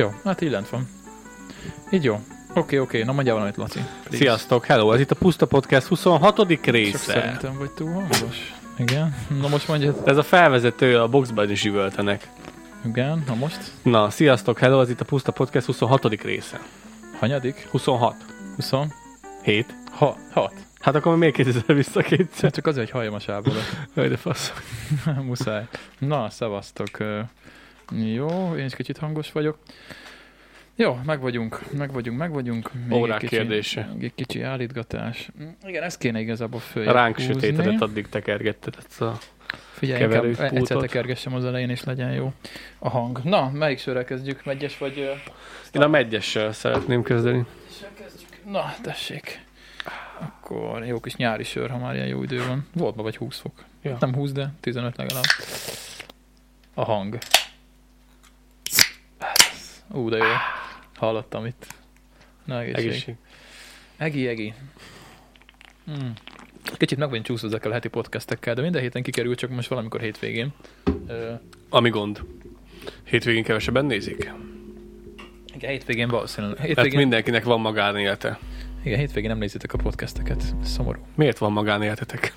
Jó, hát így lent van. Így jó. Oké, oké, na mondjál valamit, Laci. please. Sziasztok, hello, ez itt a Puszta Podcast 26. Csak része. szerintem vagy túl hangos. Igen. Na most mondja. Ez a felvezető a boxban is üvöltenek. Igen, na most. Na, sziasztok, hello, ez itt a Puszta Podcast 26. része. Hanyadik? 26. 20? 7. Ha, hat. Hát akkor még kétszer vissza kétszer. Csak azért, hogy halljam a sávodat. Jaj, de fasz. Muszáj. Na, szevasztok. Jó, én is kicsit hangos vagyok. Jó, meg vagyunk, meg vagyunk, meg vagyunk. Órák egy kicsi, kérdése. még Egy kicsi állítgatás. Igen, ezt kéne igazából följebb Ránk húzni. sötétedet addig tekergetted. ezt a- Figyelj, inkább egyszer tekergessem az elején, és legyen jó a hang. Na, melyik sörrel kezdjük? Megyes vagy... ö, Én a megyessel szeretném kezdeni. Na, tessék. Akkor jó kis nyári sör, ha már ilyen jó idő van. Volt ma vagy 20 fok. Ja. Nem 20, de 15 legalább. A hang. Ú, de jó. Hallottam itt. Na, egészség. Egészség. Egi, egi. Hmm. Kicsit meg vagyunk csúszva ezekkel a heti podcastekkel, de minden héten kikerül, csak most valamikor hétvégén. Ö, Ami gond. Hétvégén kevesebben nézik. igen, hétvégén valószínűleg. Mert Hétvégén, mindenkinek van magánélete. igen, hétvégén nem nézitek a podcasteket. Szomorú. Miért van magánéletetek?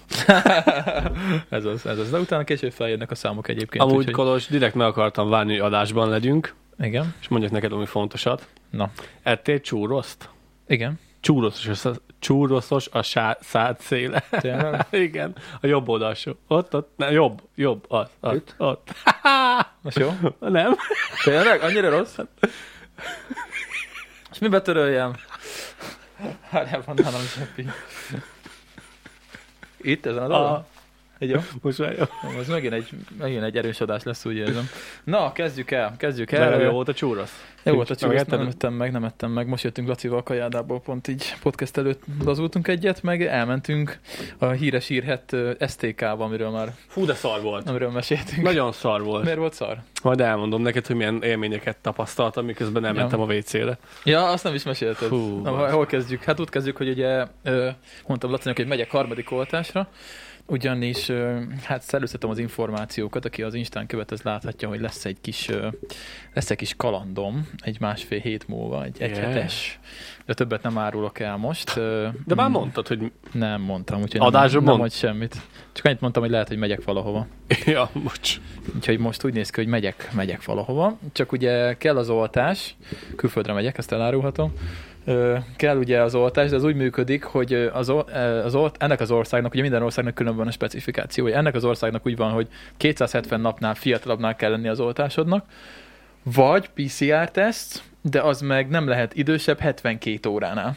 ez az, ez az. De utána később feljönnek a számok egyébként. Amúgy, úgyhogy- Kolos, direkt meg akartam várni, hogy adásban legyünk, Igen. és mondjak neked valami fontosat. Na. Ettél csúroszt? Igen. Csúroszos, a- csúroszos a sá, szád széle. Igen, a jobb oldalsó. Ott, ott, nem, jobb, jobb, ott, ott, Itt? ott. Most jó? Nem? Tényleg? Annyira rossz? És mi betöröljem? Várjál, van nálam zseppi. Itt, ezen az Ah. Egy jó? Most már jó. Ez megint egy, megint egy erős adás lesz, úgy érzem. Na, kezdjük el, kezdjük De el. nem jó volt a csúrosz. Jó volt a etted? nem ettem meg, nem ettem meg. Most jöttünk Lacival a kajádából, pont így podcast előtt lazultunk egyet, meg elmentünk a híres írhet STK-ba, amiről már Fú, de szar volt. amiről meséltünk. Nagyon szar volt. Miért volt szar? Majd elmondom neked, hogy milyen élményeket tapasztaltam, miközben elmentem a WC-re. Ja, azt nem is mesélted. Fú, Na, hol kezdjük? Hát úgy kezdjük, hogy ugye mondtam Lacinak, hogy megyek harmadik oltásra, ugyanis hát szerőztetem az információkat, aki az Instán követ, az láthatja, hogy lesz egy kis, lesz egy kis kalandom, egy másfél hét múlva, egy Yeah. egyhetes. De többet nem árulok el most. De már mondtad, hogy Nem mondtam, úgyhogy Adásban nem, nem mond semmit. Csak annyit mondtam, hogy lehet, hogy megyek valahova. ja, bocs. Úgyhogy most úgy néz ki, hogy megyek, megyek valahova. Csak ugye kell az oltás, külföldre megyek, ezt elárulhatom. Kell ugye az oltás, de az úgy működik, hogy az, az olt, ennek az országnak, ugye minden országnak külön van a specifikációja, ennek az országnak úgy van, hogy 270 napnál fiatalabbnál kell lenni az oltásodnak, vagy PCR-teszt, de az meg nem lehet idősebb 72 óránál.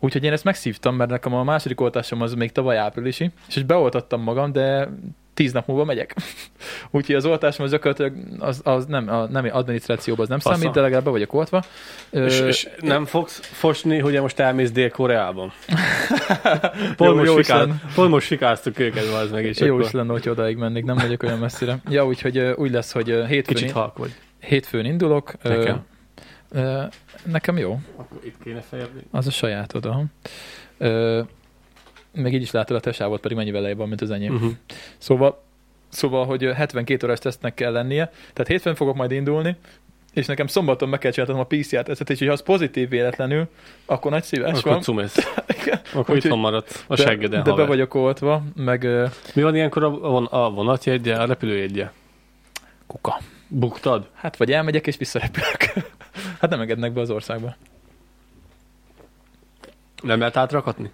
Úgyhogy én ezt megszívtam, mert nekem a második oltásom az még tavaly áprilisi, és hogy beoltattam magam, de tíz nap múlva megyek. Úgyhogy az oltásom az gyakorlatilag az, az nem, a, nem adminisztrációban az nem Fasza. számít, de legalább be vagyok oltva. Ö, És, és nem fogsz fosni, hogy most elmész Dél-Koreában? Jó- Pont most, jó is fikál, lenne. pont most fikáztuk őket, az meg, és jó akkor is lenne, hogy odaig mennék, nem megyek olyan messzire. Ja, úgyhogy úgy lesz, hogy hétfőn, kicsit halk vagy. hétfőn indulok. Nekem? ö, nekem jó. Akkor itt kéne feljebb. Az a sajátod, aha. Ö, meg így is látod a te sávot, pedig mennyivel lejjebb van, mint az enyém. Uh-huh. Szóval, szóval, hogy 72 órás tesztnek kell lennie, tehát hétfőn fogok majd indulni, és nekem szombaton meg kell csinálnom a PCR tesztet, és ha az pozitív véletlenül, akkor nagy szíves Akkor van. cumesz. Akkor Úgyhogy- itthon maradsz a de, seggeden, de be haver. vagyok oltva, meg Mi van ilyenkor a, von, a vonatjegye, a repülőjegye? kuka. Buktad? Hát vagy elmegyek és visszarepülök. hát nem engednek be az országba. Nem lehet átrakatni?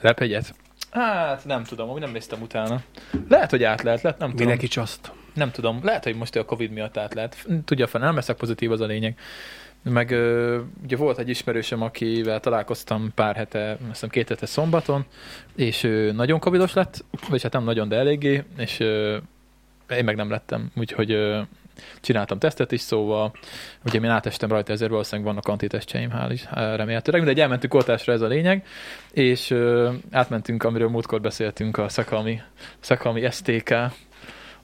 Repegyet? Hát nem tudom, amúgy nem néztem utána. Lehet, hogy át lehet, lehet nem tudom. Mindenki csaszt. Nem tudom, lehet, hogy most a Covid miatt át lehet. Tudja fel, nem leszek pozitív, az a lényeg. Meg ö, ugye volt egy ismerősöm, akivel találkoztam pár hete, azt hiszem két hete szombaton, és ő nagyon covidos lett, vagy hát nem nagyon, de eléggé, és ö, én meg nem lettem, úgyhogy ö, csináltam tesztet is, szóval ugye én átestem rajta, ezért valószínűleg vannak antitestjeim, hál' is, hál- remélhetőleg, mindegy, elmentünk oltásra, ez a lényeg, és ö, átmentünk, amiről múltkor beszéltünk, a Szakalmi, Szakalmi STK,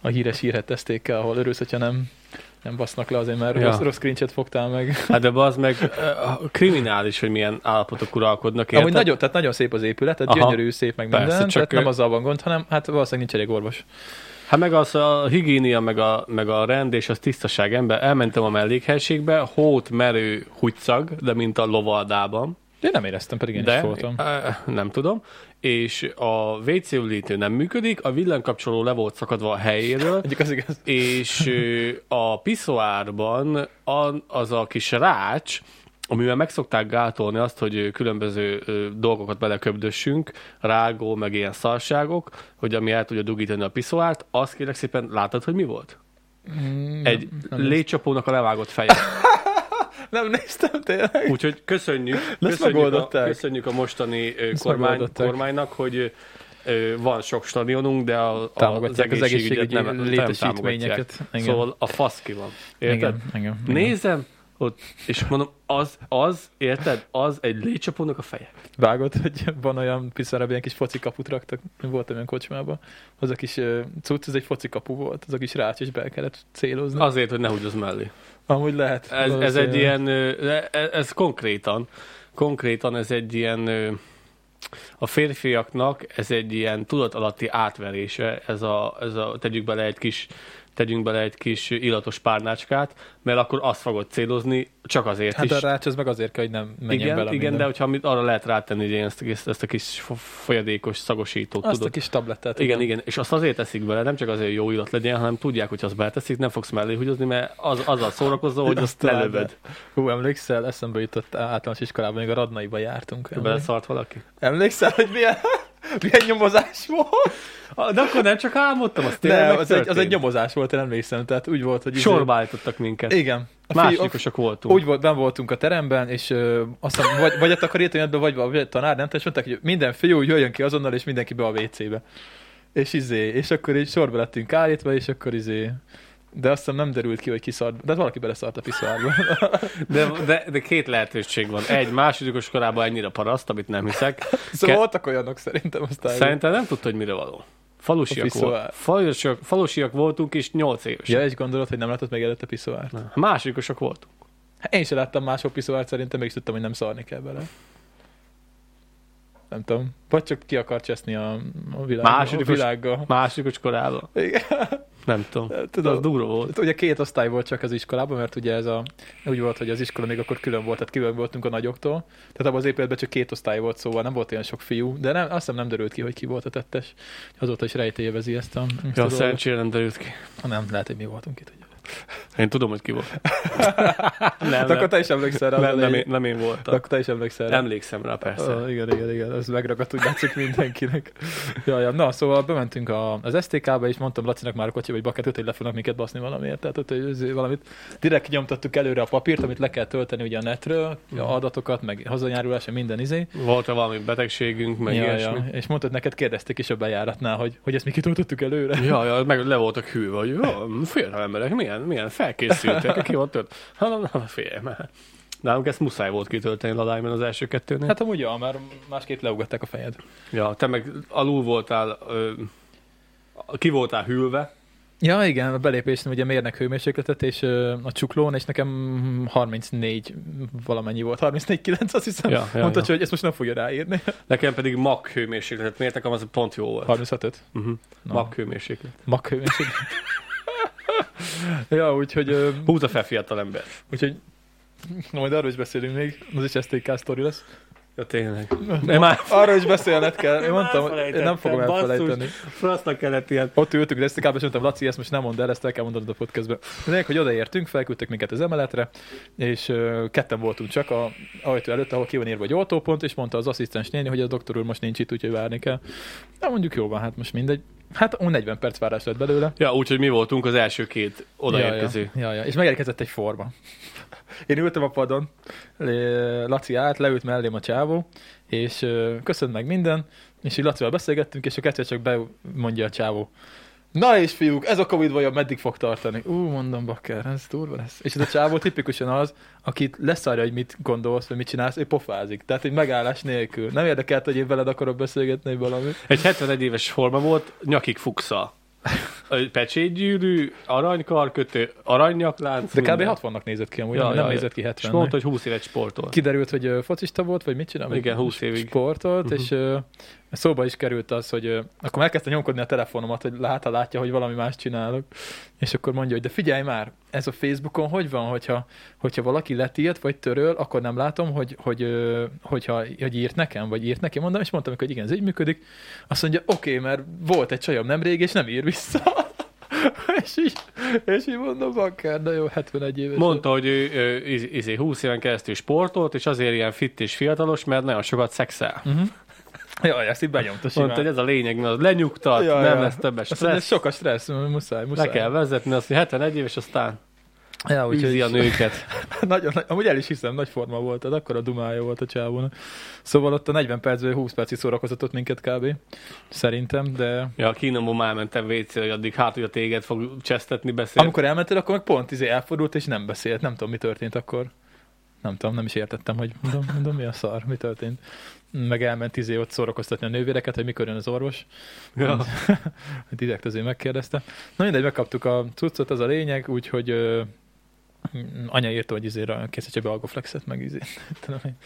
a híres hírhet STK, ahol örülsz, hogyha nem, nem basznak le azért, mert Ja. rossz, rossz screenshot fogtál meg. Hát de az meg ö, kriminális, hogy milyen állapotok uralkodnak. Amúgy érted? nagyon, tehát nagyon szép az épület, tehát Aha. gyönyörű, szép meg Persze, minden, csak tehát nem ő- azzal van gond, hanem hát valószínűleg nincs elég orvos. Hát meg az a higiénia, meg a, meg a rend és a tisztaság ember. Elmentem a mellékhelységbe, hót merő húgyszag, de mint a lovaldában. Én nem éreztem, pedig én de, is voltam. eh, nem tudom. És a WC ülítő nem működik, a villanykapcsoló le volt szakadva a helyéről, az igaz. és a piszoárban az a kis rács, amivel meg szokták gátolni azt, hogy különböző dolgokat beleköbdössünk, rágó, meg ilyen szarságok, hogy ami el tudja dugítani a piszoárt, azt kérlek szépen, látod, hogy mi volt? Mm, Egy nem, légycsapónak a levágott feje. nem néztem tényleg. Úgyhogy köszönjük, Ezt köszönjük, a, köszönjük a mostani Ezt kormány, kormánynak, hogy van sok stadionunk, de a, az Támogatják az egészségügyet egészségügyi nem, nem létesítményeket. támogatják. Igen. Szóval a fasz ki van. Érted? igen, igen, igen. Nézem, ott, és mondom, az, az, érted, az egy légycsapónak a feje. Vágod, hogy van olyan piszára, ilyen kis foci kaput raktak, voltam olyan kocsmában, az a kis ö, cucc, ez egy foci kapu volt, az a kis rács, és be kellett célozni. Azért, hogy ne húgyozz mellé. Amúgy lehet. Ez, ez egy ilyen, ez, ez konkrétan, konkrétan ez egy ilyen, a férfiaknak ez egy ilyen tudatalatti átverése, ez a, ez a tegyük bele egy kis tegyünk bele egy kis illatos párnácskát, mert akkor azt fogod célozni, csak azért Hát is. a rács az meg azért kell, hogy nem menjen igen, bele igen, minden. de hogyha arra lehet rátenni ugye ezt, ezt, ezt a kis fo- folyadékos szagosítót, Azt tudod. a kis tablettát. Igen, igen, és azt azért teszik bele, nem csak azért, hogy jó illat legyen, hanem tudják, hogy azt beleteszik, nem fogsz mellé húgyozni, mert az, azzal szórakozol, hogy azt lelövöd. Hú, emlékszel, eszembe jutott általános iskolában, még a Radnaiba jártunk. Beleszart valaki? Emlékszel, hogy milyen, milyen nyomozás volt? Ah, De akkor nem csak álmodtam, az tényleg Nem, az egy, az egy nyomozás volt, én emlékszem, tehát úgy volt, hogy... izé- Sorba állítottak minket. Igen. A Másodikosok voltunk. Úgy volt, ben voltunk a teremben, és ö, azt hiszem, vagy, vagy a takarítójátban, vagy vagy a tanár, nem, és mondták, hogy minden fiú jöjjön ki azonnal, és mindenki be a WC-be. És izé, és akkor így sorba lettünk állítva, és akkor izé, de azt hiszem nem derült ki, hogy ki szart, de hát valaki beleszart a piszoárba. De, de, de két lehetőség van. Egy, másodikos korában ennyire paraszt, amit nem hiszek. szóval Ke- voltak olyanok szerintem aztán. Szerintem nem tudta, hogy mire való. Falusiak, A volt. falusiak, falusiak voltunk, és nyolc évesek. Ja, és gondolod, hogy nem látott még előtte piszoárt? Na, Másodikosok voltunk. Hát Én sem láttam máshol piszoárt, szerintem mégis tudtam, hogy nem szarni kell bele. Nem tudom. Vagy csak ki akar cseszni a, a, világ, a Másodikos- világgal. Másodikos korában. Igen. Nem tudom. Tudom. Az durva volt. Ugye két osztály volt csak az iskolában, mert ugye ez a, úgy volt, hogy az iskola még akkor külön volt, tehát külön voltunk a nagyoktól. Tehát abban az épületben csak két osztály volt, szóval nem volt olyan sok fiú, de nem, azt hiszem nem derült ki, hogy ki volt a tettes. Azóta is rejtélyevezi ezt a, ezt a Ja, dolgot. szerencsére nem derült ki. Nem, lehet, hogy mi voltunk itt. Ugye. Én tudom, hogy ki volt. nem, De akkor nem, te is emlékszel rá. nem, nem, én, nem én voltam. akkor te is emlékszel rá. Emlékszem rá, persze. Oh, igen, igen, igen, ez megragadt, úgy látszik mindenkinek. ja, ja. Na, szóval bementünk a, az STK-ba, és mondtam Lacinak már a kocsi, hogy baketőt, hogy le fognak minket baszni valamiért. Tehát ott hogy valamit direkt nyomtattuk előre a papírt, amit le kell tölteni ugye a netről, Mhm. a adatokat, meg hazajárulás, minden izé. Volt-e valami betegségünk, meg ja, ilyesmi? ja. És mondtad, neked kérdezték is a bejáratnál, hogy, hogy ezt mi kitöltöttük előre. Ja, ja, meg le voltak hűve, hogy jó, fiatal emberek, milyen, milyen felkészültek, ki volt tört. Ha, na, na, félj már. Nálunk ezt muszáj volt kitölteni Ladányban az első kettőnél. Hát, amúgy, ja, már másképp leugatták a fejed. ja, te meg alul voltál, ö, ki voltál hűlve, Ja, igen, a belépésnél ugye mérnek hőmérsékletet, és ö, a csuklón, és nekem 34 valamennyi volt, 34,9 azt hiszem. Ja, ja, Mondta, ja. hogy ezt most nem fogja ráírni. nekem pedig mag hőmérsékletet mértek, az pont jó volt. 35 Uh-huh. Na. Mag hőmérséklet. Mag hőmérséklet. ja, úgyhogy, Húzza fel fiatal ember. úgyhogy na, majd arról is beszélünk még, az is STK sztori lesz. Ja, tényleg. Nem már Arról is beszélned kell. Én mondtam, én nem fogom basszus. elfelejteni. frasznak kellett ilyen. Ott ültünk az STK-ba, és mondtam, Laci, ezt most nem mondd el, ezt el kell mondanod a podcastben. Lényeg, hogy odaértünk, felküldtek minket az emeletre, és ö, ketten voltunk csak a ajtó előtt, ahol ki van írva, hogy oltópont, és mondta az asszisztens néni, hogy a doktor úr most nincs itt, úgyhogy várni kell. Na mondjuk jó van, hát most mindegy. Hát ó, 40 perc várás lett belőle. Ja, úgyhogy mi voltunk az első két odaérkező. Ja, ja, ja. És megérkezett egy forma. Én ültem a padon, Laci állt, leült mellém a csávó, és köszönt meg minden, és így Lacival beszélgettünk, és a kettő csak bemondja a csávó. Na és fiúk, ez a Covid vajon meddig fog tartani? Ú, mondom, bakker, ez durva lesz. És ez a csávó tipikusan az, akit leszarja, hogy mit gondolsz, vagy mit csinálsz, ő pofázik. Tehát egy megállás nélkül. Nem érdekelt, hogy én veled akarok beszélgetni valami. Egy 71 éves forma volt, nyakig. Egy Pecsétgyűrű, aranykarkötő, aranyaklánc. De kb. minden. 60-nak nézett ki amúgy, Ja, nem ja, nézett ki És 70 mondta, hogy 20 évet sportol. Kiderült, hogy focista volt, vagy mit csinál? Igen, 20 évig. Sportolt, Mhm. és szóba is került az, hogy ö, akkor elkezdte nyomkodni a telefonomat, hogy lát, látja, hogy valami más csinálok. És akkor mondja, hogy de figyelj már, ez a Facebookon hogy van, hogyha, hogyha valaki letilt, vagy töröl, akkor nem látom, hogy, hogy, ö, hogyha, hogy írt nekem, vagy írt neki, mondom, és mondtam, hogy igen, ez így működik. Azt mondja, oké, okay, mert volt egy csajom nemrég, és nem ír vissza. és, így, és így mondom, bakker, de jó, 71 éves. Mondta, hogy ő, ő iz- izé, 20 éven keresztül sportolt, és azért ilyen fit és fiatalos, mert nagyon sokat szexel. Uh-huh. Jaj, ezt így benyomta simán. Mondta, hogy ez a lényeg, mert az lenyugtat, Ja, nem ja. lesz többes mondja, ez stressz. sok a stressz, muszáj, muszáj. Le kell vezetni, azt, hogy 71 éves, aztán Ja, űzi a nőket. nagyon, nagy- amúgy el is hiszem, nagy forma volt, az akkor a dumája volt a csávónak. Szóval ott a 40 percből 20 percig szórakoztatott minket kb. Szerintem, de Ja, a kínomból elmentem wc hogy addig hát, hogy a téged fog csesztetni, beszélni. amikor elmentél, akkor meg pont izé elfordult és nem beszélt. Nem tudom, mi történt akkor. Nem tudom, nem is értettem, hogy mondom, mondom mi a szar, mi történt. Meg elment izé ott szórakoztatni a nővéreket, hogy mikor jön az orvos. Ja. Direkt azért megkérdezte. Na mindegy, megkaptuk a cuccot, az a lényeg, úgyhogy ö, anya írta, hogy izére készítse be algoflexet, meg izé. Tudom én.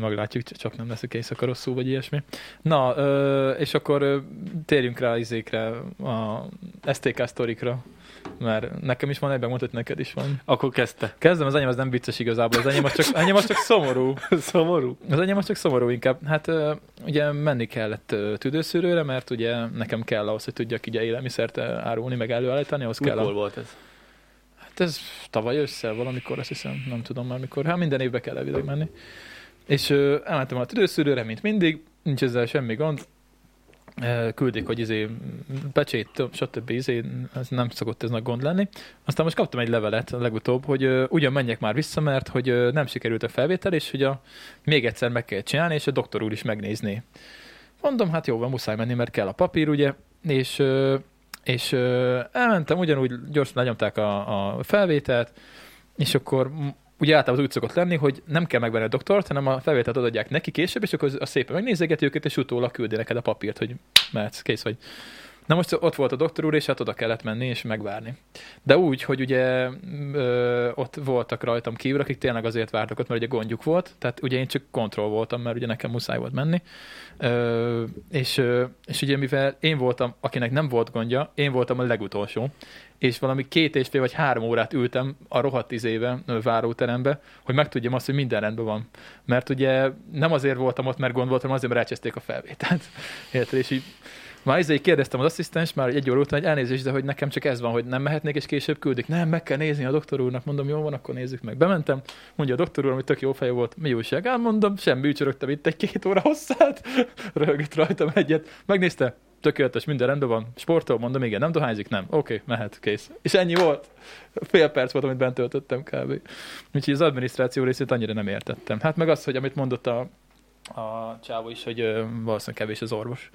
Meglátjuk, csak nem leszek éjszaka rosszul, vagy ilyesmi. Na, ö, és akkor ö, térjünk rá izékre, a STK sztorikra, mert nekem is van egyben, mondtad, hogy neked is van. Akkor kezdte. Kezdem, az enyém az nem vicces igazából, az enyém az csak, enyém az csak szomorú. Szomorú. Az enyém az csak szomorú inkább. Hát ugye menni kellett tüdőszűrőre, mert ugye nekem kell ahhoz, hogy tudjak ugye élelmiszert árulni, meg előállítani, ahhoz kell Mikor a... volt ez? Hát ez tavaly össze valamikor, azt hiszem, nem tudom már mikor. Hát minden évbe kell elvileg menni. És elmentem a tüdőszűrőre, mint mindig, nincs ezzel semmi gond. Küldik, hogy izé, pecsét, stb. Izé, ez nem szokott ez nagy gond lenni. Aztán most kaptam egy levelet legutóbb, hogy ö, ugyan menjek már vissza, mert hogy ö, nem sikerült a felvétel, és hogy a, még egyszer meg kell csinálni, és a doktor úr is megnézné. Mondom, hát jó van, muszáj menni, mert kell a papír, ugye, és, ö, és ö, elmentem, ugyanúgy gyorsan lenyomták a, a felvételt, és akkor ugye általában úgy szokott lenni, hogy nem kell megvenni a doktort, hanem a felvételt adják neki később, és akkor az szépen megnézegeti őket, és utólag küldi neked a papírt, hogy mehetsz, kész vagy. Na most ott volt a doktor úr, és hát oda kellett menni és megvárni. De úgy, hogy ugye ö, ott voltak rajtam kívül, akik tényleg azért vártak ott, mert ugye gondjuk volt, tehát ugye én csak kontroll voltam, mert ugye nekem muszáj volt menni. Ö, és, ö, és ugye mivel én voltam, akinek nem volt gondja, én voltam a legutolsó, és valami két és fél vagy három órát ültem a rohadt izébe, váróterembe, hogy megtudjam azt, hogy minden rendben van. Mert ugye nem azért voltam ott, mert gond volt, hanem azért, mert elcseszték a felvételt. Érted? És így már izé kérdeztem az asszisztens, már egy óra után, hogy elnézést, de hogy nekem csak ez van, hogy nem mehetnék, és később küldik. Nem, meg kell nézni a doktor úrnak, mondom, jó van, akkor nézzük meg. Bementem, mondja a doktor úr, ami tök jó fej volt, mi újság? Mondom, semmi, ücsörögtem itt egy két óra hosszát, röhögött rajtam egyet, megnézte, tökéletes, minden rendben van, sportol, mondom, igen, nem dohányzik, nem, oké, okay, mehet, kész. És ennyi volt. Fél perc volt, amit bent töltöttem kb. Úgyhogy az adminisztráció részét annyira nem értettem. Hát meg az, hogy amit mondott a, a csávó is, hogy ö, valószínűleg kevés az orvos.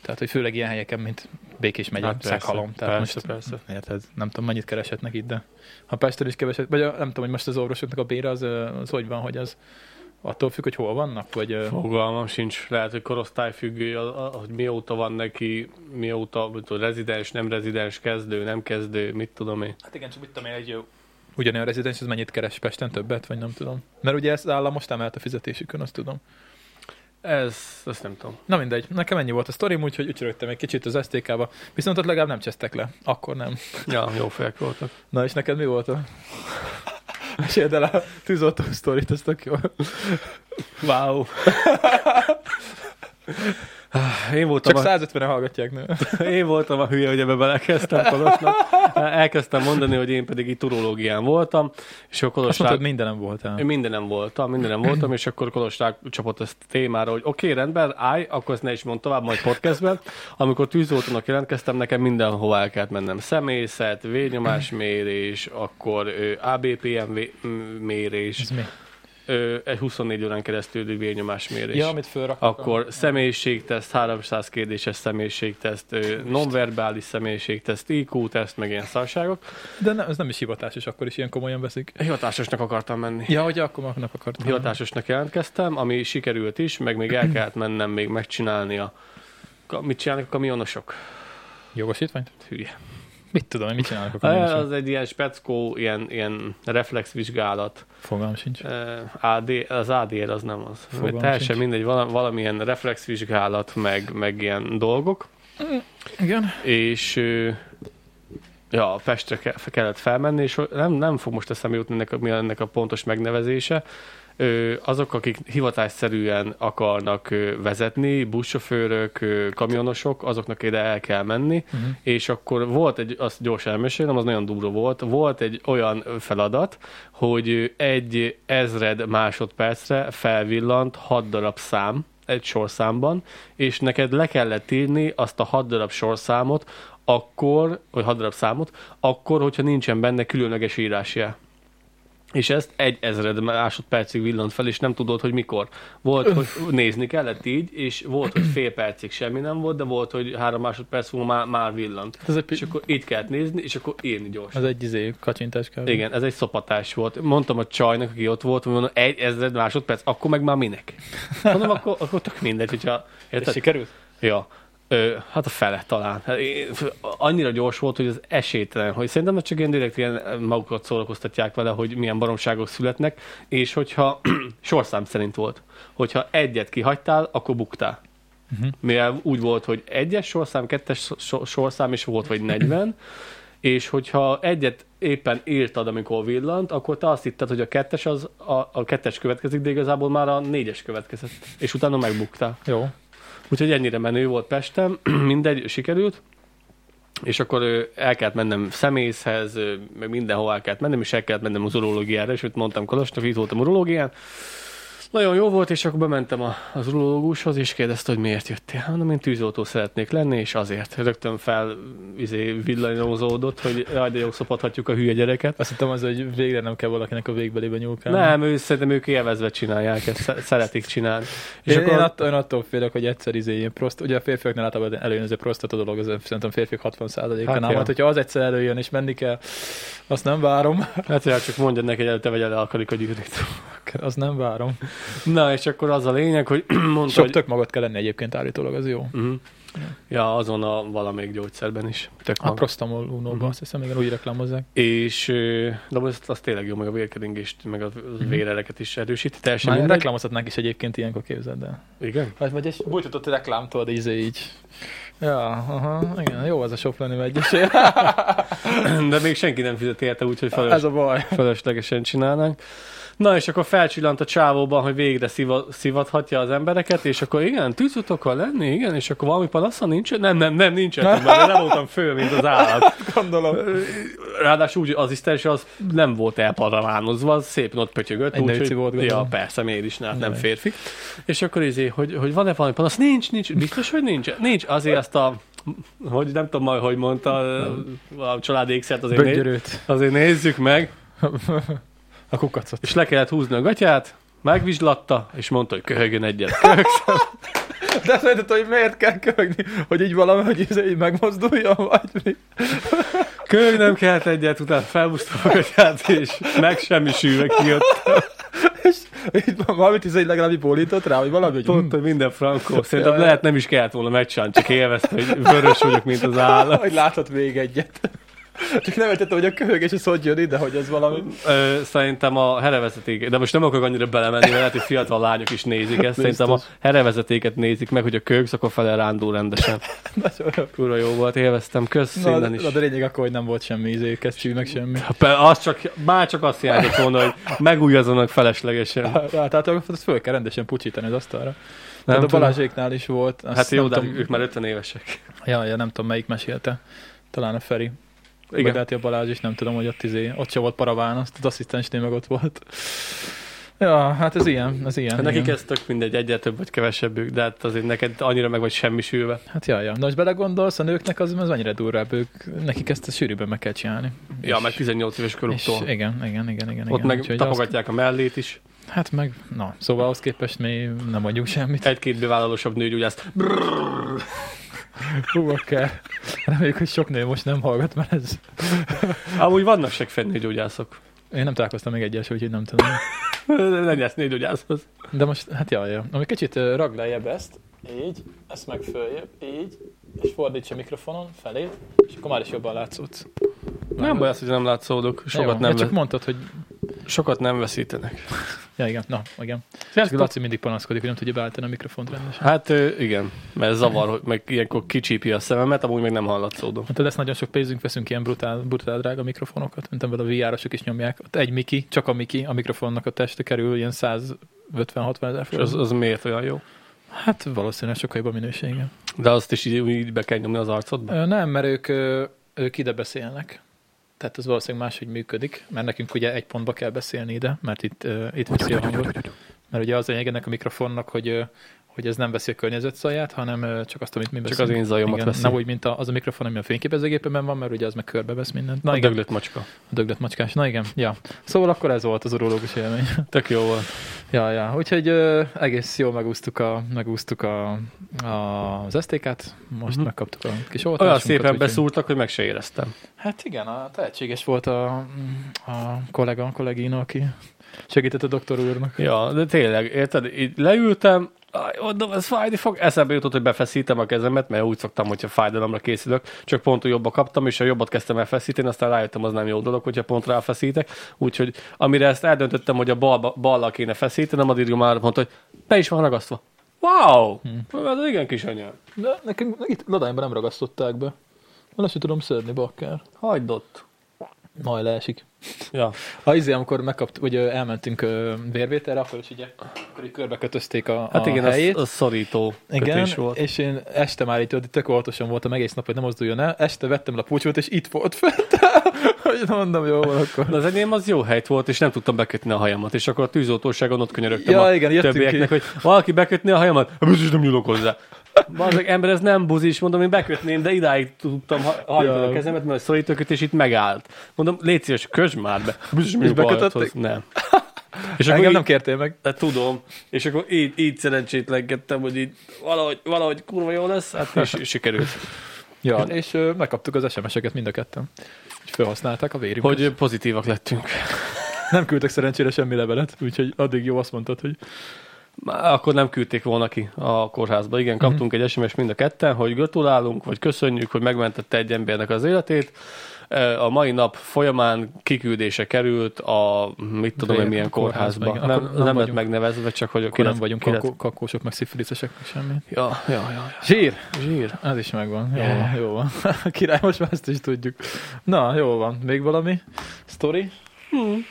Tehát, hogy főleg ilyen helyeken, mint Békés megye, Hát Szekhalom. Tehát persze, most, persze. Érted? Nem tudom, mennyit keresetnek itt, de ha Pesten is keveset, vagy a, nem tudom, hogy most az orvosoknak a bére az, az hogy van, hogy az attól függ, hogy hol vannak, vagy... Fogalmam sincs. Lehet, hogy korosztályfüggő, hogy mióta van neki, mióta tudom, rezidens, nem rezidens, kezdő, nem kezdő, mit tudom én. Hát igen, csak mit tudom én, egy jó ugyanolyan rezidens, ez mennyit keres Pesten többet, vagy nem tudom. Mert ugye ez állam most emelt a fizetésükön, azt tudom. Ez, ezt nem tudom. Na mindegy, nekem ennyi volt a sztorim, úgyhogy ücsörögtem egy kicsit az STK-ba. Viszont ott legalább nem csesztek le. Akkor nem. Ja, jó fejek voltak. Na és neked mi volt a... Meséld el a tűzoltó sztorit, ez tök jó. Wow. Én voltam, Csak a, 150-en hallgatják, nő. én voltam a hülye, hogy ebbe belekezdtem Kolosnak. Elkezdtem mondani, hogy én pedig itt urológián voltam, és akkor Azt Kolos mondtad, mindenem voltál. Én mindenem voltam, mindenem voltam, és akkor Kolos rá csapott ezt a témára, hogy oké, okay, rendben, állj, akkor ezt ne is mond tovább, majd podcastben. Amikor tűzoltónak jelentkeztem, nekem mindenhova el kellett mennem. Személyzet, vérnyomásmérés, akkor ABPM mérés, Ez mi? Ö, egy 24 órán keresztül vérnyomásmérés. Ja, amit fölraknak. Akkor személyiségteszt, 300 kérdéses személyiségteszt, ö, nonverbális személyiségteszt, IQ-teszt, meg ilyen szarságok. De nem, ez nem is hivatásos, akkor is ilyen komolyan veszik. Hivatásosnak akartam menni. Ja, hogy akkor magnak akartam. hivatásosnak jelentkeztem, ami sikerült is, meg még el kellett mennem még megcsinálni a... Mit csinálnak a kamionosok? Jogosítványt? Hülye. Mit tudom, mit csinálok a Az, egy ilyen speckó, ilyen, ilyen reflexvizsgálat. Fogalmam sincs. AD, az ADR az nem az. Fogalmam Teljesen sincs. mindegy, vala- valamilyen reflexvizsgálat, meg, meg ilyen dolgok. Igen. és ja, Pestre ke- kellett felmenni, és nem, nem fog most eszembe jutni ennek mi ennek a pontos megnevezése. Azok, akik hivatásszerűen akarnak vezetni, buszsofőrök, kamionosok, azoknak ide el kell menni, Uh-huh. és akkor volt egy, azt gyorsan elmesélem, az nagyon durva volt, volt egy olyan feladat, hogy egy ezred másodpercre felvillant hat darab szám egy sorszámban, és neked le kellett írni azt a hat darab sorszámot, akkor, vagy hat darab számot, akkor, hogyha nincsen benne különleges írásjel. És ezt egy ezred másodpercig villant fel, és nem tudod, hogy mikor. Volt, hogy nézni kellett így, és volt, hogy fél percig semmi nem volt, de volt, hogy három másodperc múlva már, már villant. Ez egy, És akkor itt kellett nézni, és akkor írni gyorsan. az egy izé, kacsintás kell. Igen, ez egy szopatás volt. Mondtam a csajnak, aki ott volt, hogy mondom, egy ezred másodperc, akkor meg már minek? Mondom, akkor, akkor tök mindegy, hogyha... Ez Érted? sikerült? Ja. Ö, hát a fele talán. Hát én- Annyira gyors volt, hogy az esélytelen, hogy szerintem csak ilyen direkt ilyen magukat szórakoztatják vele, hogy milyen baromságok születnek, és hogyha sorszám szerint volt, hogyha egyet kihagytál, akkor buktál. Uh-huh. Mivel úgy volt, hogy egyes sorszám, kettes so- sorszám, és volt vagy 40, és hogyha egyet éppen írtad, amikor villant, akkor te azt hitted, hogy a kettes, az, a, a kettes következik, de igazából már a négyes következett, és utána megbuktál. Jó. Úgyhogy ennyire menő volt Pestem, mindegy, sikerült. És akkor el kellett mennem szemészhez, meg mindenhol el kellett mennem, és el kellett mennem az urológiára, és ott mondtam Kolosnak, itt voltam urológián. Nagyon jó volt, és akkor bementem a, az urológushoz, és kérdezte, hogy miért jöttél. Mondom, én tűzoltó szeretnék lenni, és azért. Rögtön fel izé, villanyozódott, hogy jaj, de jó szopathatjuk a hülye gyereket. Azt hittem az, hogy végre nem kell valakinek a végbelébe nyúlkálni. Nem, ő, szerintem ők élvezve csinálják ezt, sze- szeretik csinálni. És én, akkor én, attól, én attól félek, hogy egyszer izé, ilyen proszt, ugye a férfiaknál általában előjön ez a prostata dolog, az szerintem férfiak 60%-án Hát hát, ja. majd, hogyha az egyszer előjön és menni kell, azt nem várom. hát, hogy csak mondjad neki, hogy előtte vegye le a karikagyűrűt. azt nem várom. Na, és akkor az a lényeg, hogy mondta, Sok hogy... tök magad kell lenni egyébként állítólag, az jó. Uh-huh. Ja, azon a valamelyik gyógyszerben is. Tök A prostamol unóban, Mhm. azt hiszem, igen, úgy reklámozzák. És, de az, az tényleg jó, meg a vérkeringést, meg a Mhm. vérereket is erősíti. Teljesen Már mindegy. reklámozhatnánk is egyébként ilyenkor képzeld el. Igen? Hát vagy egy bújtatott reklámtól, de izé így. Ja, aha, igen, jó az a Soproni megyesél. De még senki nem fizet érte, úgyhogy Ez felös, a baj. feleslegesen csinálnánk. Na, és akkor felcsillant a csávóban, hogy végre sziva, szivathatja az embereket, és akkor igen, tűzutokkal lenni, igen, és akkor valami panasza nincs? Nem, nem, nem, nincs, mert nem voltam fő, mint az állat. Gondolom. Ráadásul úgy az isztes az nem volt elparavánozva, az szépen ott pötyögött. Egy úgyhogy- nőci volt, Ja, gondolom. persze, miért is, nem Jaj. férfi. És akkor izé, hogy, hogy van-e valami panasz? Nincs, nincs, biztos, hogy nincs. Nincs, azért azt a hogy nem tudom majd, hogy mondta a családi azért, né, azért nézzük meg, A kukacot. és le kellett húzni a gatyát, megvizslatta, és mondta, hogy köhögjön egyet. De szerinted, hogy miért kell köhögni? Hogy így valami, hogy izé így megmozduljon, vagy mi? Köhög nem kellett egyet, utána felhúztam a gatyát, és meg semmi sűrűre kijött. És így valamit így legalább bólított rá, hogy valami, hogy Pont, hogy minden frankó. Szerintem lehet nem is kellett volna megcsinálni, csak élvezte, hogy vörös vagyok, mint az állat. hogy láthat még egyet. Csak nem értettem, hogy a köhögés az hogy jön ide, hogy ez valami... Ö, szerintem a herevezeték, de most nem akarok annyira belemenni, mert lehet, hogy fiatal lányok is nézik ezt. Szerintem a herevezetéket nézik meg, hogy a kögsz, akkor fele rándul rendesen. Nagyon jó. Kurva jó volt, élveztem, kösz Na, innen is. na, de lényeg akkor, hogy nem volt semmi izé, kesztyű, meg semmi. Az csak, már csak azt hiányzott volna, hogy megújazzanak feleslegesen. Hát, tehát azt föl kell rendesen pucsítani az asztalra. Nem a. Balázséknál is volt. Azt Hát jó, de tudom, ők már 50 évesek. Ja, ja, nem tudom, melyik mesélte. Talán a Feri. Igen. Igen. De hát a Balázs is nem tudom, hogy ott, izé, ott se volt paraván, azt az asszisztensnél meg ott volt. Ja, hát ez ilyen, ez ilyen. Hát nekik igen. ez tök mindegy, egyre több vagy kevesebbük, de hát azért neked annyira meg vagy semmisülve. Hát ja, ja. Na, most belegondolsz, a nőknek az, az annyira durvább, ők, nekik ezt a sűrűbben meg kell csinálni. Ja, És- meg 18 éves koruktól. igen, igen, igen, igen. Ott igen. meg tapogatják a mellét is. Azt, hát meg, na, szóval ahhoz képest mi nem mondjuk semmit. Egy-két bevállalósabb nőgyógyász. Hú, akár. Reméljük, hogy sok nő most nem hallgat, mert ez... Amúgy vannak segfej nőgyógyászok. Én nem találkoztam még egyes, úgyhogy nem tudom. Nem nyersz nőgyógyászhoz. De most, hát jaj, jaj. Ami kicsit ö, rag lejjebb ezt, így, ezt meg följebb, így, és fordíts a mikrofonon felé, és akkor már is jobban látszódsz. Nem baj az, hogy nem látszódok. Sokat Jó, nem, hát csak mondtad, hogy... sokat nem veszítenek. Ja, igen, na, igen. Sziasztok! Laci mindig panaszkodik, hogy nem tudja beállítani a mikrofont rendesen. Hát igen, mert zavar, hogy meg ilyenkor kicsípi a szememet, amúgy meg nem hallatszódom. Hát lesz nagyon sok pénzünk, veszünk ilyen brutál, brutál drága mikrofonokat, mint amivel a VR-osok is nyomják. Ott egy Miki, csak a Miki, a mikrofonnak a teste kerül ilyen 150-60 ezer forint. az, az miért olyan jó? Hát valószínűleg sokkal jobb a minősége. De azt is így, így be kell nyomni az arcodba? Nem, mert ők, ők ide beszélnek. Tehát az valószínűleg máshogy működik, mert nekünk ugye egy pontba kell beszélni ide, mert itt, uh, itt veszi a hangot. Mert ugye az a lényeg ennek a mikrofonnak, hogy, ö, hogy ez nem veszi a környezet zaját, hanem csak azt, amit mi Csak beszélünk. az én zajomat Igen, veszi. Nem úgy, mint az a mikrofon, ami a fényképezőgépemen van, mert ugye az meg körbevesz mindent. Na A igen, döglött macska. a döglött macskás. Na igen, ja. Szóval akkor ez volt az urológus élmény. Tök jó volt. Ja, ja. Úgyhogy ö, egész jól megúsztuk, a, megúsztuk a, a, az STK-t, most uh-huh. megkaptuk a kis Olyan oltásunkat. szépen úgyhogy- beszúrtak, hogy meg se éreztem. Hát igen, a tehetséges volt a, a kollega, a kollégina, aki segített a doktor úrnak. Ja, de tényleg, érted? Így leültem, mondom, ez fájni fog. Eszembe jutott, hogy befeszítem a kezemet, mert úgy szoktam, hogyha fájdalomra készülök, csak pont úgy jobba kaptam, és a jobbat kezdtem el feszíteni, aztán rájöttem, az nem jó dolog, hogyha pont ráfeszítek. Úgyhogy amire ezt eldöntöttem, hogy a bal, ballal kéne feszítenem, addigra már mondta, hogy be is van ragasztva. Wow! Hmm. Ez igen kis anyám. De nekünk itt Ladányban nem ragasztották be. Van, tudom szedni, bakker. Hagyd ott. Majd leesik. Ja. Ha izé, amikor megkapt, hogy elmentünk ö, vérvételre, akkor is ugye, akkor így körbe kötözték a, Hát a igen, helyét. az, az szorító Igen, kötés volt. és én este már itt, itt tök óvatosan voltam egész nap, hogy nem mozduljon el. Este vettem le a pulcsot, és itt volt fent. hogy mondom, jó van akkor. De az enyém az jó hely volt, és nem tudtam bekötni a hajamat, és akkor a tűzoltóságon ott könyörögtem Ja, a igen, jöttünk többieknek, ki. hogy valaki bekötni a hajamat, biztos nem nyúlok hozzá. Bazeg, ember, ez nem buzis, mondom, én bekötném, de idáig tudtam ha- hajtani Ja. a kezemet, mert a szorítókötés itt megállt. Mondom, légy szíves, kösd már be. Biztos nem És a bekötötték? Nem. És Engem akkor nem így, kértél meg. de tudom, és akkor így, így szerencsétlenkedtem, hogy így valahogy, valahogy kurva jó lesz, hát és sikerült. Ja, és ö, megkaptuk az SMS-eket mind a ketten. És felhasználták a vérünket. Hogy pozitívak lettünk. Nem küldtek szerencsére semmi levelet, úgyhogy addig jó azt mondtad, hogy akkor nem küldték volna ki a kórházba. Igen, kaptunk egy SMS mind a ketten, hogy gratulálunk, vagy köszönjük, hogy megmentette egy embernek az életét. A mai nap folyamán kiküldése került a, mit tudom én, milyen kórházba, kórházba. Nem, nem, nem lett megnevezve, csak hogy akkor nem vagyunk kilet- kakó, kakósok, meg szifiliszesek, meg semmi. Ja, ja, ja, ja. Zsír! Zsír. Ez is megvan. Jó, Yeah. van, jó van. Király, most már ezt is tudjuk. Na, jó van. Még valami? Story? Hmm.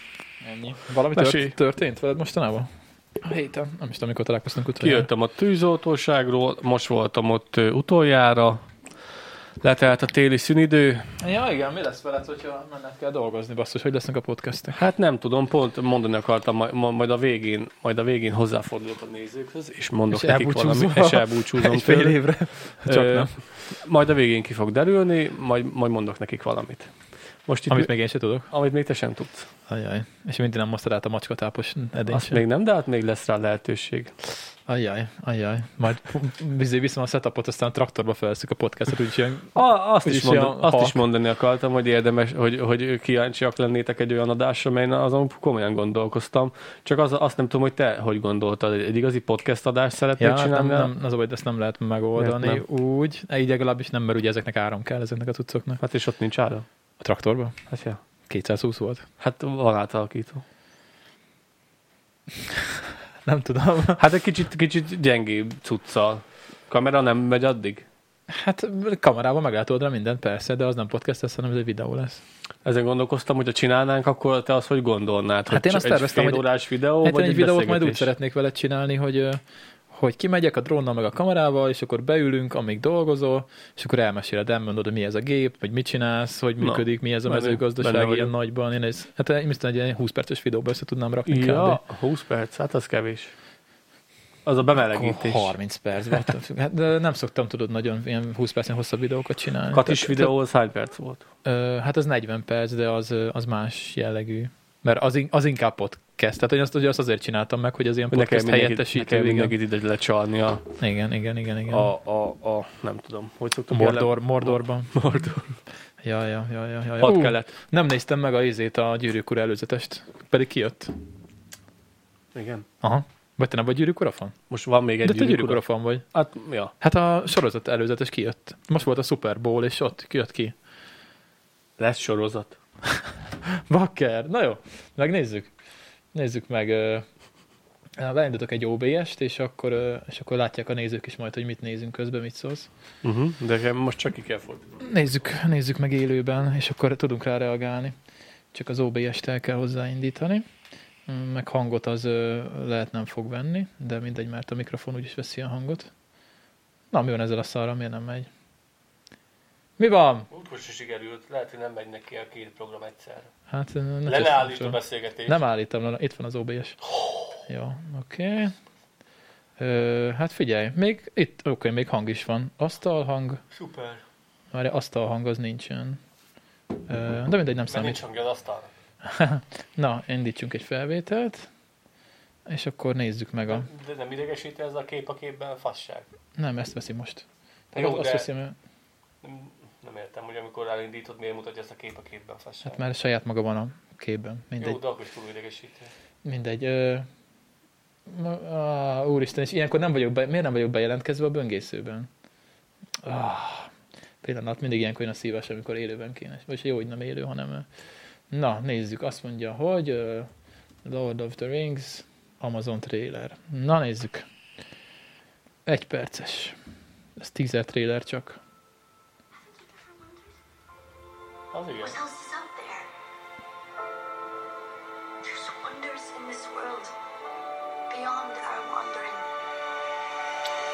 Ennyi. Valami Mesélj. tört, történt veled mostanában? A héten. Nem is tudom, mikor találkoztunk utoljára. Kijöttem a tűzoltóságról, most voltam ott utoljára, letelt a téli szünidő, Ja, igen, mi lesz veled, hogyha menned kell dolgozni, basszus, hogy lesznek a podcastek? Hát nem tudom, pont mondani akartam, majd, a végén, majd a végén hozzáfordulok a nézőkhöz, és mondok És nekik valamit, és elbúcsúzom Egy fél évre? Csak nem. Majd a végén ki fog derülni, majd, majd mondok nekik valamit. Most itt, Amit még én se tudok. amit még te sem tudsz. Ajaj. És mindig nem mosztad át a macskatápos edényt Azt sem. még nem, de hát még lesz rá lehetőség. Ajaj, ajaj. Majd bizony viszem a setupot, aztán a traktorba felveszük a podcastot, ilyen A, azt, is Úgyis mondani, azt is mondani akartam, hogy érdemes, hogy, hogy kíváncsiak lennétek egy olyan adásra, melyen azon komolyan gondolkoztam. Csak az, azt nem tudom, hogy te hogy gondoltad, egy igazi podcast adást szeretnél Ja, nem, csinálni? nem, az a baj, ezt nem lehet megoldani Miért úgy, így legalábbis nem, mert ugye ezeknek áram kell, ezeknek a cuccoknak. Hát és ott nincs ára? A traktorban? Hát ja. 220 volt. Hát van átalakító. Nem tudom. Hát egy kicsit, kicsit gyengébb cuccal. Kamera nem megy addig? Hát kamerával meg lehet oldani mindent, persze, de az nem podcast lesz, hanem ez egy videó lesz. Ezen gondolkoztam, hogy ha csinálnánk, akkor te azt hogy gondolnád? Hát hogy én azt egy terveztem, fél hogy- órás videó, Hát vagy én egy videót majd úgy szeretnék vele csinálni, hogy hogy kimegyek a drónnal meg a kamerával, és akkor beülünk, amíg dolgozol, és akkor elmeséled, elmondod, hogy mi ez a gép, vagy mit csinálsz, hogy Na, működik, mi ez a mezőgazdaság ilyen vagyok. nagyban. Én ez, hát én biztos egy ilyen 20 perces videóba össze tudnám rakni Ja, kb. 20 perc, hát az kevés. Az a bemelegítés. Akkor 30 perc volt. Hát, de nem szoktam, tudod, nagyon ilyen 20 percen hosszabb videókat csinálni. Katis Tehát- videó az hány perc volt? Ö, hát az 40 perc, de az, az más jellegű. Mert az, in- az inkább podcast. Tehát én azt, ugye azt azért csináltam meg, hogy az ilyen Hogy podcast mindenkit, ne kell helyettesítő. Igen. mindenkit ide lecsalni a, igen, igen, igen, igen. a, a, a, nem tudom, hogy szoktuk Mordor, Mordorban. Mordor. Ja, ja, ja, ja, ja. Hat Ú, kelet. Nem néztem meg a izét, a gyűrűk ura előzetest. Pedig kijött. Igen. Aha. Vagy te nem vagy gyűrűk urafan? Most van még egy De te gyűrűk ura? urafan vagy. Hát, ja. Hát a sorozat előzetes kijött. Most volt a Super Bowl, és ott kijött ki. Lesz sorozat. Bakker. Na jó, megnézzük. Nézzük meg. Beindítok egy OBS-t, és akkor, és akkor látják a nézők is majd, hogy mit nézünk közben, mit szólsz. Uh-huh. De most csak ki kell fordítani. Nézzük, nézzük meg élőben, és akkor tudunk rá reagálni. Csak az OBS-t el kell hozzáindítani. Mm, Meg hangot az lehet nem fog venni, de mindegy, mert a mikrofon úgyis veszi a hangot. Na, mi van ezzel a szarral, miért nem megy? Mi van? Útkor se sikerült, lehet, hogy nem megy neki a két program egyszerre. Hát ne Le ne cseszd állít a beszélgetést. Nem állítom, le, itt van az OBS. Jó, oké. Ö, Hát figyelj, még itt, oké, még hang is van. Asztalhang, Szuper. már asztalhang az nincsen. Ö, De mindegy, nem Mert számít. nincs hangja az asztalra. Na, indítsunk egy felvételt, és akkor nézzük meg a... De nem idegesíti ez a kép a képben fasság. Nem, ezt veszi most. Jó, azt de- veszi, mert Nem, értem, hogy amikor elindítod, miért mutatja ezt a kép a képben fasság. hát már saját maga van a képben. Mindegy. Jó, de akkor is túl idegesítő. Mindegy. Ö... Á, úristen, és ilyenkor nem vagyok be... miért nem vagyok bejelentkezve a böngészőben? Ah, pillanat, mindig ilyenkor jön a szívás, amikor élőben kéne. Vagy jó, hogy nem élő, hanem... Na, nézzük. Azt mondja, hogy Lord of the Rings Amazon trailer. Na, nézzük. Egy perces. Ez teaser trailer csak. Az igen. What else is out there? There's wonders in this world beyond our wandering.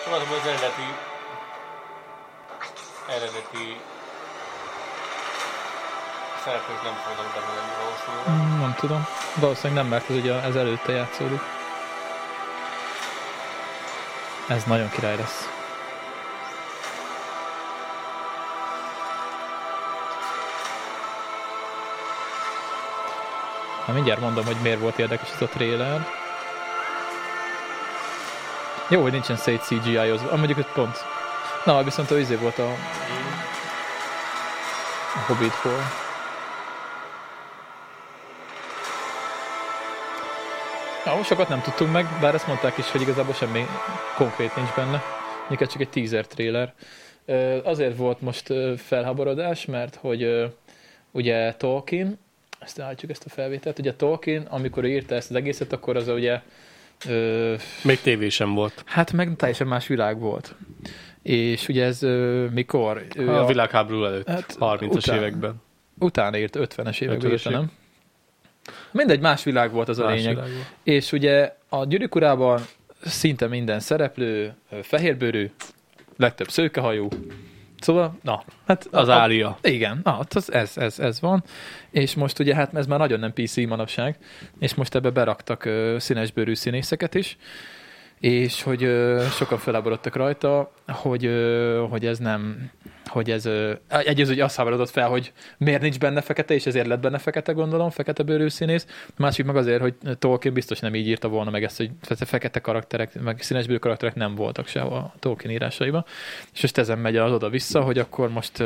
Az eredeti, eredeti szereplők nem fognak benne lenni valószínűleg. Mm, Nem tudom. Valószínűleg nem, mert ez ugye ez előtte játszódik. Ez nagyon király lesz. Na mindjárt mondom, hogy miért volt érdekes ez a trailer. Jó, hogy nincsen szét CGI-ozva. Ah, mondjuk 5 pont. Na, viszont a izé volt a, a Hobbitból. Ja, sokat nem tudtunk meg, bár ezt mondták is, hogy igazából semmi konkrét nincs benne. Minket csak egy teaser trailer. Azért volt most ö, felhaborodás, mert hogy ugye Tolkien, ezt állítjuk ezt a felvételt, ugye Tolkien, amikor írta ezt az egészet, akkor az ugye ö, Még tévé sem volt. hát meg teljesen más világ volt. És ugye ez ö, mikor? Ő A világháború előtt, Hát, 30-as után. években. Utána írt, 50-es években 50-es írta, nem? Mindegy, más világ volt az a Más lényeg. világ volt. És ugye a Gyűrűk Urában szinte minden szereplő fehérbőrű, legtöbb szőkehajú. Szóval, na, hát Az a, a, ária. igen, na, hát az, ez, ez, ez van. És most ugye, hát ez már nagyon nem PC manapság, és most ebbe beraktak ö, színesbőrű színészeket is, és hogy ö, sokan feláborodtak rajta, hogy, ö, hogy ez nem, hogy ez, ö, egyrészt ugye azt háborodott fel, hogy miért nincs benne fekete, és ezért lett benne fekete, gondolom, fekete bőrű színész. Másik meg azért, hogy Tolkien biztos nem így írta volna meg ezt, hogy fe- fekete karakterek, meg színesbőrű karakterek nem voltak se a Tolkien írásaiban. És most ezen megy az oda-vissza, hogy akkor most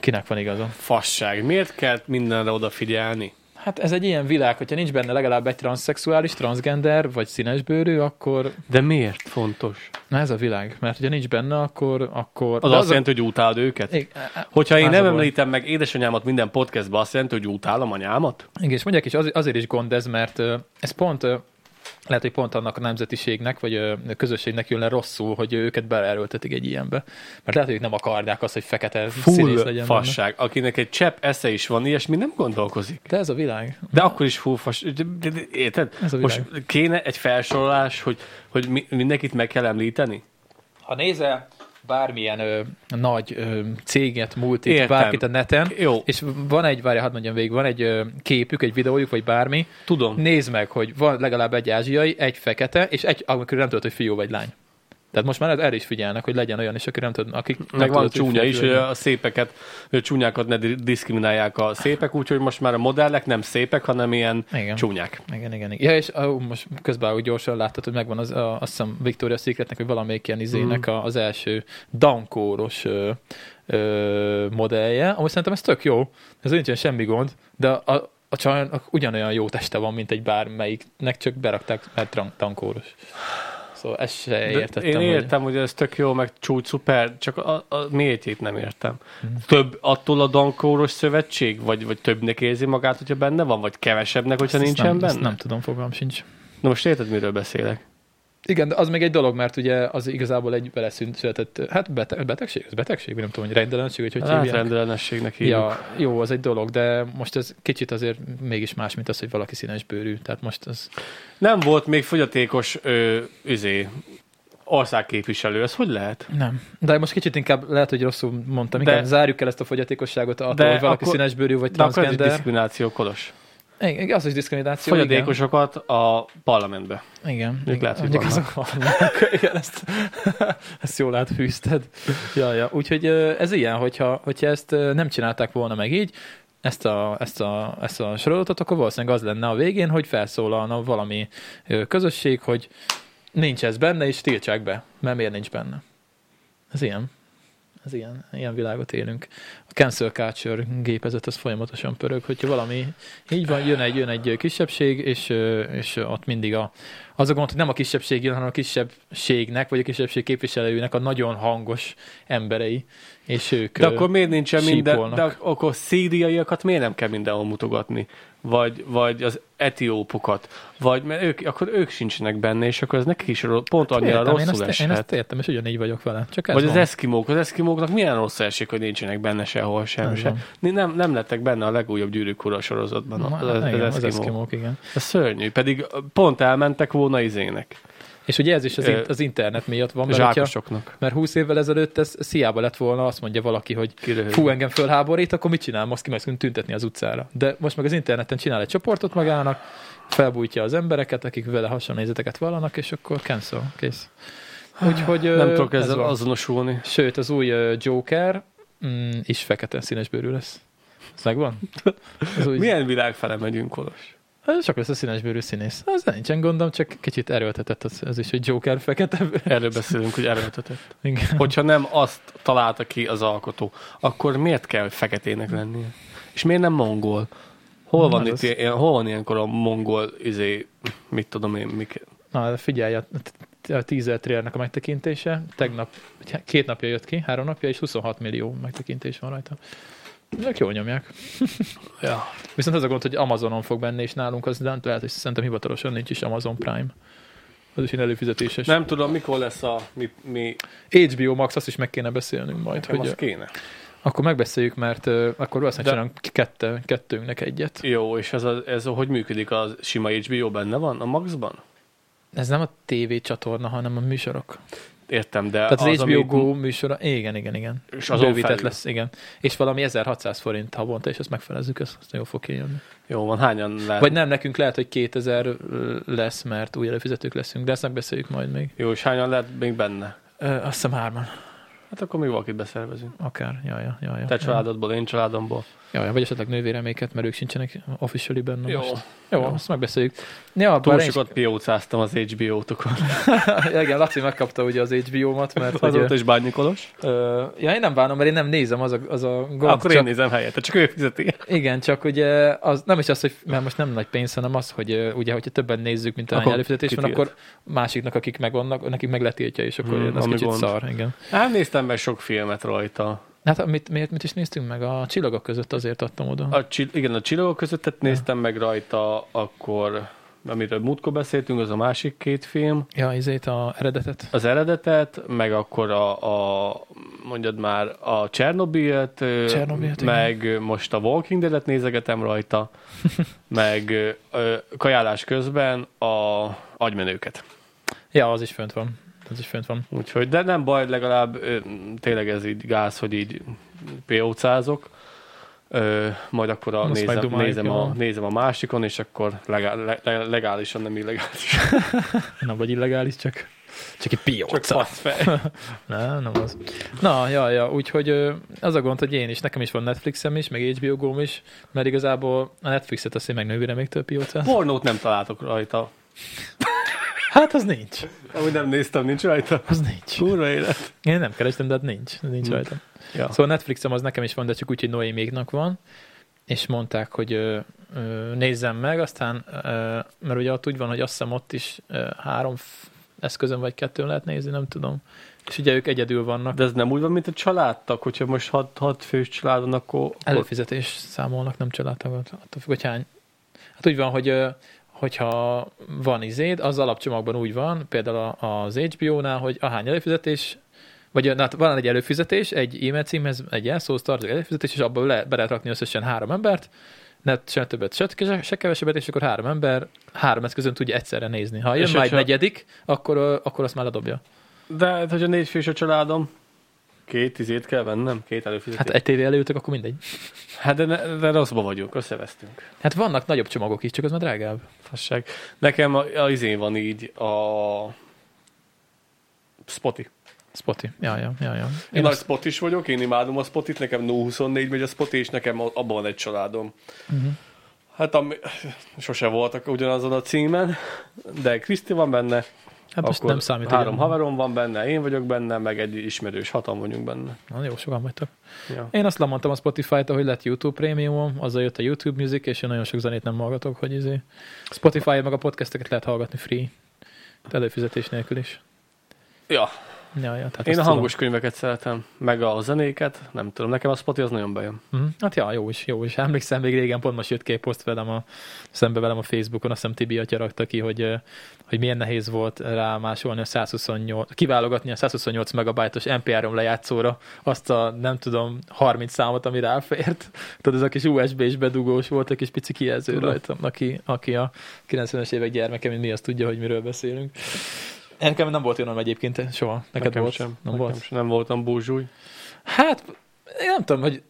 kinek van igaza. Fasság. Miért kell mindenre odafigyelni? Hát ez egy ilyen világ, hogyha nincs benne legalább egy transzexuális, transgender, vagy színesbőrű, akkor De miért fontos? na ez a világ. Mert hogyha nincs benne, akkor... akkor Az de azt jelenti, hogy utálod őket? Igen, Hogyha én az nem a említem meg édesanyámat minden podcastban, azt jelenti, hogy utálom anyámat? Igen, és mondják is, az, azért is gond ez, mert ez pont, lehet, hogy pont annak a nemzetiségnek, vagy ö, közösségnek jön le rosszul, hogy őket beleerőltetik egy ilyenbe. Mert lehet, hogy ők nem akarják azt, hogy fekete színész Full legyen benne. fasság. Akinek egy csepp esze is van, ilyesmi nem gondolkozik. De ez a világ. De akkor is full fasság. De- de- de- Érted? Ez a Most világ. kéne egy felsorolás, hogy, hogy mi- mindenkit meg kell említeni? Ha nézel bármilyen ö, nagy ö, céget, multit, Értem. bárkit a neten, Jó, és van egy, várja, hadd mondjam végig, van egy ö, képük, egy videójuk, vagy bármi, tudom. nézd meg, hogy van legalább egy ázsiai, egy fekete, és egy, amikor nem tudod, hogy fiú vagy lány. Tehát most már erre is figyelnek, hogy legyen olyan is, aki nem tud, akik nem Meg van tudod, hogy csúnya is, hogy a szépeket, hogy a csúnyákat ne di- diszkriminálják a szépek, úgyhogy most már a modellek nem szépek, hanem ilyen Igen. csúnyák. Igen, igen, igen. Ja, és uh, most közben, hogy gyorsan láttad, hogy megvan az, a, azt hiszem Victoria's Secretnek, vagy valamelyik ilyen izének Mm. az első dankóros ö, modellje. Amúgy szerintem ez tök jó, ez nincsen semmi gond, de a, a csajnak ugyanolyan jó teste van, mint egy bármelyiknek, csak berakták, mert tankóros. Szóval ezt se De értettem. Én hogy- értem, hogy ez tök jó, meg csúcs szuper, csak a, a miértjét nem értem. Mhm. Több attól a dankóros szövetség? Vagy, vagy többnek érzi magát, hogyha benne van? Vagy kevesebbnek, hogyha Ezt nincsen nem, benne? Ezt nem tudom, fogalm sincs. Na most érted, miről beszélek? Igen, de az még egy dolog, mert ugye az igazából egy beleszűnt született, hát beteg, betegség, ez betegség, nem tudom, hogy rendellenesség, vagy hogy Hát hívják. rendellenességnek hívjuk. Ja, jó, az egy dolog, de most ez kicsit azért mégis más, mint az, hogy valaki színes bőrű. Tehát most ez... Nem volt még fogyatékos ö, üzé, országképviselő, ez hogy lehet? Nem. De most kicsit inkább lehet, hogy rosszul mondtam. De- Inkább zárjuk el ezt a fogyatékosságot attól, De hogy valaki akkor- színes bőrű vagy De akkor ez egy transgender. diszkrimináció, Kolos. Igen, az is diszkrimináció. Fogyatékosokat a parlamentbe. Igen. igen. Ők lehet, hogy Mondjuk vannak. azok vannak. Igen, ezt, ezt jól átfűzted. Ja, ja. Úgyhogy ez ilyen, hogyha, hogyha ezt nem csinálták volna meg így, ezt a, ezt, a, ezt a sorozatot, akkor valószínűleg az lenne a végén, hogy felszólalna valami közösség, hogy nincs ez benne, és tiltsák be. Mert miért nincs benne? Ez ilyen. Ez ilyen, ilyen világot élünk. A cancel culture gépezet az folyamatosan pörög, hogyha valami így van, jön egy, jön egy kisebbség, és, és ott mindig a, az a gond, hogy nem a kisebbség jön, hanem a kisebbségnek, vagy a kisebbség képviselőjének a nagyon hangos emberei, és ők De akkor miért nincsen minden, sípolnak. de ak- akkor szíriaiakat miért nem kell mindenhol mutogatni? Vagy, vagy az etiópokat? Vagy, mert ők, akkor ők sincsenek benne, és akkor ez nekik is pont annyira értem, én rosszul ezt, én eshet. ezt értem, és ugyanígy vagyok vele. Csak ez Vagy az van. eszkimók. Az eszkimóknak milyen rossz esik, hogy nincsenek benne sehol sem. Ez sem. Nem, nem lettek benne a legújabb gyűrűk ura sorozatban. Na, Az, az, igen, az, az eszkimók. eszkimók, igen. Ez szörnyű. Pedig pont elmentek volna izének. És ugye ez is az, Ö, az internet miatt van, mert, hogyha, Zsákosoknak. mert 20 évvel ezelőtt ez sziába lett volna, azt mondja valaki, hogy Kiröhög. fú, engem fölháborít, akkor mit csinál? Most ki tüntetni az utcára. De most meg az interneten csinál egy csoportot magának, felbújtja az embereket, akik vele hasonló nézeteket vallanak, és akkor cancel, kész. Úgyhogy ö, Nem tudok ez ezzel van. azonosulni. Sőt, az új ö, Joker mm, is fekete színes bőrű lesz. Ez megvan? Az új... Milyen világ fele megyünk, Kolos? Ez csak lesz a színes bőrű színész. Az nincsen gondom, csak kicsit erőltetett az, az is, hogy Joker fekete. Erről beszélünk, hogy erőltetett. Igen. Hogyha nem azt találta ki az alkotó, akkor miért kell feketének lennie? És miért nem mongol? Hol van, Az itt ilyen, hol van ilyenkor a mongol, izé, mit tudom én, mik, Na, figyelj, a a teaser trailernek a megtekintése, tegnap, két napja jött ki, három napja, és 26 millió megtekintés van rajta. Ezek jól nyomják. ja. Viszont az a gond, hogy Amazonon fog benni, és nálunk az de lehet, hogy szerintem hivatalosan nincs is Amazon Prime. Az is ilyen előfizetéses. Nem tudom, mikor lesz a mi, mi HBO Max, azt is meg kéne beszélnünk majd, nekem hogy az kéne. akkor megbeszéljük, mert uh, akkor valószínűleg De- csinálunk kette, kettőnknek egyet. Jó, és ez, a, ez a, hogy működik? Az sima HBO benne van? A Maxban? Ez nem a TV csatorna, hanem a műsorok. Értem, de Tehát az, az HBO amit- Go műsora, igen, igen, igen. És azon Bővített lesz, igen. És valami 1600 forint havonta, és ezt megfelezzük, ezt, azt jó fog kijönni. Jó van, hányan lehet? Vagy nem, nekünk lehet, hogy 2000 lesz, mert új előfizetők leszünk, de ezt megbeszéljük majd még. Jó, és hányan lehet még benne? Ö, azt hiszem hárman, Hát akkor még valakit beszervezünk. akár. Ja, ja, ja, ja. Te családodból, én családomból. Ja, ja, vagy esetleg nővéreméket, mert ők sincsenek officially benne Jó. most. Jó, Jó. azt megbeszéljük. Ja, Túl én is- sokat piócáztam az HBO-tokon. igen, Laci megkapta ugye az HBO-mat, mert hogy, Azóta is bánnyikolos. ö, ja, én nem bánom, mert én nem nézem, az a, az a gond. Akkor csak, én nézem helyette, csak ő fizeti. Igen, csak ugye az, nem is az, hogy mert most nem nagy pénz, hanem az, hogy ugye, hogyha többen nézzük, mint ahány Akkor előfizetés van, kitilt. akkor másiknak, akik megvannak, nekik meg letiltja, és akkor Hmm, az kicsit gond. szar, igen. Hát néztem meg sok filmet rajta. Hát mit, miért, mit is néztünk meg? A csillagok között azért adtam oda. A, csi- igen, a csillagok között néztem meg rajta, akkor amiről múltkor beszéltünk, az a másik két film. Ja, izét, a eredetet. Az eredetet, meg akkor a, a mondjad már, a Csernobilt, Csernobilt, igen. meg most a Walking Dead-et nézegetem rajta, meg ö, kajálás közben a agymenőket. Ja, az is fönt van. Az is fönt van. Úgyhogy, de nem baj, legalább ö, tényleg ez így gáz, hogy így PO-cázok. Ö, majd akkor a nézem, megdumáljuk, nézem, a, nézem a másikon, és akkor legál, le, le, legálisan, nem illegális. Nem vagy illegális, csak, csak egy Csak pióca. faszfej. Nem, nem az. Na, ja, ja, úgyhogy az a gond, hogy én is, nekem is van Netflixem is, meg HBO Go-m is, mert igazából a Netflixet azt én meg nővére még több pióca. Pornót nem találtok rajta. Hát az nincs. Ahogy nem néztem, nincs rajta. Az nincs. Kurva élet. Én nem kerestem, de hát nincs. Nincs Hm. rajta. Ja. Szóval Netflixem az nekem is van, de csak úgy, hogy Noéméknak van. és mondták, hogy ö, ö, nézzem meg, aztán, ö, mert ugye ott úgy van, hogy azt hiszem ott is ö, három f- eszközön vagy kettőn lehet nézni, nem tudom. És ugye ők egyedül vannak. De ez nem úgy van, mint a családtak, hogyha most hat, hat fős családon, akkor... akkor Előfizetés számolnak, nem családtagot. Attól függ, hogy hány. Hát úgy van, hogy hogyha van izéd, az alapcsomagban úgy van, például az HBO-nál, hogy ahány előfizetés, vagy hát van egy előfizetés, egy e-mail címhez, egy jelszóhoz tartozik előfizetés, és abban le, be lehet rakni összesen három embert, ne se többet, se, se kevesebbet, és akkor három ember három eszközön tudja egyszerre nézni. Ha jön már egy negyedik, akkor, akkor azt már ledobja. De hát, hogyha négy fős a családom, két izét kell vennem, két előfizetést. Hát egy tévé előtök, akkor mindegy. hát de, ne, de rosszba vagyunk, összevesztünk. Hát vannak nagyobb csomagok is, csak az már drágább. Fasság. Nekem a, a izén van így a Spotify. Spoty. Ja, ja, ja, ja. Én Én nagy azt, spot is vagyok, én imádom a spotit, nekem 024 megy a spot, és nekem abban van egy családom. Mhm. Hát ami, sose voltak ugyanazon a címen, de Kriszti van benne, hát most nem számít. három ugye? haverom van benne, én vagyok benne, meg egy ismerős, hatan vagyunk benne. Na, jó, sokan vagytok. Ja. Én azt lemondtam a Spotify-t, hogy lett YouTube prémium, azzal jött a YouTube Music, és én nagyon sok zenét nem hallgatok, hogy izé. Spotify meg a podcasteket lehet hallgatni free. Előfizetés nélkül is. ja, Ja, ja, tehát én a tudom. hangos könyveket szeretem, meg a zenéket, nem tudom, nekem a Spotify az nagyon bejön. Mhm. Hát ja, jó is, jó is. Emlékszem, még régen pont most jött ki poszt velem a, szembe velem a Facebookon, azt hiszem Tibi atya rakta ki, hogy, hogy milyen nehéz volt rá másolni a 128, kiválogatni a 128 megabajtos MP3 lejátszóra azt a, nem tudom, 30 számot, ami ráfért. Tudod, ez a kis USB-s bedugós volt, egy kis pici kijelző Tudom. rajta, aki, aki a 90-es évek gyermeke, mint mi, azt tudja, hogy miről beszélünk. Nekem nem volt olyan egyébként soha. Neked nekem volt? sem. Nem nekem volt? Sem, nem voltam búzsúly. Hát, én nem tudom, hogy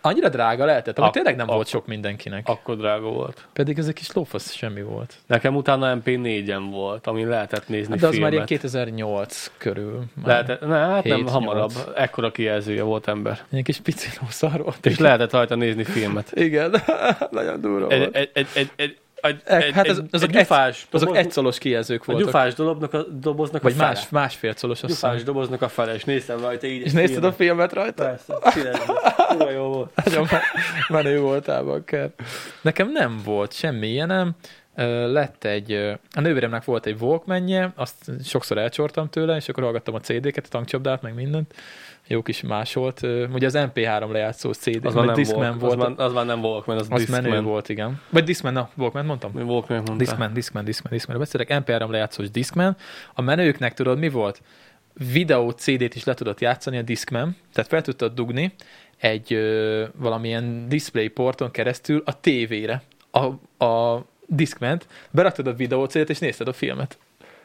annyira drága lehetett, Ak- tényleg nem ak- volt sok mindenkinek. Akkor drága volt. Pedig ez egy kis lófasz semmi volt. Nekem utána MP4-en volt, ami lehetett nézni Hát de az filmet. már ilyen 2008 körül. Lehetett, ne, hát nem, 7-8. hamarabb. Ekkora kijelzője volt ember. Ilyen kis pici lószar volt. És lehetett rajta nézni filmet. Igen, nagyon durva Egy, volt. egy, egy, egy, egy, egy, egy, hát az- egy, azok egy gyufás, Azok doboz, egyszolos kijelzők a voltak. gyufás doboznak a, doboznak vagy a fele. más, másfél azt gyufás doboznak a fele, és néztem rajta így. És egy nézted a filmet. rajta? Persze. Kurva jó volt. Nagyon men- menő voltál, bakker. Nekem nem volt semmi ilyenem. Lett egy, a nővéremnek volt egy Walkmanje, azt sokszor elcsortam tőle, és akkor hallgattam a CD-ket, a tankcsapdát, meg mindent. Jó kis másolt. Ugye az MP3 lejátszó CD, Az már nem Discman volt. volt. Az már, az már nem Walkman, az, az menő Discman. volt, igen. Vagy Discman, na, Walkman mondtam? Walkman mondta. Discman, Discman, Discman, Discman. Beszélek, MP3 lejátszós Discman. A menőknek tudod, mi volt? Videó CD-t is le tudott játszani a Discman, tehát fel tudtad dugni egy ö, valamilyen display porton keresztül a tévére a, a Discman-t, beraktad a videó CD-t és nézted a filmet.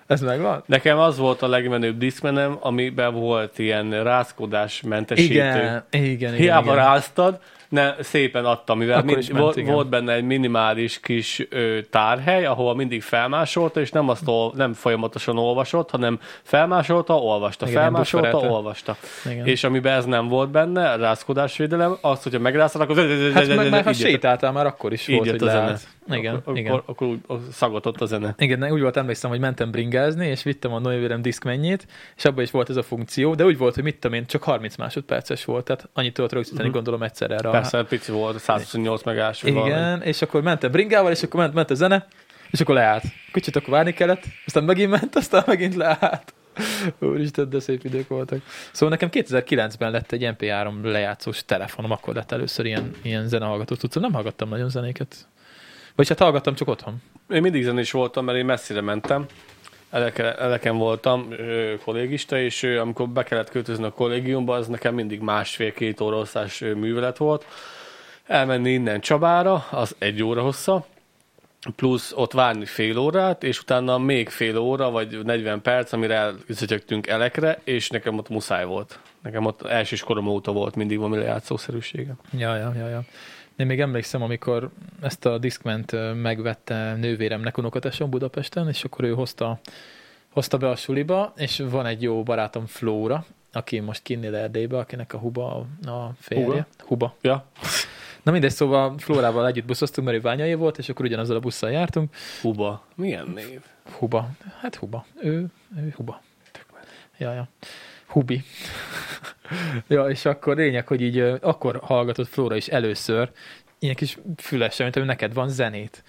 Ez megvan? Nekem az volt a legmenőbb Discmanem, amiben volt ilyen rázkodás mentesítő. Igen, igen, igen. Hiába igen. ráztad, ne, szépen adtam, mivel Akkor mind, ment, volt, igen. volt benne egy minimális kis ö, tárhely, ahol mindig felmásolta, és nem azt ol, nem folyamatosan olvasott, hanem felmásolta, olvasta, Igen, felmásolta, olvasta. Igen. És amiben ez nem volt benne, rázkodásvédelem, az, hogyha megráztad, akkor Hát meg, meg ha sétáltál, már akkor is volt, hogy lehet. Igen, akkor, igen. Akkor, akkor úgy szagotott a zene. Igen, úgy volt, emlékszem, hogy mentem bringázni, és vittem a nővérem diszkmennyét, és abban is volt ez a funkció, de úgy volt, hogy mit tudom én, csak 30 másodperces volt, tehát annyit tudott rögzíteni, Mhm. gondolom egyszer erre. Persze, pici volt, 128 megás. vagy valami. Igen, és akkor mentem bringával, és akkor ment, ment a zene, és akkor leállt. Kicsit akkor várni kellett, aztán megint ment, aztán megint leállt. Úristen, de szép idők voltak. Szóval nekem 2009-ben lett egy MP3 lejátszós telefonom, akkor lett először ilyen, ilyen zenehallgató tudszom. Nem hallgattam nagyon zenéket. Vagy hát hallgattam csak otthon. Én mindig zenés voltam, mert én messzire mentem. Eleke, eleken voltam ö, kollégista, és ö, amikor be kellett költözni a kollégiumba, az nekem mindig másfél-két óra művelet volt. Elmenni innen Csabára, az egy óra hossza, plusz ott várni fél órát, és utána még fél óra, vagy 40 perc, amire elzötyögtünk elekre, és nekem ott muszáj volt. Nekem ott elsőskorom óta volt mindig valami lejátszószerűsége. Ja, ja, ja, ja. Én még emlékszem, amikor ezt a Discment ö, megvette nővéremnek unokatesom Budapesten, és akkor ő hozta, hozta be a suliba, és van egy jó barátom Flóra, aki most kinnél Erdélybe, akinek a Huba a, a férje. Huga? Huba. Ja, Na mindegy, szóval Flórával együtt buszoztunk, mert ő Ványai volt, és akkor ugyanazzal a busszal jártunk. Huba. Milyen név? Huba. Hát Huba. Ő, ő Huba. Ja, ja. Hubi. ja, és akkor lényeg, hogy így akkor hallgatott Flóra is először ilyen kis fülesse, mint hogy neked van zenét.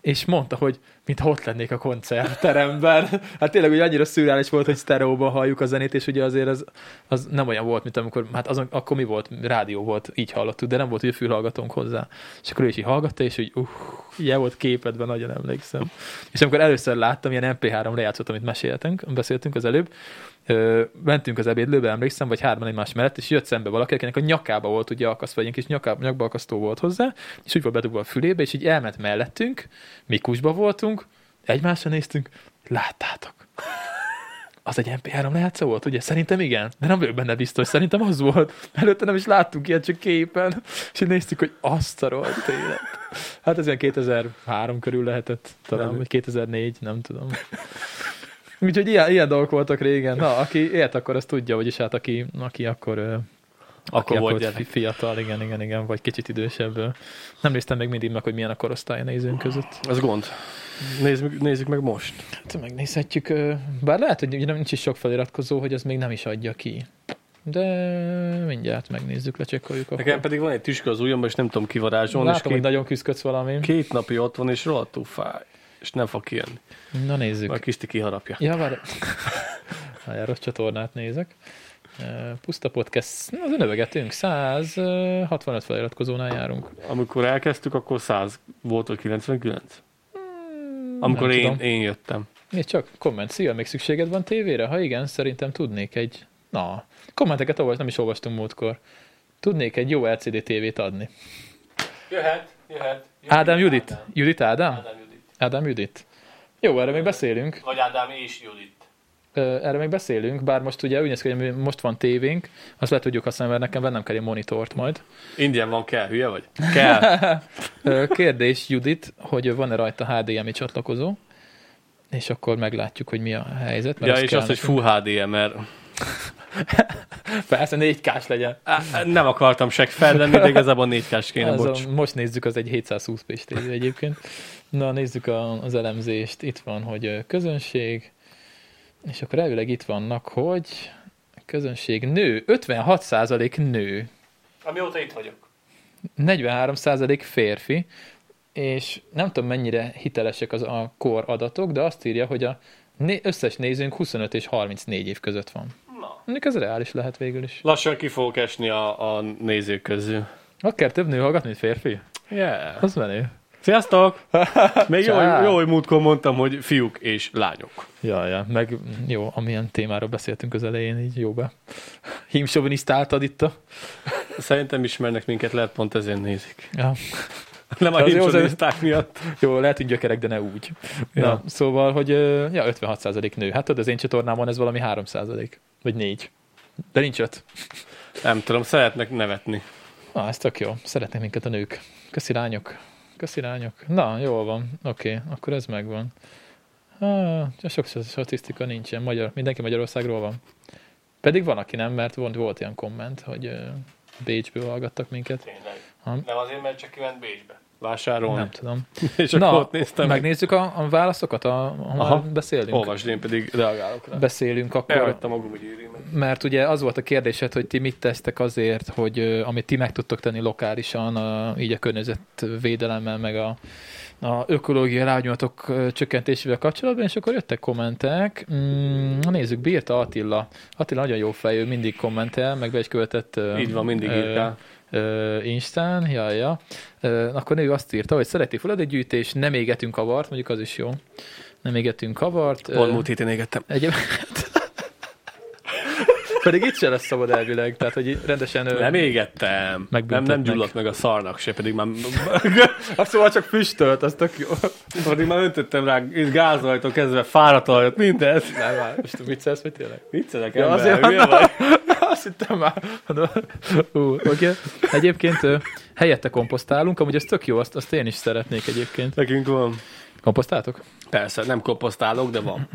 És mondta, hogy mintha ott lennék a koncertteremben. Hát tényleg ugye annyira szürreális volt, hogy sztereóban halljuk a zenét, és ugye azért az, az nem olyan volt, mint amikor, hát azon, akkor mi volt, rádió volt, így hallottuk, de nem volt, hogy fülhallgatónk hozzá. És akkor ő is így hallgatta, és úgy, uh, ilyen volt képedben, nagyon emlékszem. És amikor először láttam, ilyen MP3 lejátszot, amit meséltünk, beszéltünk az előbb, ö, mentünk az ebédlőbe, emlékszem, vagy hárman egymás mellett, és jött szembe valaki, akinek a nyakába volt ugye akasztva, egy kis nyakába, nyakba akasztó volt hozzá, és úgy volt bedugva a fülébe, és így elment mellettünk, mi kusba voltunk, egymásra néztünk, láttátok. Az egy MP3 lejátszó volt, ugye? Szerintem igen, de nem vagyok benne biztos, szerintem az volt. Előtte nem is láttunk ilyet, csak képen, és így néztük, hogy azt a rohadt élet. Hát ez ilyen 2003 körül lehetett, talán, Nem. vagy 2004, nem tudom. Úgyhogy ilyen, ilyen dolgok voltak régen. Na, aki élt, akkor azt tudja, vagyis hát aki, aki akkor, Akkor aki volt akkor gyerek. fi- fiatal, igen, igen, igen, vagy kicsit idősebb. Nem néztem még mindig meg, hogy milyen a korosztály a nézőnk között. Ez gond. Nézzük, nézzük meg most. Hát megnézhetjük, bár lehet, hogy ugye nincs is sok feliratkozó, hogy az még nem is adja ki. De mindjárt megnézzük, lecsekkoljuk. Akkor. Nekem pedig van egy tüske az ujjamban, és nem tudom kivarázsolni, és Látom, hogy két, nagyon küzdködsz valami. két napja ott van, és rohadtul fáj. És nem fog kijönni. Na nézzük. Majd Kriszti kiharapja. Ja, várj. Várjál, rossz csatornát nézek. Ö, Puszta podcast, na, azért növegetünk, 165 feliratkozónál járunk. Amikor elkezdtük, akkor 100 volt, vagy 99? Amikor nem én, tudom. én jöttem. Nézd csak, komment, szia, még szükséged van tévére? Ha igen, szerintem tudnék egy... Na, kommenteket ahol nem is olvastunk múltkor. Tudnék egy jó LCD tévét adni. Jöhet, jöhet. Ádám Judit. Judit Ádám? Ádám Judit. Ádám Judit. Jó, erre még beszélünk. Vagy Ádám és Judit. Erre még beszélünk, bár most ugye úgy néz ki, hogy most van tévénk, azt le tudjuk használni, mert nekem vennem kell egy monitort majd. Ingyen van, kell, hülye vagy? Kell. Kérdés Judit, hogy van-e rajta HDMI csatlakozó, és akkor meglátjuk, hogy mi a helyzet. ja, az és azt, hogy. Full HDMR. Persze 4K-s legyen. Á, Nem akartam seg fel lenni, de igazából 4 k kéne, bocs. a, most nézzük, az egy 720 p tévé egyébként. Na, nézzük a, az elemzést. Itt van, hogy közönség, és akkor elvileg itt vannak, hogy közönség nő, 56% nő, Amióta itt vagyok. 43% férfi, és nem tudom mennyire hitelesek az a kor adatok, de azt írja, hogy a összes nézőnk 25 és 34 év között van. Na. Mondjuk ez reális lehet végül is. Lassan ki fogok esni a, a nézők közül. Akár több nő hallgat, mint férfi? Yeah. Az menő. Sziasztok! Még jó, jó, hogy múltkor mondtam, hogy fiúk és lányok. Ja, ja, meg jó, amilyen témáról beszéltünk az elején, így jó be. Hímsovinisztáltad itt a... Szerintem ismernek minket, lehet pont ezért nézik. Ja. Nem a himsoniszták miatt. Jó, lehetünk gyökerek, de ne úgy. Ja. Na, szóval, hogy ja, 56% nő. Hát tudod, az én csatornámon ez valami 3%. Vagy 4. De nincs 5. Nem tudom, szeretnek nevetni. Na, ez tök jó. Szeretnek minket a nők. Köszi lányok. Köszi lányok. Na, jól van. Oké, okay, akkor ez megvan. Ah, sok statisztika nincsen. Magyar, mindenki Magyarországról van. Pedig van, aki nem, mert volt, volt ilyen komment, hogy Bécsből hallgattak minket. Tényleg. Ha? Nem azért, mert csak kiment Bécsbe. Vásárolni. Nem tudom. És akkor Na, ott néztem. Meg... megnézzük a, a válaszokat, a, ha beszélünk. Olvasd, én pedig reagálok rá. Beszélünk akkor. Elhagytam magam, hogy. Mert ugye az volt a kérdésed, hogy ti mit tesztek azért, hogy amit ti meg tudtok tenni lokálisan, a, így a környezetvédelemmel, meg a, a ökológiai rágnyolatok ö, csökkentésével kapcsolatban, és akkor jöttek kommentek. Mm, nézzük, bírta Attila. Attila nagyon jó fej, ő mindig kommentel, meg be is követett Így van, mindig írtál. ö, Instán, ja, ja. Ö, akkor ő azt írta, hogy szereti hulladékgyűjtés, nem égetünk kavart, mondjuk az is jó. Nem égetünk kavart. Pont Ö, múlt héten égettem. Egyébként... Pedig itt se lesz szabad elvileg, tehát hogy rendesen... Nem égettem. Nem, nem gyulladt meg a szarnak se, pedig már, Hát szóval csak füstölt, az tök jó. pedig már öntöttem rá gázajtól kezdve fáradt aljat, mindent. Nem, már most viccelsz, vagy tényleg? Viccelek Ja, ember, azért hülye vagy? Azt hittem már. Ú, oké. Okay. Egyébként helyette komposztálunk, amúgy ez tök jó, azt, azt én is szeretnék egyébként. Nekünk van. Komposztáltok? Persze, nem komposztálok, de van.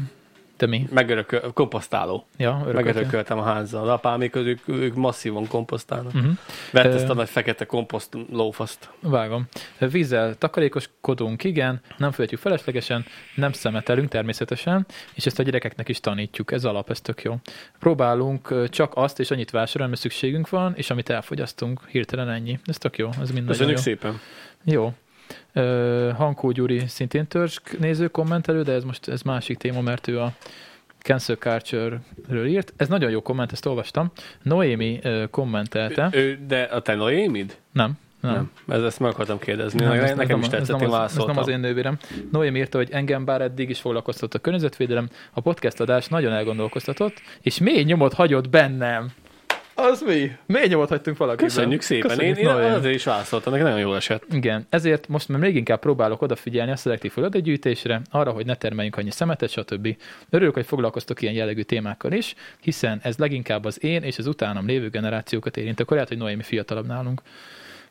Te mi? Megörököl, komposztáló. Ja? Megörököltem a házzal. A apámék, ők, ők masszívan komposztálnak. Uh-huh. Vett ezt a nagy fekete komposzt lófaszt. Vágom. Vízzel takarékoskodunk, igen, nem folyatjuk feleslegesen, nem szemetelünk természetesen, és ezt a gyerekeknek is tanítjuk, ez alap, ez tök jó. Próbálunk csak azt és annyit vásárolni, mert szükségünk van, és amit elfogyasztunk, hirtelen ennyi. Ez tök jó, ez mind nagyon Köszönjük jó. szépen. Jó. Hankó Gyuri szintén törzsk néző kommentelő, de ez most ez másik téma, mert ő a Cancel Culture-ről írt. Ez nagyon jó komment, ezt olvastam. Noémi uh, kommentelte. Ő, de a te Noémid? Nem, nem. Nem. Ez, ezt meg akartam kérdezni. Nem, Nem, ez- ez nekem nem- is ez tetszett, nem én az- Ez nem az én nővérem. Noém írta, hogy engem bár eddig is foglalkoztatott a környezetvédelem, a podcast adás nagyon elgondolkoztatott, és mély nyomot hagyott bennem. Az mi? Mély nyomot hagytunk valakiben. Köszönjük szépen. Köszönjük, én, én Noém. azért is válaszoltam, neki nagyon jól esett. Igen, ezért most már még inkább próbálok odafigyelni a szelektív földegyűjtésre, arra, hogy ne termeljünk annyi szemetet, stb. Örülök, hogy foglalkoztok ilyen jellegű témákkal is, hiszen ez leginkább az én és az utánam lévő generációkat érint. Akkor lehet, hogy Noémi fiatalabb nálunk.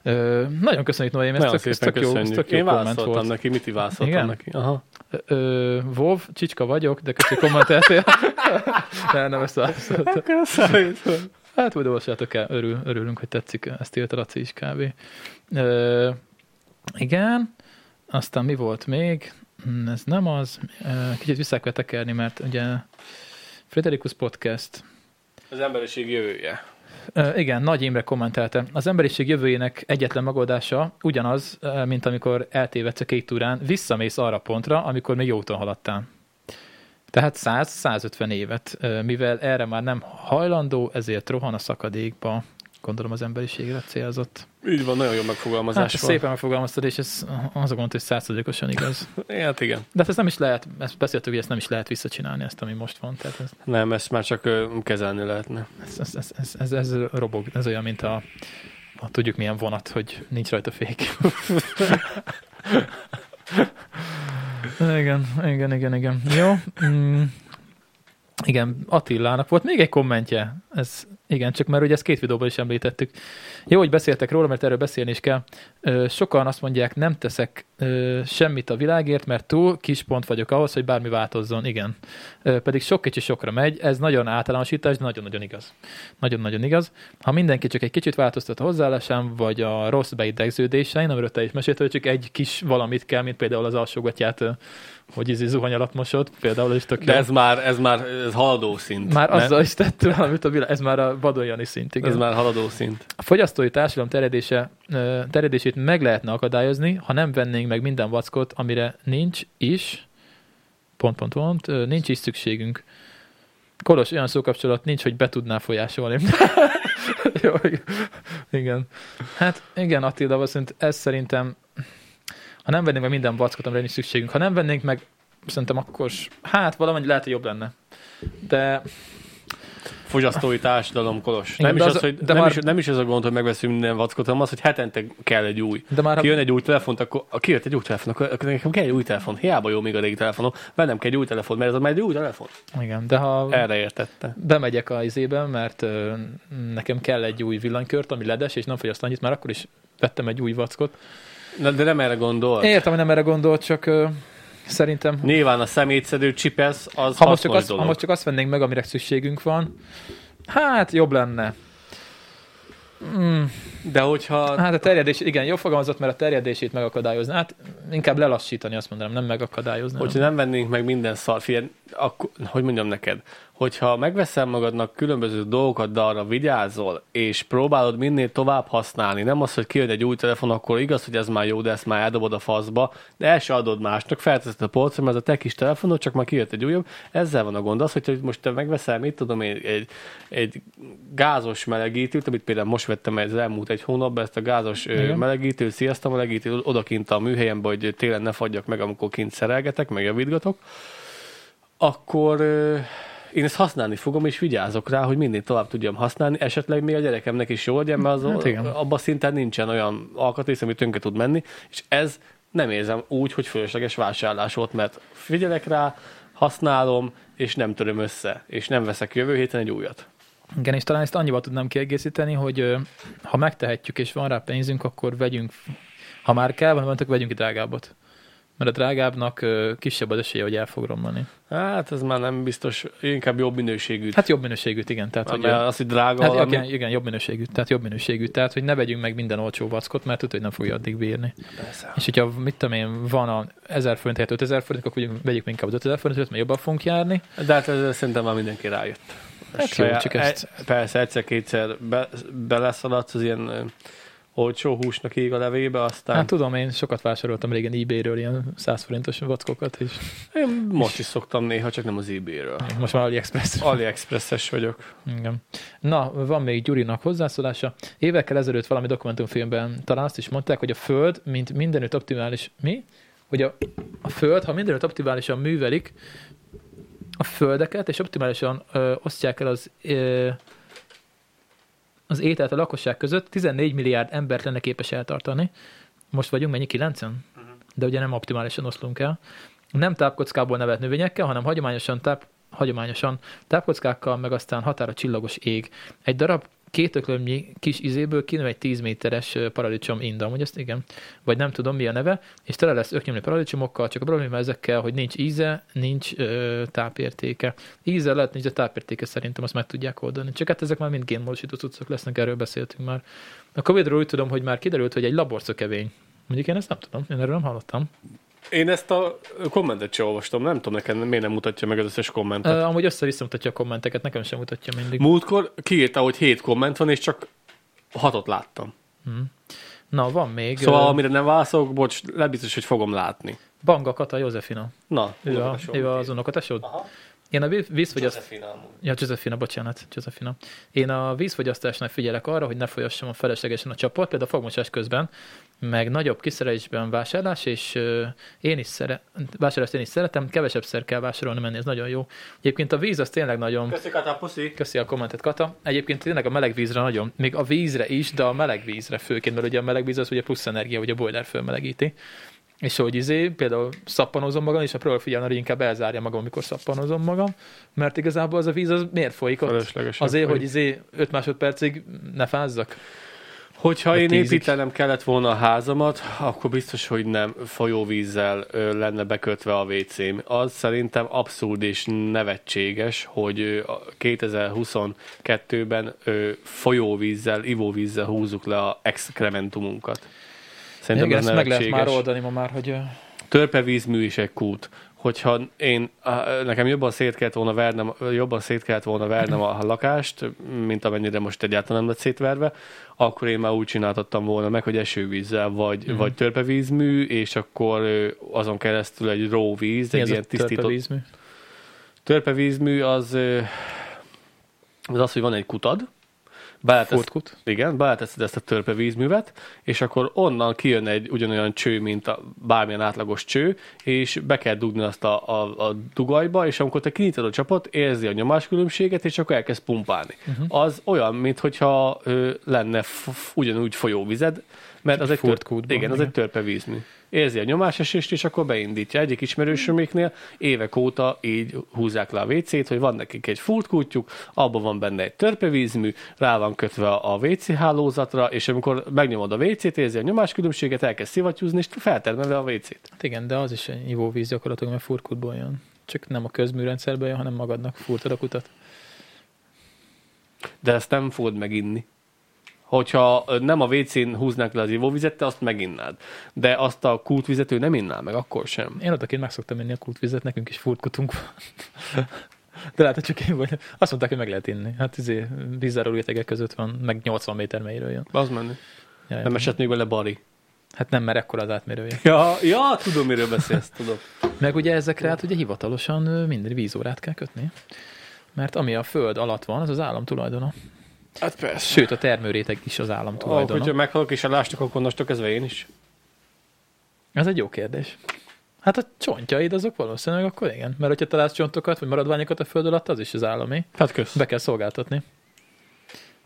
Ö, nagyon köszönjük, Noémi, ez Nagyon tök, tök jó, ez tök jó Én válaszoltam volt. neki, mit válaszoltam Igen? neki. Aha. Ö, Vov, csicska vagyok, de köszi kommenteltél. nem, nem ezt válaszoltam. Hát majd olvassátok el, örül, örülünk, hogy tetszik, ezt írta Laci is kb. Ö, igen, aztán mi volt még? Hm, Ez nem az. Kicsit vissza kell tekerni, mert ugye Frederikus Podcast, Az emberiség jövője. Ö, igen, Nagy Imre kommentelte. Az emberiség jövőjének egyetlen megoldása ugyanaz, mint amikor eltévedsz a kék túrán, visszamész arra a pontra, amikor még jó úton haladtál. Tehát 100-150 évet, mivel erre már nem hajlandó, ezért rohan a szakadékba. Gondolom az emberiségre célzott. Így van, nagyon jó megfogalmazás Hát van. szépen megfogalmaztad, és ez az a gond, hogy százszerzékosan igaz. Hát igen. De hát ez nem is lehet, ezt beszéltük, hogy ezt nem is lehet visszacsinálni, ezt, ami most van. Tehát ez, Nem, ezt már csak kezelni lehetne. ez, ez, ez, ez, ez, ez robog, ez olyan, mint a, a tudjuk milyen vonat, hogy nincs rajta fék. igen, igen, igen, igen. Jó. Mm. Igen, Attilának volt még egy kommentje. Ez, igen, csak mert ugye ezt két videóban is említettük. Jó, hogy beszéltek róla, mert erről beszélni is kell. Sokan azt mondják, nem teszek semmit a világért, mert túl kis pont vagyok ahhoz, hogy bármi változzon. Igen. Pedig sok kicsi sokra megy. Ez nagyon általánosítás, de nagyon-nagyon igaz. Nagyon-nagyon igaz. Ha mindenki csak egy kicsit változtat a hozzáállásán, vagy a rossz beidegződésein, amiről te is meséltél, hogy csak egy kis valamit kell, mint például az alsógatját, hogy izé zuhany alatt mosod, például is tök De ez már, ez már ez haladó szint. Már nem? azzal is tett valamit a világ, ez már a Badoljani szint, igen. Ez már haladó szint. A fogyasztói társadalom terjedése, terjedését meg lehetne akadályozni, ha nem vennénk meg minden vackot, amire nincs is, pont, pont, pont, nincs is szükségünk. Kolos, olyan szókapcsolat nincs, hogy be tudná folyásolni. Jó, igen. Hát igen, Attila, szerint ez szerintem, ha nem vennénk meg minden vackot, amire nincs szükségünk, ha nem vennénk meg, szerintem akkor, hát valamennyi lehet, hogy jobb lenne. De Fogyasztói társadalom, Kolos. Igen, nem, is az, az- hogy, de nem, már- is, nem is az a gond, hogy megveszünk minden vackot, hanem az, hogy hetente kell egy új. De már Kijön egy új telefont, akkor ha kijött egy új telefon, akkor, akkor nekem kell egy új telefon. Hiába jó még a régi telefonom, vennem kell egy új telefon, mert ez már egy új telefon. Igen, de ha Erre értette. bemegyek a izébe, mert ö, nekem kell egy új villanykört, ami ledes, és nem fogyaszt annyit, már akkor is vettem egy új vackot. Na, de nem erre gondol. Értem, hogy nem erre gondolt, csak ö, szerintem, Nyilván a szemétszedő csipesz az ha most, csak azt, dolog. ha most csak azt vennénk meg, amire szükségünk van, hát jobb lenne. Mm, De hogyha... hát a terjedés, igen, jó fogalmazott, mert a terjedését megakadályozni. Hát inkább lelassítani, azt mondanám, nem megakadályozni. Hogyha nem vennénk meg minden szar, figyelj, akkor, hogy mondjam neked, hogyha megveszel magadnak különböző dolgokat, de arra vigyázol, és próbálod minél tovább használni, nem az, hogy kijön egy új telefon, akkor igaz, hogy ez már jó, de ezt már eldobod a faszba, de el se adod másnak, felteszed a polcra, mert ez a te kis telefonod, csak már kijött egy újabb, ezzel van a gond. Az, hogy most te megveszel, mit tudom én, egy, egy gázos melegítőt, amit például most vettem az elmúlt egy hónapban, ezt a gázos Igen. melegítő, sziasztok, melegítő, odakint a műhelyen, hogy télen ne fagyjak meg, amikor kint szerelgetek, meg javítgatok, akkor én ezt használni fogom, és vigyázok rá, hogy mindig tovább tudjam használni, esetleg még a gyerekemnek is jó legyen, mert az Hát igen. abban szinten nincsen olyan alkatrész, ami tönkre tud menni, és ez nem érzem úgy, hogy fölösleges vásárlás volt, mert figyelek rá, használom, és nem töröm össze, és nem veszek jövő héten egy újat. Igen, és talán ezt annyival tudnám kiegészíteni, hogy ha megtehetjük és van rá pénzünk, akkor vegyünk, ha már kell, van, vegyünk egy drágábbat. Mert a drágábbnak kisebb az esélye, hogy el fog romlani. Hát ez már nem biztos, inkább jobb minőségű. Hát jobb minőségűt, igen. Tehát, hogy, az, hogy drága hát, valami. igen, igen, jobb minőségű, tehát jobb minőségű. Tehát, hogy ne vegyünk meg minden olcsó vackot, mert tudod, hogy nem fogja addig bírni. Persze. És hogyha, mit tudom én, van a 1000 forint helyett 5000 forint, akkor vegyük, inkább az 5000 forintot, mert jobban fogunk járni. De hát ez szerintem már mindenki rájött. Hát jó, csak ezt- e- Persze, egyszer-kétszer be, beleszaladsz az ilyen olcsó húsnak ég a levébe, aztán Hát tudom, én sokat vásároltam régen eBay-ről ilyen 100 forintos vackokat, és én most is szoktam néha, csak nem az eBay-ről. most már AliExpress. AliExpress-es vagyok. Igen. Na, van még Gyurinak hozzászólása. Évekkel ezelőtt valami dokumentumfilmben talán azt is mondták, hogy a Föld, mint mindenütt optimális, mi? Hogy a, a Föld, ha mindenütt optimálisan művelik, a földeket, és optimálisan ö, osztják el az ö, az ételt a lakosság között, 14 milliárd embert lenne képes eltartani. Most vagyunk mennyi? 9 De ugye nem optimálisan oszlunk el. Nem tápkockából nevelt növényekkel, hanem hagyományosan, táp, hagyományosan tápkockákkal, meg aztán határa csillagos ég. Egy darab két öklömnyi kis izéből kinő egy 10 méteres paradicsom inda, hogy ezt igen, vagy nem tudom mi a neve, és tele lesz öknyomni paradicsomokkal, csak a probléma ezekkel, hogy nincs íze, nincs ö, tápértéke. Íze lehet, nincs a tápértéke szerintem, azt meg tudják oldani. Csak hát ezek már mind génmódosító cuccok lesznek, erről beszéltünk már. A Covid-ról úgy tudom, hogy már kiderült, hogy egy laborszökevény. Mondjuk én ezt nem tudom, én erről nem hallottam. Én ezt a kommentet sem olvastam, nem tudom neked miért nem mutatja meg az összes kommentet. Uh, amúgy össze-vissza mutatja a kommenteket, nekem sem mutatja mindig. Múltkor kiírta, hogy hét komment van, és csak hatot láttam. Na, van még. Szóval, amire nem válaszolok, bocs, lebiztos, hogy fogom látni. Banga Kata Józsefina. Na, Ő, a, ő az unokatesód? Aha. Én a víz- vízfogyaszt... Josephine amúgy. Ja, Josephina, bocsánat, Josephina. Én a vízfogyasztásnál figyelek arra, hogy ne folyassam a feleslegesen a csapot, például a fogmosás közben, meg nagyobb kiszerelésben vásárlás, és én is szere... vásárlást én is szeretem, kevesebbszer kell vásárolni menni, ez nagyon jó. Egyébként a víz az tényleg nagyon... Köszi, Kata, puszi. Köszi a kommentet, Kata. Egyébként tényleg a meleg vízre nagyon, még a vízre is, de a meleg vízre főként, mert ugye a meleg víz az ugye plusz energia, ugye a boiler fölmelegíti. És hogy izé, például szappanozom magam, és a próbál figyelni, hogy inkább elzárja magam, amikor szappanozom magam, mert igazából az a víz az miért folyik ott? Azért, folyik. hogy izé 5 másodpercig ne fázzak. Hogyha én tízig. építenem kellett volna a házamat, akkor biztos, hogy nem folyóvízzel lenne bekötve a WC-m. Az szerintem abszurd és nevetséges, hogy ö, a 2022-ben ö, folyóvízzel, ivóvízzel húzzuk le a exkrementumunkat. Szerintem Igen, ez ezt meg lehet már oldani ma már, hogy Törpevízmű is egy kút. Hogyha én, nekem jobban szét kellett volna vernem, jobban szét kellett volna vernem a lakást, mint amennyire most egyáltalán nem lett szétverve, akkor én már úgy csináltattam volna meg, hogy esővízzel, vagy, mm. vagy törpevízmű, és akkor azon keresztül egy róvíz, mi egy ilyen tisztított... törpevízmű? Törpevízmű az, az az, hogy van egy kutad, beletesz, Furtkut? igen, beleteszed ezt a törpevízművet, és akkor onnan kijön egy ugyanolyan cső, mint a bármilyen átlagos cső, és be kell dugni azt a, a, a dugajba, és amikor te kinyitod a csapot, érzi a nyomáskülönbséget, és akkor elkezd pumpálni. Uh-huh. Az olyan, mintha lenne f- f- ugyanúgy folyóvized, mert az egy, tör, furtkútban, igen, az egy törpevízmű. Érzi a nyomásesést, és akkor beindítja. Egyik ismerősöméknél évek óta így húzzák le a WC-t, hogy van nekik egy furtkútjuk, abban van benne egy törpevízmű, rá van kötve a WC hálózatra, és amikor megnyomod a WC-t, érzi a nyomáskülönbséget, elkezd szivattyúzni, és feltermelve a WC-t. Hát igen, de az is egy ivóvíz gyakorlatilag, mert furtkutból jön. Csak nem a közműrendszerből jön, hanem magadnak furtad a kutat. De ezt nem fogod meginni. Hogyha nem a WC-n húznák le az ivóvizet, te azt meginnád. De azt a kútvizet ő nem inná meg, akkor sem. Én odakint meg szoktam menni a kútvizet, nekünk is furtkutunk van. De látod, csak én vagy. Azt mondták, hogy meg lehet inni. Hát izé, vízzáró rétegek között van, meg 80 méter mélyről jön. Az menni. Ja, Nem esett még vele Bari. Hát nem, mert ekkora az átmérője. Ja, ja, tudom, miről beszélsz, tudom. Meg ugye ezekre hát ugye hivatalosan minden vízórát kell kötni. Mert ami a föld alatt van, az az állam tulajdona. Hát persze. Sőt, a termőréteg is az állam tulajdona. hogyha meghalok és elástok, akkor onnastól kezdve én is. Ez egy jó kérdés. Hát a csontjaid azok valószínűleg akkor igen. Mert hogyha találsz csontokat, vagy maradványokat a föld alatt, az is az állami. Hát kösz. Be kell szolgáltatni.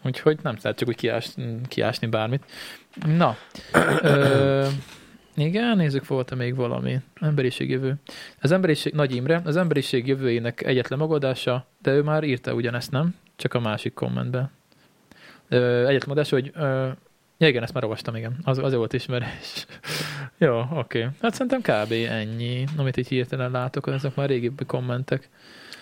Úgyhogy nem lehet csak úgy kiás, kiásni bármit. Na. Ö, igen, nézzük, volt-e még valami. Emberiség jövő. Az emberiség, Nagy Imre, az emberiség jövőjének egyetlen megoldása, de ő már írta ugyanezt, nem? Csak a másik kommentben. Megoldása, hogy ö, Ja, igen, ezt már olvastam, igen. Az, az volt ismerés. Jó, oké. Hát szerintem kb. ennyi, amit így hirtelen látok, ezek már régebbi kommentek.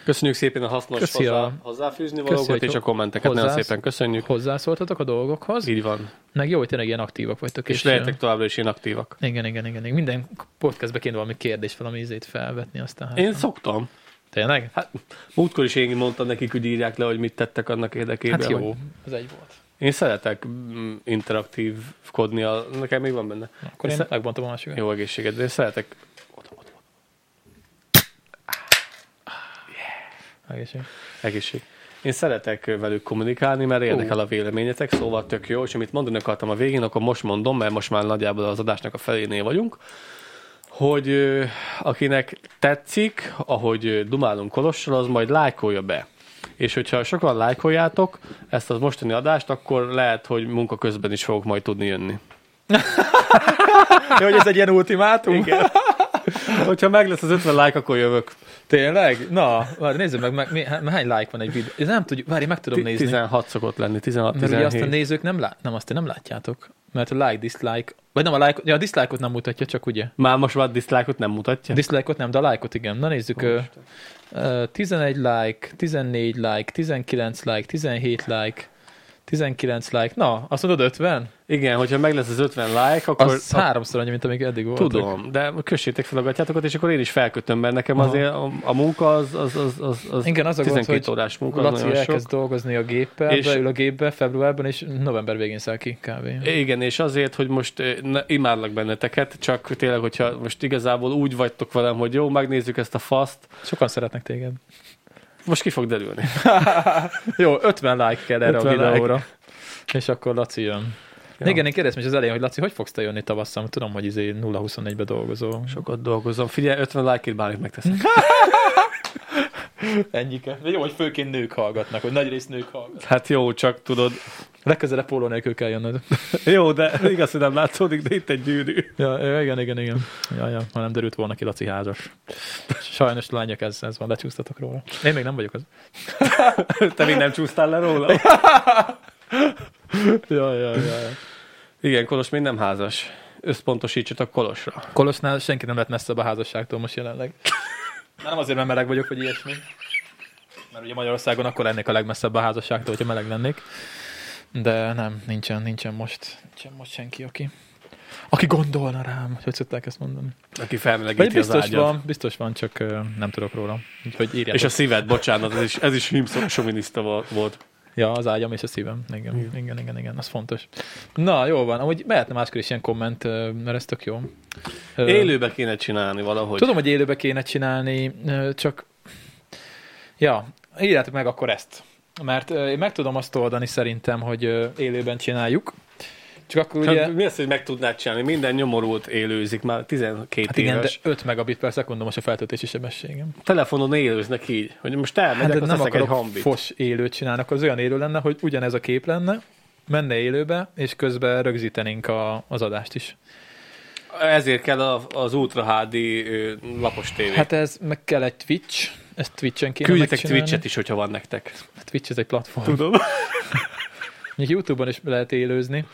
Köszönjük szépen a hasznos Köszi a- hozzá, hozzáfűzni Köszi, valókat hogy és a kommenteket. Nagyon hozzász- szépen köszönjük. Hozzászóltatok a dolgokhoz, Így van. meg jó, hogy tényleg ilyen aktívak vagytok. És lehetek továbbra is inaktívak. Igen, igen, igen, igen. Minden podcastbe kéne valami kérdés, valami ízét felvetni, aztán hát. Én szoktam. Tényleg? Hát, múltkor is én mondtam nekik, hogy írják le, hogy mit tettek annak érdekében. Hát hogy- jó, ez egy volt. Én szeretek mm, interaktívkodni, a... nekem még van benne. Akkor én Sze- megbontom a másikat. Jó egészséget, de én szeretek Egészség. egészség. Én szeretek velük kommunikálni, mert érdekel a véleményetek, szóval tök jó, és amit mondani akartam a végén, akkor most mondom, mert most már nagyjából az adásnak a felénél vagyunk, hogy akinek tetszik, ahogy dumálunk Kolossal, az majd lájkolja be. És hogyha sokan lájkoljátok ezt az mostani adást, akkor lehet, hogy munka közben is fogok majd tudni jönni. Jó, hogy ez egy ilyen ultimátum? Igen. hogyha meg lesz az 50 like, akkor jövök. Tényleg? Na, várj, nézzük meg, meg mi, hány like van egy videó. Ez nem tudjuk, várj, meg tudom nézni. 16 szokott lenni, 16, Mert ugye azt a 17. nézők nem, lát, nem, azt nem látjátok. Mert a like, dislike, vagy nem a like, ja, a dislike-ot nem mutatja, csak ugye. Már most már dislike-ot nem mutatja? A dislike-ot nem, de a like-ot igen. Na nézzük, ö, ö, 11 like, 14 like, 19 like, 17 like, 19 like. Na, azt mondod 50? Igen, hogyha meg lesz az 50 like, akkor... Az háromszor annyi, mint amíg eddig volt. Tudom, de kössétek fel a gatyátokat, és akkor én is felkötöm, mert nekem Aha. azért a, a munka az, az, az, az, az Igen, az a gond, 12 hogy órás munka, az Laci nagyon sok. elkezd dolgozni a géppel, És- beül a gépbe februárban, és november végén száll ki kb. Igen, és azért, hogy most eh, ne, imádlak benneteket, csak tényleg, hogyha most igazából úgy vagytok velem, hogy jó, megnézzük ezt a faszt, Sokan szeretnek téged. most ki fog derülni. Jó, 50 like kell erre 50 a like. videóra. És akkor Laci jön. Ja. Igen, én kérdeztem is az elején, hogy Laci, hogy fogsz te jönni tavasszal? Tudom, hogy izé 0-24-be dolgozol. Sokat dolgozom. Figyelj, 50 like-ért bármit megteszek. Ennyike. De jó, hogy főként nők hallgatnak, hogy nagy rész nők hallgatnak. Hát jó, csak tudod, Legközelebb póló nélkül kell jönnöd. jó, de igaz, hogy nem látszódik, de itt egy gyűrű. Ja, igen, igen, igen. Ja, ja, ha nem derült volna ki Laci házas. Sajnos lányok, ez, ez van, lecsúsztatok róla. Én még nem vagyok az. Te még nem csúsztál le róla? Ja, ja, ja. ja. Igen, Kolos még nem házas. Összpontosítsatok Kolosra. Kolosnál senki nem lett messzebb a házasságtól most jelenleg. Nem azért, mert meleg vagyok, vagy ilyesmi. Mert ugye Magyarországon akkor lennék a legmesszebb a házasságtól, hogyha meleg lennék. De nem, nincsen, nincsen most, nincsen most senki, aki, aki gondolna rám, hogy szokták ezt mondani. Aki Vagy felmelegíti az biztos ágyat. van, biztos van, csak nem tudok róla. Úgyhogy írjátok. És a szíved, bocsánat, ez is, ez is himsoviniszta volt. Ja, az ágyam és a szívem. Igen, igen, igen, igen, igen, az fontos. Na, jó van. Amúgy mehetne máskor is ilyen komment, mert ez tök jó. Élőbe kéne csinálni valahogy. Tudom, hogy élőbe kéne csinálni, csak ja, írjátok meg akkor ezt. Mert én meg tudom azt oldani szerintem, hogy élőben csináljuk. Csak akkor ugye... Hát, mi az, hogy meg tudnád csinálni? Minden nyomorult élőzik, már 12 Hát igen, de éves. 5 megabit per szekundum most a feltöltési sebességem. Telefonon élőznek így, hogy most elmegyek, Hát hát, de nem eszek egy akarok hambit. fos élőt akkor az olyan élő lenne, hogy ugyanez a kép lenne, menne élőbe, és közben rögzítenénk a, az adást is. Ezért kell a, az Ultra HD lapos tévé. Hát, Hát ez meg kell egy Twitch, ezt Twitch-en kéne Küldjetek. Twitch-et is, hogyha van nektek. Hát Twitch ez egy platform. Tudom. Még YouTube-on is lehet élőzni.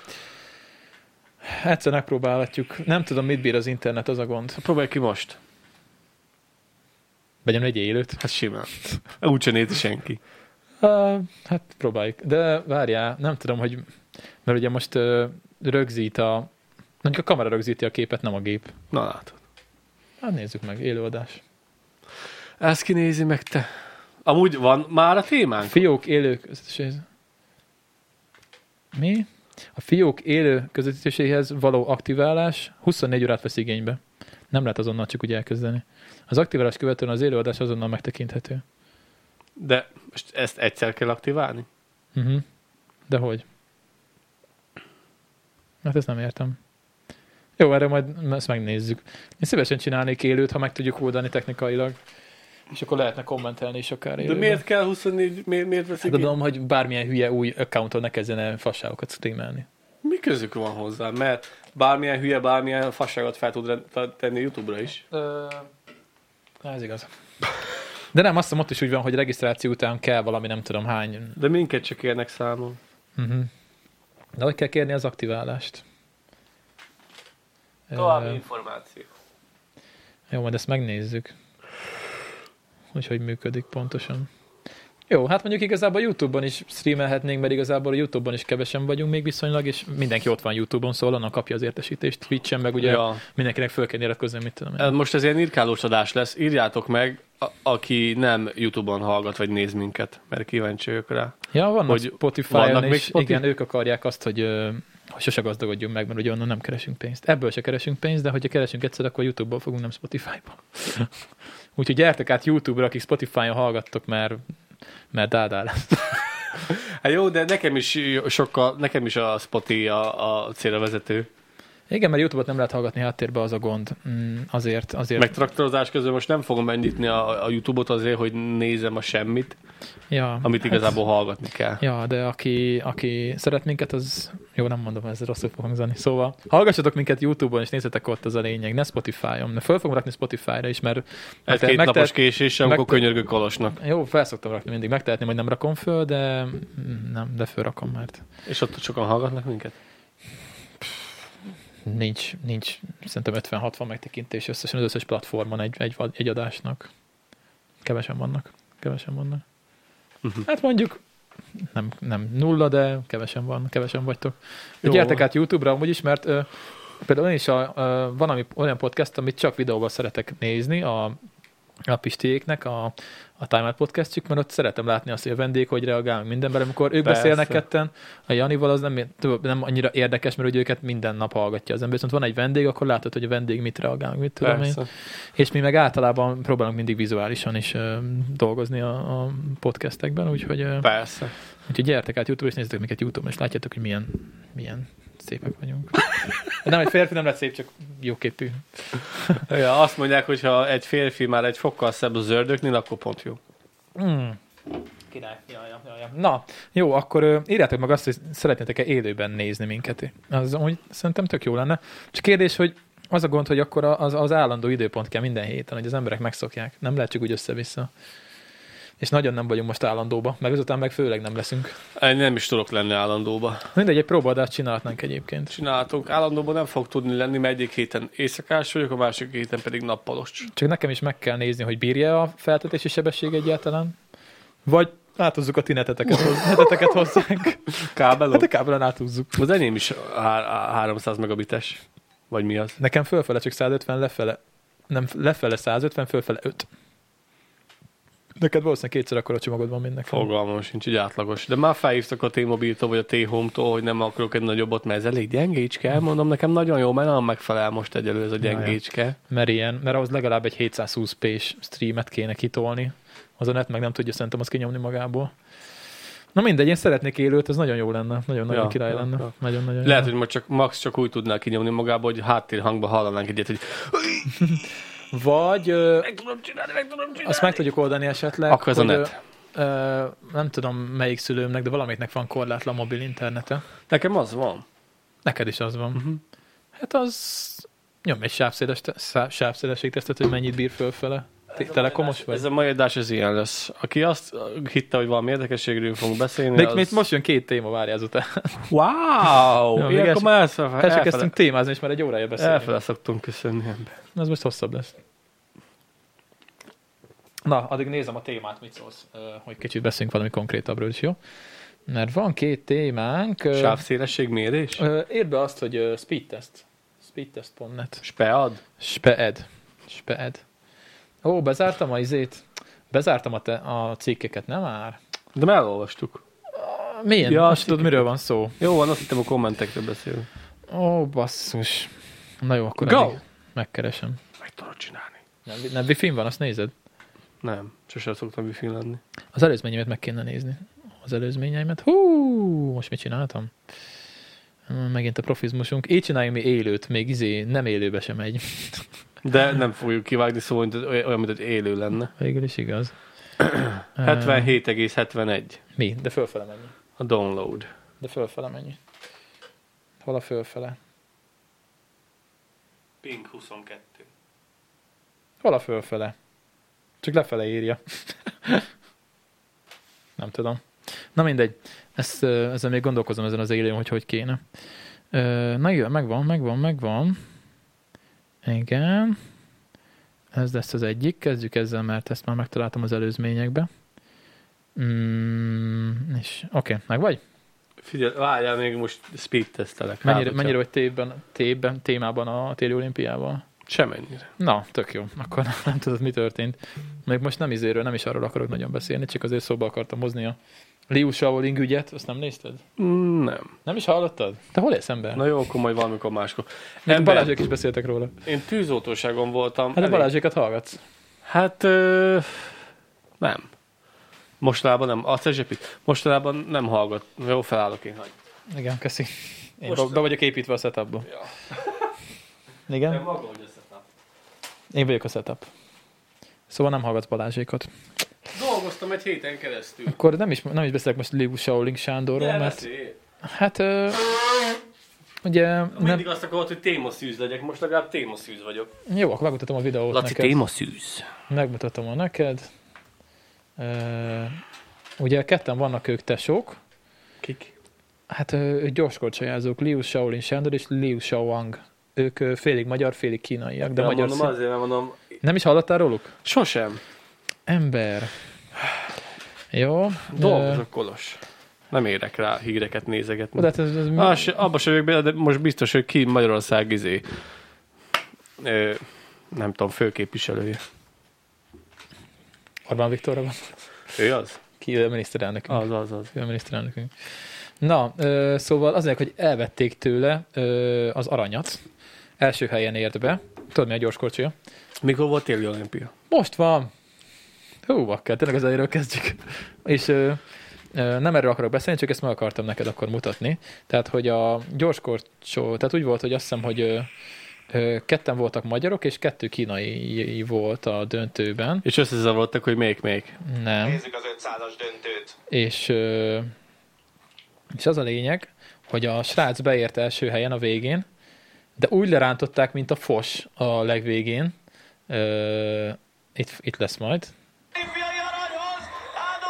Egyszer megpróbálhatjuk. Nem tudom, mit bír az internet, az a gond. Próbálj ki most. Vegyem egy élőt. Hát simán. Úgyse nézi senki. Uh, hát próbáljuk. De várjál, nem tudom, hogy... Mert ugye most uh, rögzít a... Mondjuk a kamera rögzíti a képet, nem a gép. Na látod. Hát nézzük meg, élőadás. Ezt kinézi meg te. Amúgy van már a témánk? Fiók élő közvetítés. Mi? A fiók élő közvetítéséhez való aktiválás 24 órát vesz igénybe. Nem lehet azonnal csak úgy elkezdeni. Az aktiválás követően az élőadás azonnal megtekinthető. De most ezt egyszer kell aktiválni? Uh-huh. De hogy? Hát ezt nem értem. Jó, erre majd ezt megnézzük. Én szívesen csinálnék élőt, ha meg tudjuk oldani technikailag. És akkor lehetne kommentelni is akár De élőben. miért kell 24, miért, miért veszik? Hát tudom, hogy bármilyen hülye új accounton ne kezdene fasságokat streamelni. Mi közük van hozzá? Mert bármilyen hülye, bármilyen fasságot fel tud tenni YouTube-ra is. Ö, ez igaz. De nem, azt hiszem ott is úgy van, hogy regisztráció után kell valami nem tudom hány. De minket csak érnek számon. Uh-huh. De hogy kell kérni az aktiválást? További információ. Jó, majd ezt megnézzük. Hogy hogy működik pontosan. Jó, hát mondjuk igazából YouTube-on is streamelhetnénk, mert igazából a YouTube-on is kevesen vagyunk még viszonylag, és mindenki ott van YouTube-on, szóval annak kapja az értesítést. Twitch-en meg ugye Ja. mindenkinek föl kell iratkozni, mit tudom én. Ez Most ez ilyen irkálós adás lesz. Írjátok meg, a- aki nem YouTube-on hallgat, vagy néz minket, mert kíváncsi vagyok rá. Ja, vannak hogy Spotify-on is, még Spotify- igen, ők akarják azt, hogy, hogy sose gazdagodjunk meg, mert ugye onnan nem keresünk pénzt. Ebből se keresünk pénzt, de hogyha keresünk egyszer, akkor YouTube-ból fogunk, nem Spotify-ból. Úgyhogy gyertek át YouTube-ra, akik Spotify-on hallgattok, mert, mert dádá lesz. Hát jó, de nekem is sokkal, nekem is a Spotify a, a célra vezető. Igen, mert YouTube-ot nem lehet hallgatni háttérbe, az a gond. Mm, azért, azért. Meg traktorozás közben most nem fogom megnyitni a, a YouTube-ot azért, hogy nézem a semmit, ja, amit igazából hallgatni kell. Ja, de aki, aki szeret minket, az jó, nem mondom, ez rosszul fog hangzani. Szóval hallgassatok minket YouTube-on, és nézzetek ott, az a lényeg, ne Spotify-on. De föl fogom rakni Spotify-ra is, mert Egy-két megtehet- napos késéssel, amikor megte- könyörgök Kolosnak. Jó, felszoktam rakni mindig, megtehetném, hogy nem rakom föl, de mm, nem, de fölrakom, mert És ott sokan hallgatnak minket? Nincs, nincs szerintem 50-60 megtekintés összesen az összes platformon egy, egy, egy adásnak. Kevesen vannak. Kevesen vannak. Mhm. Hát mondjuk nem, nem nulla, de kevesen van, kevesen vagytok. Jó. gyertek át YouTube-ra amúgy is, mert ö, például én is a, ö, van ami, olyan podcast, amit csak videóban szeretek nézni, a, a Pistiéknek, a, a Time Out podcastjük, mert ott szeretem látni azt, hogy a vendég hogy reagál mindenben, amikor ők Persze. beszélnek ketten, a Janival az nem, nem annyira érdekes, mert ugye őket minden nap hallgatja az ember, viszont van egy vendég, akkor látod, hogy a vendég mit reagál, mit tudom én. Persze. És mi meg általában próbálunk mindig vizuálisan is ö, dolgozni a, a podcastekben, úgyhogy, ö, Persze. úgyhogy gyertek át YouTube-ra, és nézzetek minket YouTube-on, és látjátok, hogy milyen, milyen szépek vagyunk. nem, egy férfi nem lett szép, csak jóképű. Ja, azt mondják, hogy ha egy férfi már egy fokkal szebb az ördögnél, akkor pont jó. Mm. Király. Ja, ja, ja, ja. Na, jó, akkor ö, írjátok meg azt, hogy szeretnétek-e élőben nézni minket. Az úgy szerintem tök jó lenne. Csak kérdés, hogy az a gond, hogy akkor az, az állandó időpont kell minden héten, hogy az emberek megszokják. Nem lehet csak úgy össze-vissza. És nagyon nem vagyunk most állandóba, meg azután meg főleg nem leszünk. Én nem is tudok lenni állandóba. Mindegy, egy próbaadást csinálhatnánk egyébként. Csináltunk. Állandóban nem fog tudni lenni, mert egyik héten éjszakás vagyok, a másik héten pedig nappalos. Csak nekem is meg kell nézni, hogy bírja a feltetési sebesség egyáltalán. Vagy áthozzuk a ti neteteket, hoz, neteteket hozzánk. Kábelon? Hát a kábelen áthúzzuk. Az enyém is há- 300 megabites. Vagy mi az? Nekem fölfele csak 150, lefele, nem, lefele 150, fölfele 5. Neked valószínűleg kétszer akkor a csomagod van, nekem. Fogalmam sincs, így átlagos. De már felhívtak a T-Mobiltól, vagy a T-Home-tól, hogy nem akarok egy nagyobbot, mert ez elég gyengécske. Mondom, nekem nagyon jó, mert nem megfelel most egyelőre ez a gyengécske. Mert ilyen, mert ahhoz legalább egy 720p-s streamet kéne kitolni. Az a net meg nem tudja szerintem azt kinyomni magából. Na mindegy, én szeretnék élőt, ez nagyon jó lenne. Nagyon-nagyon Ja, király ja, lenne. ja. Nagyon-nagyon Lehet, jó. hogy most csak Max csak úgy tudná kinyomni magába, hogy háttérhangban hallanánk egyet, hogy Vagy ö, meg tudom csinálni, meg tudom csinálni. azt meg tudjuk oldani esetleg. Akkor ez a hogy, ö, net. Ö, nem tudom melyik szülőmnek, de valamelyiknek van korlátlan mobil internete. Nekem az van. Neked is az van. Uh-huh. Hát az nyom egy sávszélességtesztet, hogy mennyit bír fölfele. Te- Telekomos vagy? Ez a mai adás ez ilyen lesz. Aki azt hitte, hogy valami érdekességről fogunk beszélni, De az... még most jön két téma, várj ezután. Wow! Még Ilyenkor már elfele, El kezdtünk témázni, és már egy órája beszélni. elfele szoktunk köszönni ember. Ez most hosszabb lesz. Na, addig nézem a témát, mit szólsz, hogy kicsit beszéljünk valami konkrétabbról is, jó? Mert van két témánk. ö, Sávszélesség mérés? ö, Írd be azt, hogy speedtest. Speedtest.net. Spead? Speed. Speed. Ó, bezártam a izét. Bezártam a, te, a cikkeket, nem már? De már elolvastuk. Milyen? Ja, Most tudod, miről van szó? Jó, van, azt hittem a kommentekről beszélünk. Ó, basszus. Na jó, akkor Go! megkeresem. Meg tudod csinálni. Nem, nem wifi van, azt nézed? Nem, sosem szoktam wifi lenni. Az előzményeimet meg kéne nézni. Az előzményeimet. Hú, most mit csináltam? Megint a profizmusunk. Így csináljunk mi élőt, még izé nem élőbe sem megy. De nem fogjuk kivágni, szóval mint- olyan, mint egy élő lenne. Végül is igaz. 77,71 Mi? De fölfele mennyi? a download. De fölfele mennyi? Hol a fölfele? Ping 22. Hol a fölfele? Csak lefele írja. nem tudom. Na mindegy, ezt, ezzel még gondolkozom ezen az élén, hogy hogy kéne. Na jó, megvan, megvan, megvan. Igen. Ez lesz az egyik. Kezdjük ezzel, mert ezt már megtaláltam az előzményekbe. Mm, és oké, okay, meg vagy? Figyelj, várjál, még most speed tesztelek. Mennyire, Hát, mennyire vagy tében, tében, témában a téli olimpiával? Semennyire. Na, tök jó. Akkor nem tudod, mi történt. Még most nem izéről, nem is arról akarok nagyon beszélni, csak azért szóba akartam hozni a Liu Shaoling ügyet. Azt nem nézted? Mm, Nem. Nem is hallottad? Te hol élsz ember? Na jó, akkor majd valamikor máskor. Én Ember, Balázsék is beszéltek róla. Én tűzoltóságon voltam. Hát a elég- Balázsékat hallgatsz. Hát ö, nem. Mostanában nem. A Cezsepit. Mostanában nem hallgat. Jó, felállok én. Hagy. Igen, köszi. Én Most- be, be vagyok építve a setupba. Ja. Igen? maga, hogy összetap. Én vagyok a setup. Szóval nem hallgatsz Balázsékat. Dolgoztam egy héten keresztül. Akkor nem is, nem is beszélek most Liu Shaoling Sándorról, De mert beszélj. hát ö, ugye nem, Mindig azt akarod, hogy témaszűz legyek, most legalább témaszűz vagyok. jó, akkor megmutatom a videót Laci, neked. témaszűz. Megmutatom a neked. Uh, ugye ketten vannak ők tesók, Kik? hát ö, ők gyorskorcsolyázók, Liu Shaolin Sándor és Liu Shaowang. Ők ö, félig magyar, félig kínaiak, de De magyar mondom, szín... azért, mert mondom, Nem is hallottál róluk? sosem. Ember. Jó. Dolgozok kolos. Nem érek rá híreket nézegetni. De hát ez, ez Ah, se, abba se vagyok bele, de most biztos, hogy ki Magyarország izé. Ö, nem tudom, főképviselője. Orbán Viktorra van. Ő az? Ki a miniszterelnökünk. Az, az, az. Ő a miniszterelnökünk. Na, ö, szóval azért, hogy elvették tőle ö, az aranyat. Első helyen ért be. Tudod, mi a gyorskorcsolya? Mikor volt téli olimpia? Most van. Hú, bakker, tényleg az elejéről kezdjük. És ö, ö, nem erről akarok beszélni, csak ezt meg akartam neked akkor mutatni. Tehát, hogy a gyorskorcsó, tehát úgy volt, hogy azt hiszem, hogy ö, ö, ketten voltak magyarok, és kettő kínai volt a döntőben. És összezavarodtak, hogy melyik melyik. Nem. Nézzük az 500-as döntőt. És, ö, és az a lényeg, hogy a srác beért első helyen a végén, de úgy lerántották, mint a fos a legvégén. Ö, itt, itt lesz majd.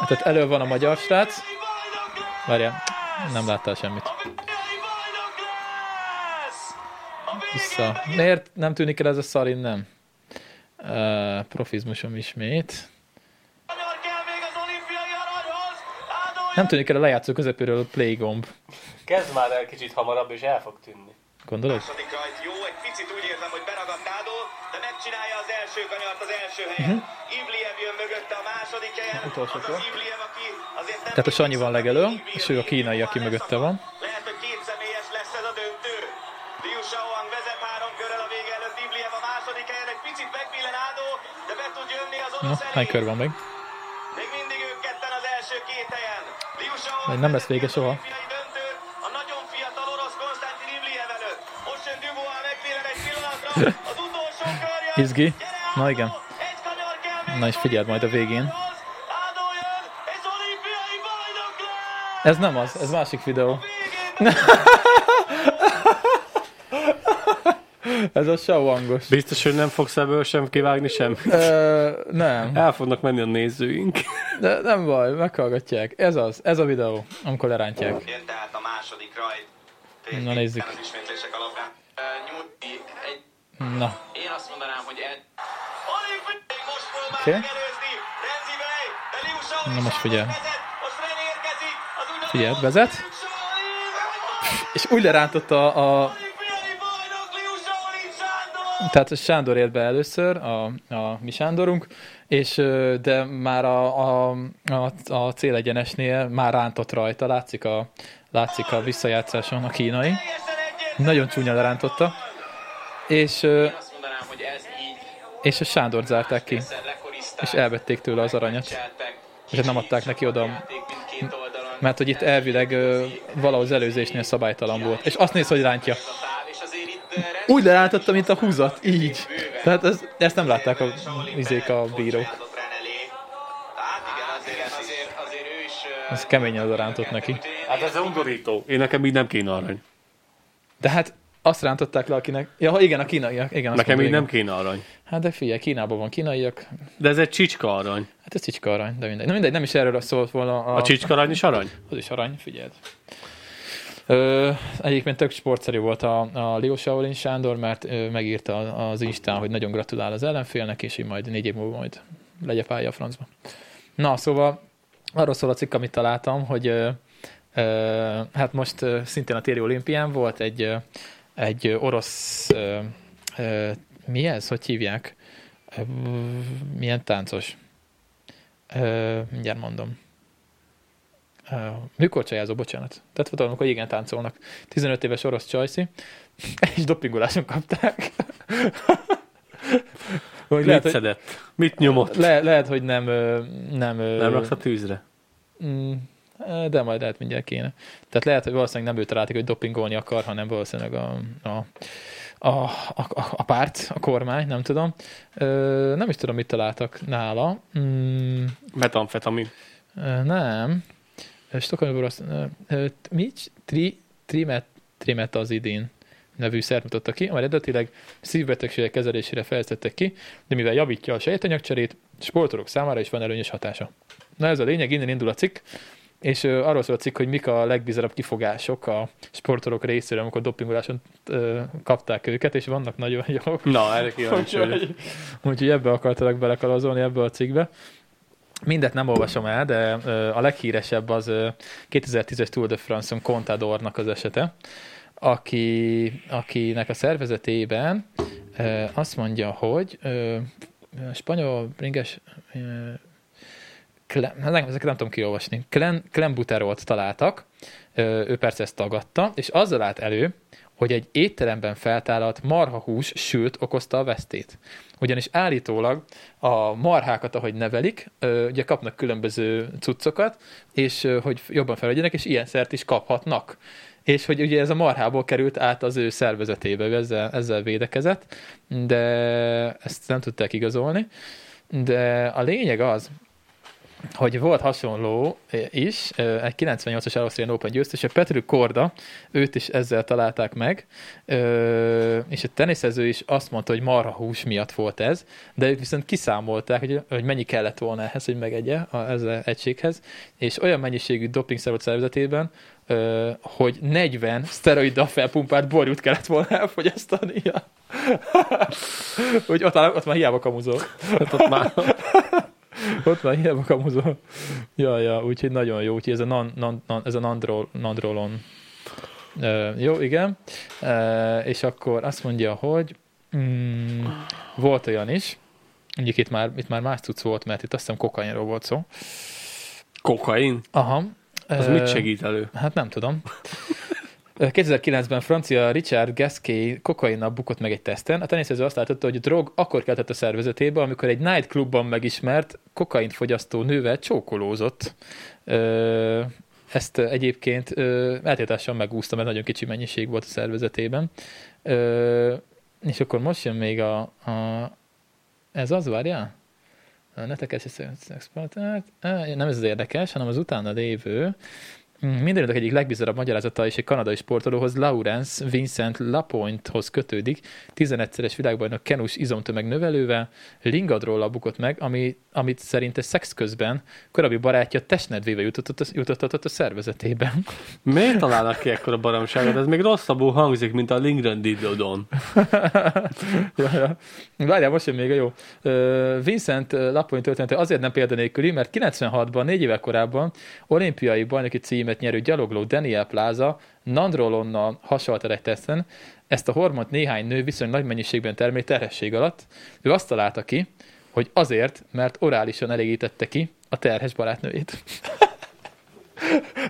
Tehát elő van a magyar srác. Várjál, nem láttál semmit. Vissza. Miért nem tűnik el ez a szarin, nem? Uh, profizmusom ismét. Nem tűnik el a lejátszó közepéről a play gomb. Kezd már el kicsit hamarabb, és el fog tűnni. Gondolod? Második rajt jó, egy picit úgy érzem, hogy beragadt Ádó, de megcsinálja az első kanyart az első helyen. Uh-huh. Ivliev jön mögötte a második helyen, Utolsó az az Ivliev, aki azért nem... Tehát a Sanyi van legelő, és ő a kínai, aki mögötte van. Lehet, hogy két személyes lesz ez a döntő. Liu Shaoang vezet három körrel a vége előtt, Ivliev a második helyen, egy picit megbillen Ádó, de be tud jönni az Na, orosz hány elé. kör van még? Még mindig ők ketten az első két helyen. Liu Shaoang nem lesz vége soha. Izgi. Na igen. Na és figyeld majd a végén. Ez nem az, ez másik videó. Ez a Shaowangos. Biztos, hogy nem fogsz ebből sem kivágni sem. Ö, nem, El fognak menni a nézőink. de nem baj, meghallgatják. Ez az, ez a videó, amikor lerántják. Jön tehát a második rajt. Na, nézzük. Az ismétlések alapján. Na, Én azt mondanám, hogy egy... Olimpiai most próbál Oké. megelőzni. Renzi Bey, Shaoling Na, most figyelj. vezet. Most Ren érkezik. Az úgynevezett Figyeld, vezet. És úgy lerántotta a, tehát a Sándor ért be először, a, a mi Sándorunk, és de már a, a, a, a célegyenesnél már rántott rajta, látszik a, látszik a visszajátszáson a kínai. Nagyon csúnya lerántotta. És, ö, Azt mondanám, hogy ez így és a Sándor zárták ki, és elvették tőle az aranyat. És hát nem adták neki oda, mert hogy itt elvileg ö, valahogy az előzésnél szabálytalan volt. És azt néz, hogy rántja. Úgy lerántotta, mint a húzat, így. Tehát ez, ezt nem látták a, izék a bírók. Hát Ez keményen oda rántott neki. Hát ez undorító. Én nekem így nem kéne arany. De hát azt rántották le, akinek... Ja, igen, a kínaiak. Igen, Nekem mondta, így nem igen. kéne arany. Hát de figyelj, Kínában van kínaiak. De ez egy csicska arany. Hát ez csicska arany, de mindegy. Na mindegy, nem is erről szólt volna. A, A csicska arany is arany? Az is arany, figyeld. Ö, egyébként tök sportszerű volt a, a Lió Shaolin Sándor, mert ö, megírta az Instán, hogy nagyon gratulál az ellenfélnek, és így majd négy év múlva majd legyepálja a francba. Na, szóval arról szól a cikk, amit találtam, hogy ö, ö, hát most ö, szintén a téli olimpián volt egy, ö, egy orosz, ö, ö, mi ez, hogy hívják? Ö, milyen táncos? Ö, mindjárt mondom. Uh, mikor csajázó, bocsánat. Tehát tudom, amikor igen táncolnak. 15 éves orosz csajszi, és dopingoláson kapták. Hogy Mit lehet, hogy, szedett? Mit nyomott? le, lehet, hogy nem... ö, Nem, ö, Nem raksz a tűzre? Mm, de majd lehet mindjárt kéne. Tehát lehet, hogy valószínűleg nem ő találtak, hogy dopingolni akar, hanem valószínűleg a, a, a, a, a párt, a kormány, nem tudom. Ö, nem is tudom, mit találtak nála. Mm, Metamfetamin. Ö, Nem. Stockholmból azt, mi? Tri, trimet, trimetazidin nevű szert mutatta ki, amely eredetileg szívbetegségek kezelésére fejlesztettek ki, de mivel javítja a sejtanyagcserét, sportolók számára is van előnyös hatása. Na ez a lényeg, innen indul a cikk, és arról szól a cikk, hogy mik a legbizarabb kifogások a sportolók részéről, amikor dopingoláson ö, kapták őket, és vannak nagyon jók. Na, erre kíváncsi. Úgyhogy, úgyhogy ebbe akartalak belekalazolni, ebbe a cikkbe. Mindet nem olvasom el, de ö, a leghíresebb az ö, 2010-es Tour de France-on Contadornak az esete, aki, akinek a szervezetében ö, azt mondja, hogy ö, spanyol bringes ö, Kle, hát nem, ezeket nem tudom kiolvasni. Klen, klembuterolt találtak, ő persze ezt tagadta, és azzal állt elő, hogy egy étteremben feltállalt marhahús sült okozta a vesztét. Ugyanis állítólag a marhákat, ahogy nevelik, ugye kapnak különböző cuccokat, és hogy jobban felvegyenek, és ilyen szert is kaphatnak. És hogy ugye ez a marhából került át az ő szervezetébe, ő ezzel, ezzel védekezett, de ezt nem tudták igazolni. De a lényeg az, hogy volt hasonló is, egy 98-as Australian Open győztes, a Petru Korda, őt is ezzel találták meg, és a teniszező is azt mondta, hogy marha hús miatt volt ez, de ők viszont kiszámolták, hogy, hogy mennyi kellett volna ehhez, hogy megegye a, ezzel egységhez, és olyan mennyiségű dopingszer volt szervezetében, hogy 40 szteroiddal felpumpált borjút kellett volna elfogyasztania. hogy ott, ott már hiába kamuzol. Hát ott már Ott már hiába kamuzol. Ja, ja, úgyhogy nagyon jó. Úgyhogy ez a, non, non, non, ez a nandrol, nandrolon. Uh, jó, igen. Uh, és akkor azt mondja, hogy mm, volt olyan is, mondjuk itt már, itt már más cucc volt, mert itt azt hiszem kokainról volt szó. kokain. Aha. Az Ö, mit segít elő? Hát nem tudom. Ö, 2009-ben francia Richard Gasquet kokainnal bukott meg egy teszten. A teniszező azt látotta, hogy a drog akkor keltett a szervezetébe, amikor egy nightclubban megismert kokaint fogyasztó nővel csókolózott. Ezt egyébként ö, eltétással megúszta, mert nagyon kicsi mennyiség volt a szervezetében. És akkor most jön még a, a ez az, várjál? A netekes exploitált. Nem ez az érdekes, hanem az utána lévő. Mindenütt egyik legbizarabb magyarázata is egy kanadai sportolóhoz, Lawrence Vincent Lapointhoz kötődik, 11-szeres világbajnok kenus izomtömeg növelővel, lingadról bukott meg, ami, amit szerinte szex közben korábbi barátja testnedvével jutott, jutottatott a szervezetében. Miért találnak ki ekkora baromságot? Ez még rosszabbul hangzik, mint a Lindgren Didodon. ja, ja. Várjál, most jön még a jó. Vincent Lapoint története azért nem példanélküli, mert 96-ban, négy évvel korábban olimpiai bajnoki címet nyerő gyalogló Daniel Plaza nandrolonnal hasonlt el egy teszten, ezt a hormont néhány nő viszonylag nagy mennyiségben termeli terhesség alatt. Ő azt találta ki, hogy azért, mert orálisan elégítette ki a terhes barátnőjét.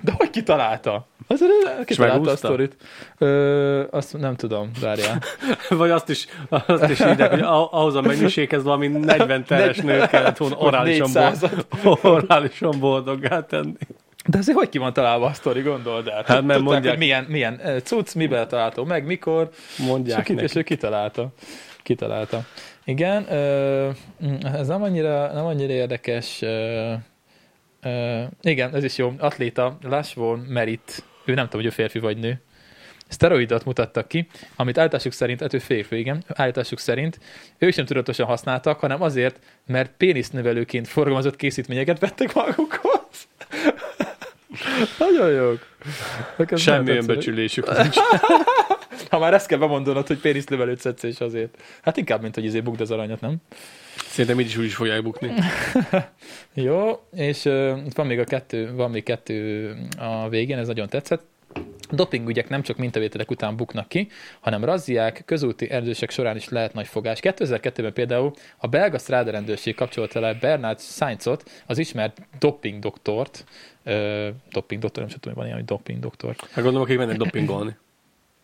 De hogy kitalálta? Azért kitalálta a sztorit. Ö, azt nem tudom, várjál. Vagy azt is, azt is írják, hogy ah- ahhoz a mennyiséghez valami 40 teres nőt kellett volna orálisan, 400-at. bold, orálisan boldoggá tenni. De azért hogy ki van találva a sztori, gondold el? Hát, mert mondják- hogy milyen, milyen cucc, miben található meg, mikor, és, Mondják és neki. ő kitalálta. Kitalálta. Igen, ö, ez nem annyira, nem annyira érdekes. Igen, ez is jó. Atléta, Lashvon Merit, ő nem tudom, hogy ő férfi vagy nő. szteroidot mutattak ki, amit állításuk szerint, ettől férfi, igen, állításuk szerint ők sem tudatosan használtak, hanem azért, mert pénisznövelőként forgalmazott készítményeket vettek magukhoz. Nagyon jók. Nekem Semmi önbecsülésük nincs. Ha már ezt kell bemondanod, hogy pénisznövelőt szedsz és azért. Hát inkább, mint hogy izé bukd az aranyat, nem? Szerintem így is úgy is fogják bukni. Jó, és uh, itt van még a kettő, van még kettő a végén, ez nagyon tetszett. Dopingügyek nem csak mintavételek után buknak ki, hanem razziák, közúti erdősek során is lehet nagy fogás. 2002-ben például a belga Strada rendőrség kapcsolta le Bernard Sainzot, az ismert doping doktort, uh, doping doktor, nem tudom, hogy van ilyen, hogy doping doktor. Hát gondolom, akik mennek dopingolni.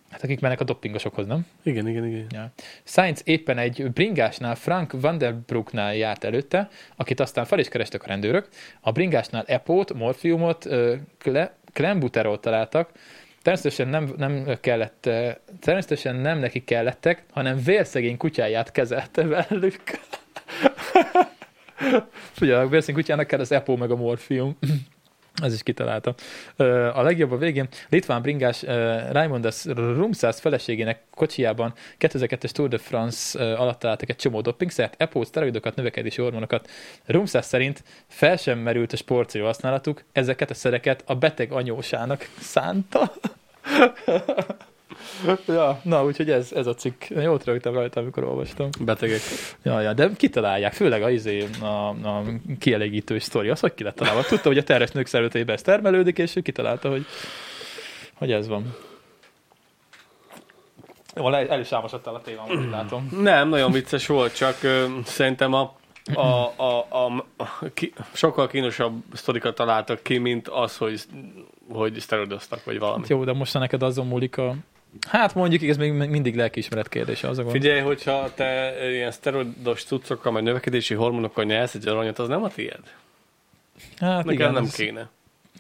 Hát akik mennek a dopingosokhoz, nem? Igen, igen, igen. Ja. Sainz éppen egy bringásnál Frank Vanderbroeknál járt előtte, akit aztán fel is kerestek a rendőrök. A bringásnál epót, morfiumot, ö, kle, klembuterolt találtak, Természetesen nem, nem kellett, ö, természetesen nem neki kellettek, hanem vérszegény kutyáját kezelte velük. Ugye, a vérszegény kutyának kell az epó meg a morfium. Ez is kitalálta. A legjobb a végén Litván bringás Raimondas Rumszász feleségének kocsijában 2002-es Tour de France alatt találtak egy csomó dopingszert, EPO, szteroidokat, növekedési hormonokat. Rumszász szerint fel sem merült a sportszerű használatuk, ezeket a szereket a beteg anyósának szánta. ja, na, úgyhogy ez, ez a cikk. Jót rögtem rajta, amikor olvastam. Betegek. Ja, ja, de kitalálják, főleg a, izé, a, a kielégítő sztori, az, hogy ki lett találva. Tudta, hogy a terhes nők szervezetében ez termelődik, és ő kitalálta, hogy, hogy ez van. Jó, el, is álmosodtál a témám, úgy látom. Nem, nagyon vicces volt, csak ö, szerintem a, a, a, a, a ki, sokkal kínosabb sztorikat találtak ki, mint az, hogy, hogy szteroidoztak, vagy valami. Hát jó, de most neked azon múlik a... Hát mondjuk, ez még mindig lelkiismeret kérdése, az a gond. Figyelj, hogyha te ilyen szteroidos cuccokkal, vagy növekedési hormonokkal nyelsz egy aranyat, az nem a tiéd. hát Nekem igen, nem ez- kéne.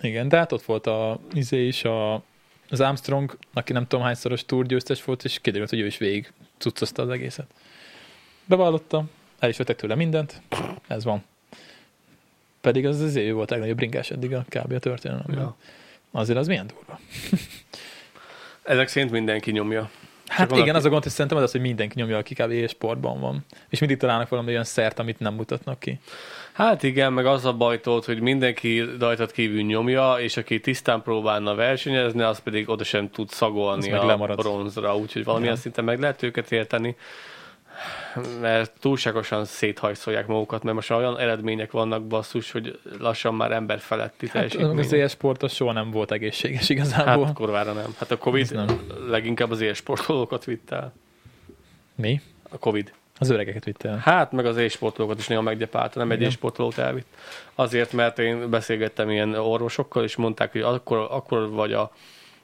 Igen, de hát ott volt a, izé is a, az Armstrong, aki nem tudom hányszoros túrgyőztes volt, és kiderült, hogy ő is végig cuccozta az egészet. Bevallotta, el is vettek tőle mindent, ez van. Pedig az azért ő volt a legnagyobb bringás eddig a kb. a történelemben. Ja. Azért az milyen durva. Ezek szerint mindenki nyomja. Hát valaki- igen, az a gond, hogy szerintem az az, hogy mindenki nyomja, aki kb. sportban van. És mindig találnak valami olyan szert, amit nem mutatnak ki. Hát igen, meg az a baj tudod, hogy mindenki rajtad kívül nyomja, és aki tisztán próbálna versenyezni, az pedig oda sem tud szagolni a lemarad. bronzra, úgyhogy valamilyen Ja. szinten meg lehet őket érteni, mert túlságosan széthajszolják magukat, mert most olyan eredmények vannak basszus, hogy lassan már ember feletti Hát teljesítmény. az élsport az soha nem volt egészséges igazából. Hát kurvára nem. Hát a Covid Ez nem. leginkább az élsportolókat vitt el. Mi? A Covid. Az öregeket vitte el. Hát, meg az élsportolókat is néha meggyepálta, nem egy élsportolót elvitt. Azért, mert én beszélgettem ilyen orvosokkal, és mondták, hogy akkor, akkor vagy a,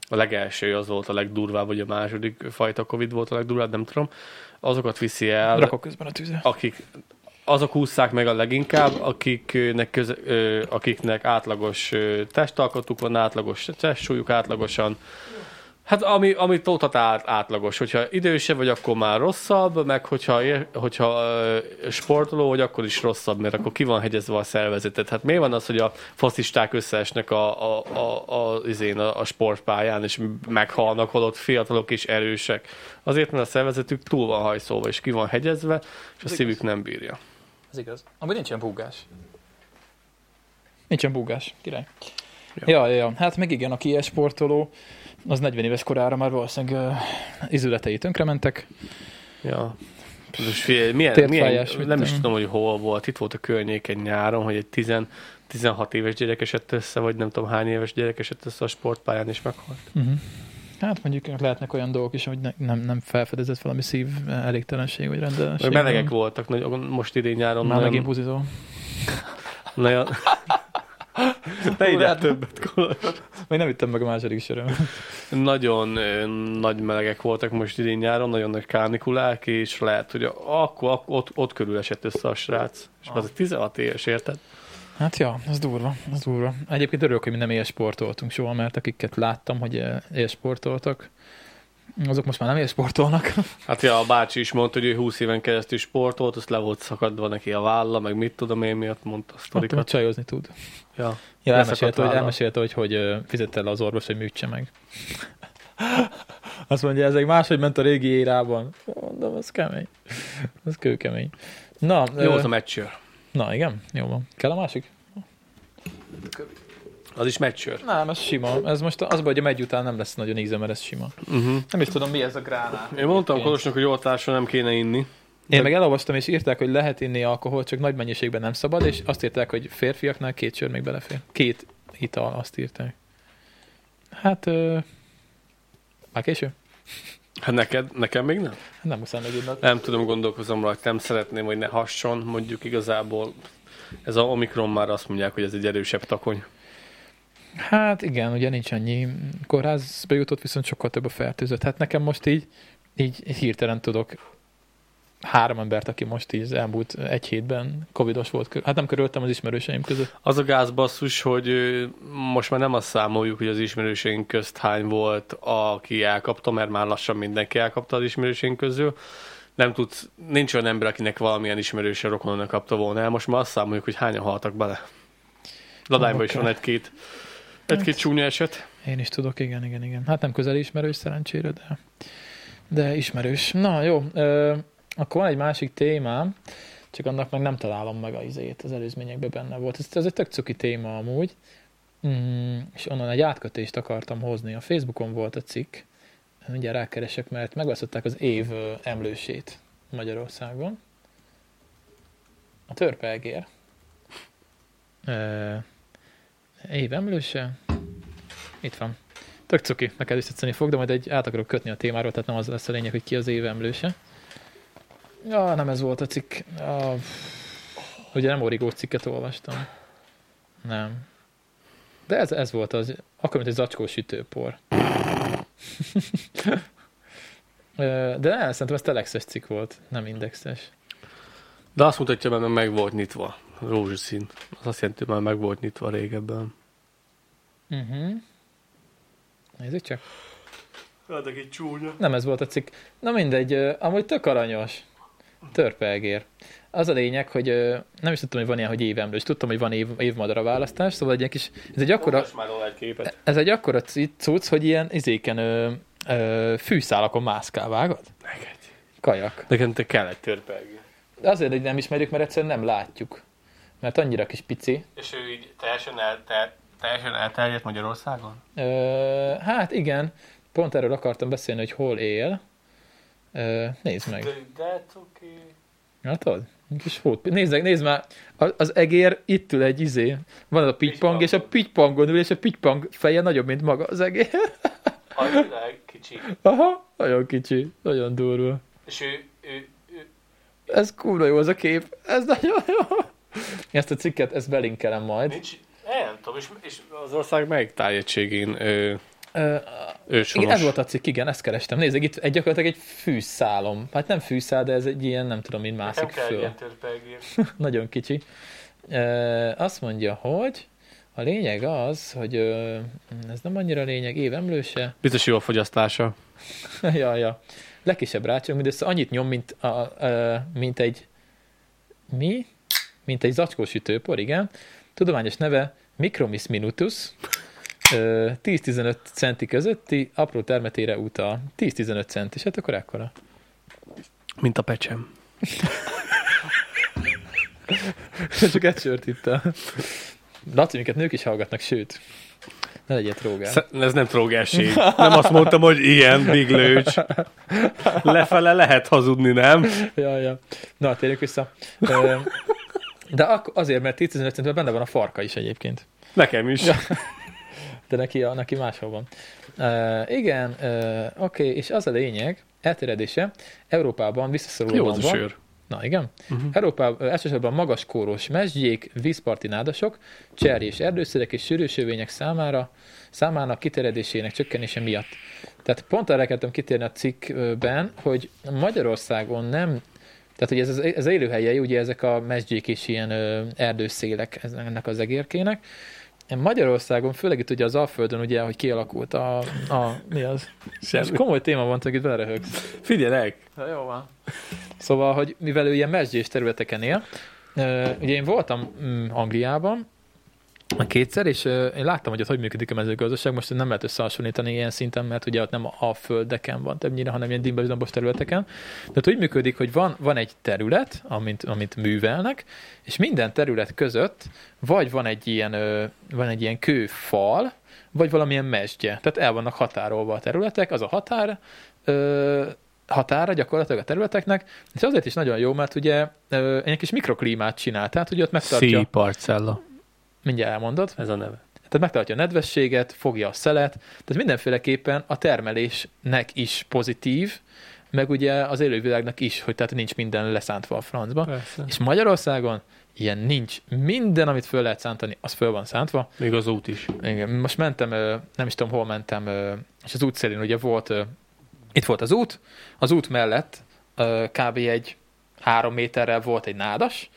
a legelső az volt a legdurvább, vagy a második fajta Covid volt a legdurvább, nem tudom. Azokat viszi el, Rakok közben a tüze. akik azok ússzák meg a leginkább, akiknek, köze, ö, akiknek átlagos testalkatuk van, átlagos testsúlyuk, átlagosan Hát ami, ami tótat át, átlagos, hogyha idősebb vagy, akkor már rosszabb, meg hogyha, hogyha sportoló vagy, akkor is rosszabb, mert akkor ki van hegyezve a szervezetet. Hát miért van az, hogy a faszisták összeesnek a, a, a, a, izén, a, a sportpályán, és meghalnak, holott fiatalok és erősek? Azért, mert a szervezetük túl van hajszolva, és ki van hegyezve, és a szívük nem bírja. Ez igaz. Amúgy nincsen búgás. Nincsen búgás, király. Ja. Ja. ja, ja, hát meg igen, aki ilyen sportoló, az 40 éves korára már valószínűleg uh, izületei tönkrementek. Ja. Most milyen, milyen, mit nem is tudom. hogy hol volt. Itt volt a környéken nyáron, hogy egy 10, 16 éves gyerek esett össze, vagy nem tudom hány éves gyerek esett össze a sportpályán, és meghalt. Uh-huh. Hát mondjuk lehetnek olyan dolgok is, hogy ne, nem, nem felfedezett valami szív elégtelenség vagy rendellenesség. Meg melegek voltak, nagyon, most idén nyáron. Már nagyon, megint buzizol. nagyon, ne Hát- többet, Még nem ittem meg a második söröm. Nagyon nagy melegek voltak most idén nyáron, nagyon nagy kánikulák, és lehet, hogy akkor, akkor ott, ott körül esett össze a srác. És az egy 16 éves, érted? Hát ja, ez durva, ez durva. Egyébként örülök, hogy mi nem élsportoltunk soha, mert akiket láttam, hogy élsportoltak, azok most már nem élsportolnak. Hát ja, a bácsi is mondta, hogy ő 20 éven keresztül sportolt, azt le volt szakadva neki a válla, meg mit tudom én miatt mondta a sztorikat. csajozni tud. Ja. Ja, elmesélte, hogy, elmesélte, hogy hogy ö, fizette le az orvos, hogy műtse meg. Azt mondja, ez egy máshogy ment a régi érában. Mondom, az kemény. Az kőkemény. Na, Jó ö, volt a meccsőr. na igen, jó van. Kell a másik? Az is meccsőr. Nem, ez sima. Ez most az, hogy a megy után nem lesz nagyon íze, mert ez sima. Uh-huh. Nem is tudom, mi ez a gránát. Én mondtam Kolosnak, hogy oltásra nem kéne inni. Én meg elolvastam, és írták, hogy lehet inni alkoholt, csak nagy mennyiségben nem szabad, és azt írták, hogy férfiaknál két sör még belefér. Két ital, azt írták. Hát, ö, már késő? Hát neked, nekem még nem? Nem muszáj megírnod. Nem tudom, gondolkozom rajta, nem szeretném, hogy ne hasson, mondjuk igazából ez a Omikron már azt mondják, hogy ez egy erősebb takony. Hát igen, ugye nincs annyi kórházba jutott, viszont sokkal több a fertőzött. Hát nekem most így, így, hirtelen tudok három embert, aki most így elmúlt egy hétben covidos volt. Hát nem körültem az ismerőseim között. Az a gázbasszus, hogy most már nem azt számoljuk, hogy az ismerőseink közt hány volt, aki elkapta, mert már lassan mindenki elkapta az ismerőseink közül. Nem tudsz, nincs olyan ember, akinek valamilyen ismerőse rokonon kapta volna el. Most már azt számoljuk, hogy hányan haltak bele. Ladányban is Oké. van egy-két, egy-két csúnya eset. Én is tudok, igen, igen, igen. Hát nem közeli ismerős szerencsére, de, de ismerős. Na jó, ö, akkor van egy másik témám, csak annak meg nem találom meg a izét, az előzményekben benne volt. Ez, ez egy tök cuki téma amúgy, mm, és onnan egy átkötést akartam hozni. A Facebookon volt a cikk, mindjárt rákeresek, mert megválasztották az év emlősét Magyarországon. A törpelgér. Ö, év emlőse. Itt van. Tök cuki, neked is tetszeni fog, de majd egy át akarok kötni a témáról, tehát nem az lesz a lényeg, hogy ki az év emlőse. Ja, nem ez volt a cikk. Ja, ugye nem origó cikket olvastam. Nem. De ez, ez volt az, akkor, mint egy zacskó sütőpor. De nem, szerintem ez telexes cikk volt, nem indexes. De azt mutatja benne, meg volt nyitva. Rózsaszín. Az azt jelenti, hogy már meg volt nyitva régebben. Uh-huh. Nézzük csak. Hát, egy csúnya. Nem ez volt a cikk. Na mindegy, amúgy tök aranyos. Törpelgér. Az a lényeg, hogy nem is tudtam, hogy van ilyen, hogy évemlős. Tudtam, hogy van év, évmadara választás, szóval egy ilyen kis, ez egy akkora, egy ez egy akkora cucc, hogy ilyen izéken ö, ö, fűszálakon mászkál, vágod? Neked. Kajak. Nekem te kell egy törpelgő. De azért, hogy nem ismerjük, mert egyszerűen nem látjuk. Mert annyira kis pici. És ő így teljesen, el, te, teljesen elterjedt Magyarországon? Ö, hát igen, pont erről akartam beszélni, hogy hol él. Ö, nézd meg. De, de oké. Látod? Kis hót. Nézd, nézd már, az egér itt ül egy izé. Van az a pitypang, és a pitypangon ül, és a pitypang feje nagyobb, mint maga az egér. Annyira kicsi. Aha, nagyon kicsi, nagyon durva. És ő, ő, ő Ez kurva jó az a kép, ez nagyon jó. Ezt a cikket, ezt belinkelem majd. nincs, nem tudom, és, és az ország melyik tájegységén ő, Ö, őshonos? igen, ez volt a cikk, igen, ezt kerestem. Nézd, itt egy gyakorlatilag egy fűszálom. Hát nem fűszál, de ez egy ilyen, nem tudom, mint mászik Nem kell föl. ilyen nagyon kicsi. Ö, azt mondja, hogy a lényeg az, hogy ö, ez nem annyira lényeg, évemlőse. Biztos jó a fogyasztása. ja, ja. Legkisebb rácsok, mindössze annyit nyom, mint, a, a, mint egy mi? Mint egy zacskós ütőpor, igen. Tudományos neve Micromis minutus. Ö, 10-15 centi közötti apró termetére utal. 10-15 cent, és hát akkor ekkora. Mint a pecsem. Csak egy sört itt a... Laci, minket nők is hallgatnak, sőt. Ne legyél trógál. Sze- Ez nem trógásség. Nem azt mondtam, hogy ilyen, big lőcs. Lefele lehet hazudni, nem? ja, ja. Na, térjünk vissza. De ak- azért, mert 10-15 centben benne van a farka is egyébként. Nekem is. Ja. De neki, a, neki máshol van. Uh, igen, uh, oké, okay, és az a lényeg, elterjedése Európában Jó visszaszorulóban az a van. sör. Na igen. Mhm. Uh-huh. Európában uh, elsősorban magas kóros mesdjék, vízparti nádasok, cserj és erdőszerek és sűrűsövények számára, számának kiterjedésének csökkenése miatt. Tehát pont arra akartam kitérni a cikkben, hogy Magyarországon nem tehát, hogy ez az, ez élőhelyei, ugye ezek a mesdjék és ilyen erdőszélek ennek az egérkének. Magyarországon, főleg itt ugye az Alföldön, ugye, hogy kialakult a, a mi az? Ez komoly téma van, csak itt beleröhögsz. Figyelek! Na, jó van. Szóval, hogy mivel ő ilyen mesdjés területeken él, ugye én voltam mm, Angliában, kétszer, és én láttam, hogy ott hogy működik a mezőgazdaság, most nem lehet összehasonlítani ilyen szinten, mert ugye ott nem a földeken van többnyire, hanem ilyen dimbezdombos területeken. De úgy működik, hogy van, van egy terület, amit, amit művelnek, és minden terület között vagy van egy ilyen, van egy ilyen kőfal, vagy valamilyen mesdje. Tehát el vannak határolva a területek, az a határ, ö, határa gyakorlatilag a területeknek, és azért is nagyon jó, mert ugye egy kis mikroklímát csinál, tehát ugye ott megtartja, Szí parcella. Mindjárt elmondod, Ez a neve. tehát megtartja a nedvességet, fogja a szelet, tehát mindenféleképpen a termelésnek is pozitív, meg ugye az élővilágnak is, hogy tehát nincs minden leszántva a francba. Persze. És Magyarországon ilyen nincs. Minden, amit föl lehet szántani, az föl van szántva. Még az út is. Igen, most mentem, nem is tudom, hol mentem, és az út szélén ugye volt, itt volt az út, az út mellett kb. egy három méterrel volt egy nádas,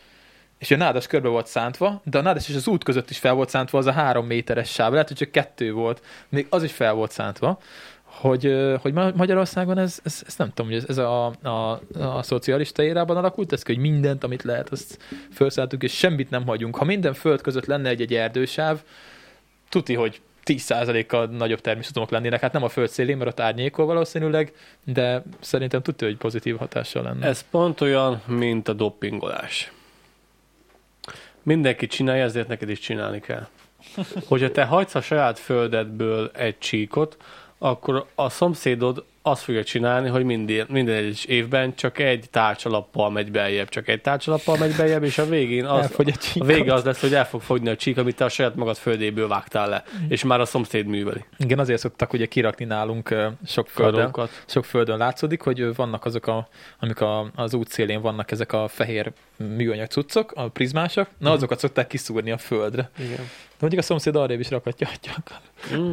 és a nádas körbe volt szántva, de a nádas és az út között is fel volt szántva az a három méteres sáv, lehet, hogy csak kettő volt, még az is fel volt szántva, hogy, hogy Ma- Magyarországon ez, ez, ez nem tudom, hogy ez, ez a, a, a szocialista érában alakult, ez hogy mindent, amit lehet, azt felszálltunk, és semmit nem hagyunk. Ha minden föld között lenne egy-egy erdősáv, tuti, hogy 10%-kal nagyobb természetumok lennének, hát nem a föld szélén, mert ott árnyékol valószínűleg, de szerintem tudja, hogy pozitív hatással lenne. Ez pont olyan, mint a doppingolás. Mindenki csinálja, ezért neked is csinálni kell. Hogyha te hagysz a saját földedből egy csíkot, akkor a szomszédod azt fogja csinálni, hogy minden, minden egyes évben csak egy tárcsalappal megy beljebb, csak egy tárcsalappal megy beljebb, és a végén az, Elfogy a a csíkot. vége az lesz, hogy el fog fogyni a csík, amit te a saját magad földéből vágtál le, és már a szomszéd műveli. Igen, azért szoktak ugye kirakni nálunk sok földön, sok földön látszódik, hogy vannak azok, a, amik a, az út szélén vannak ezek a fehér műanyag cuccok, a prizmások, na azokat szokták kiszúrni a földre. Igen. De mondjuk a szomszéd arrébb is rakhatja, akar. Mm.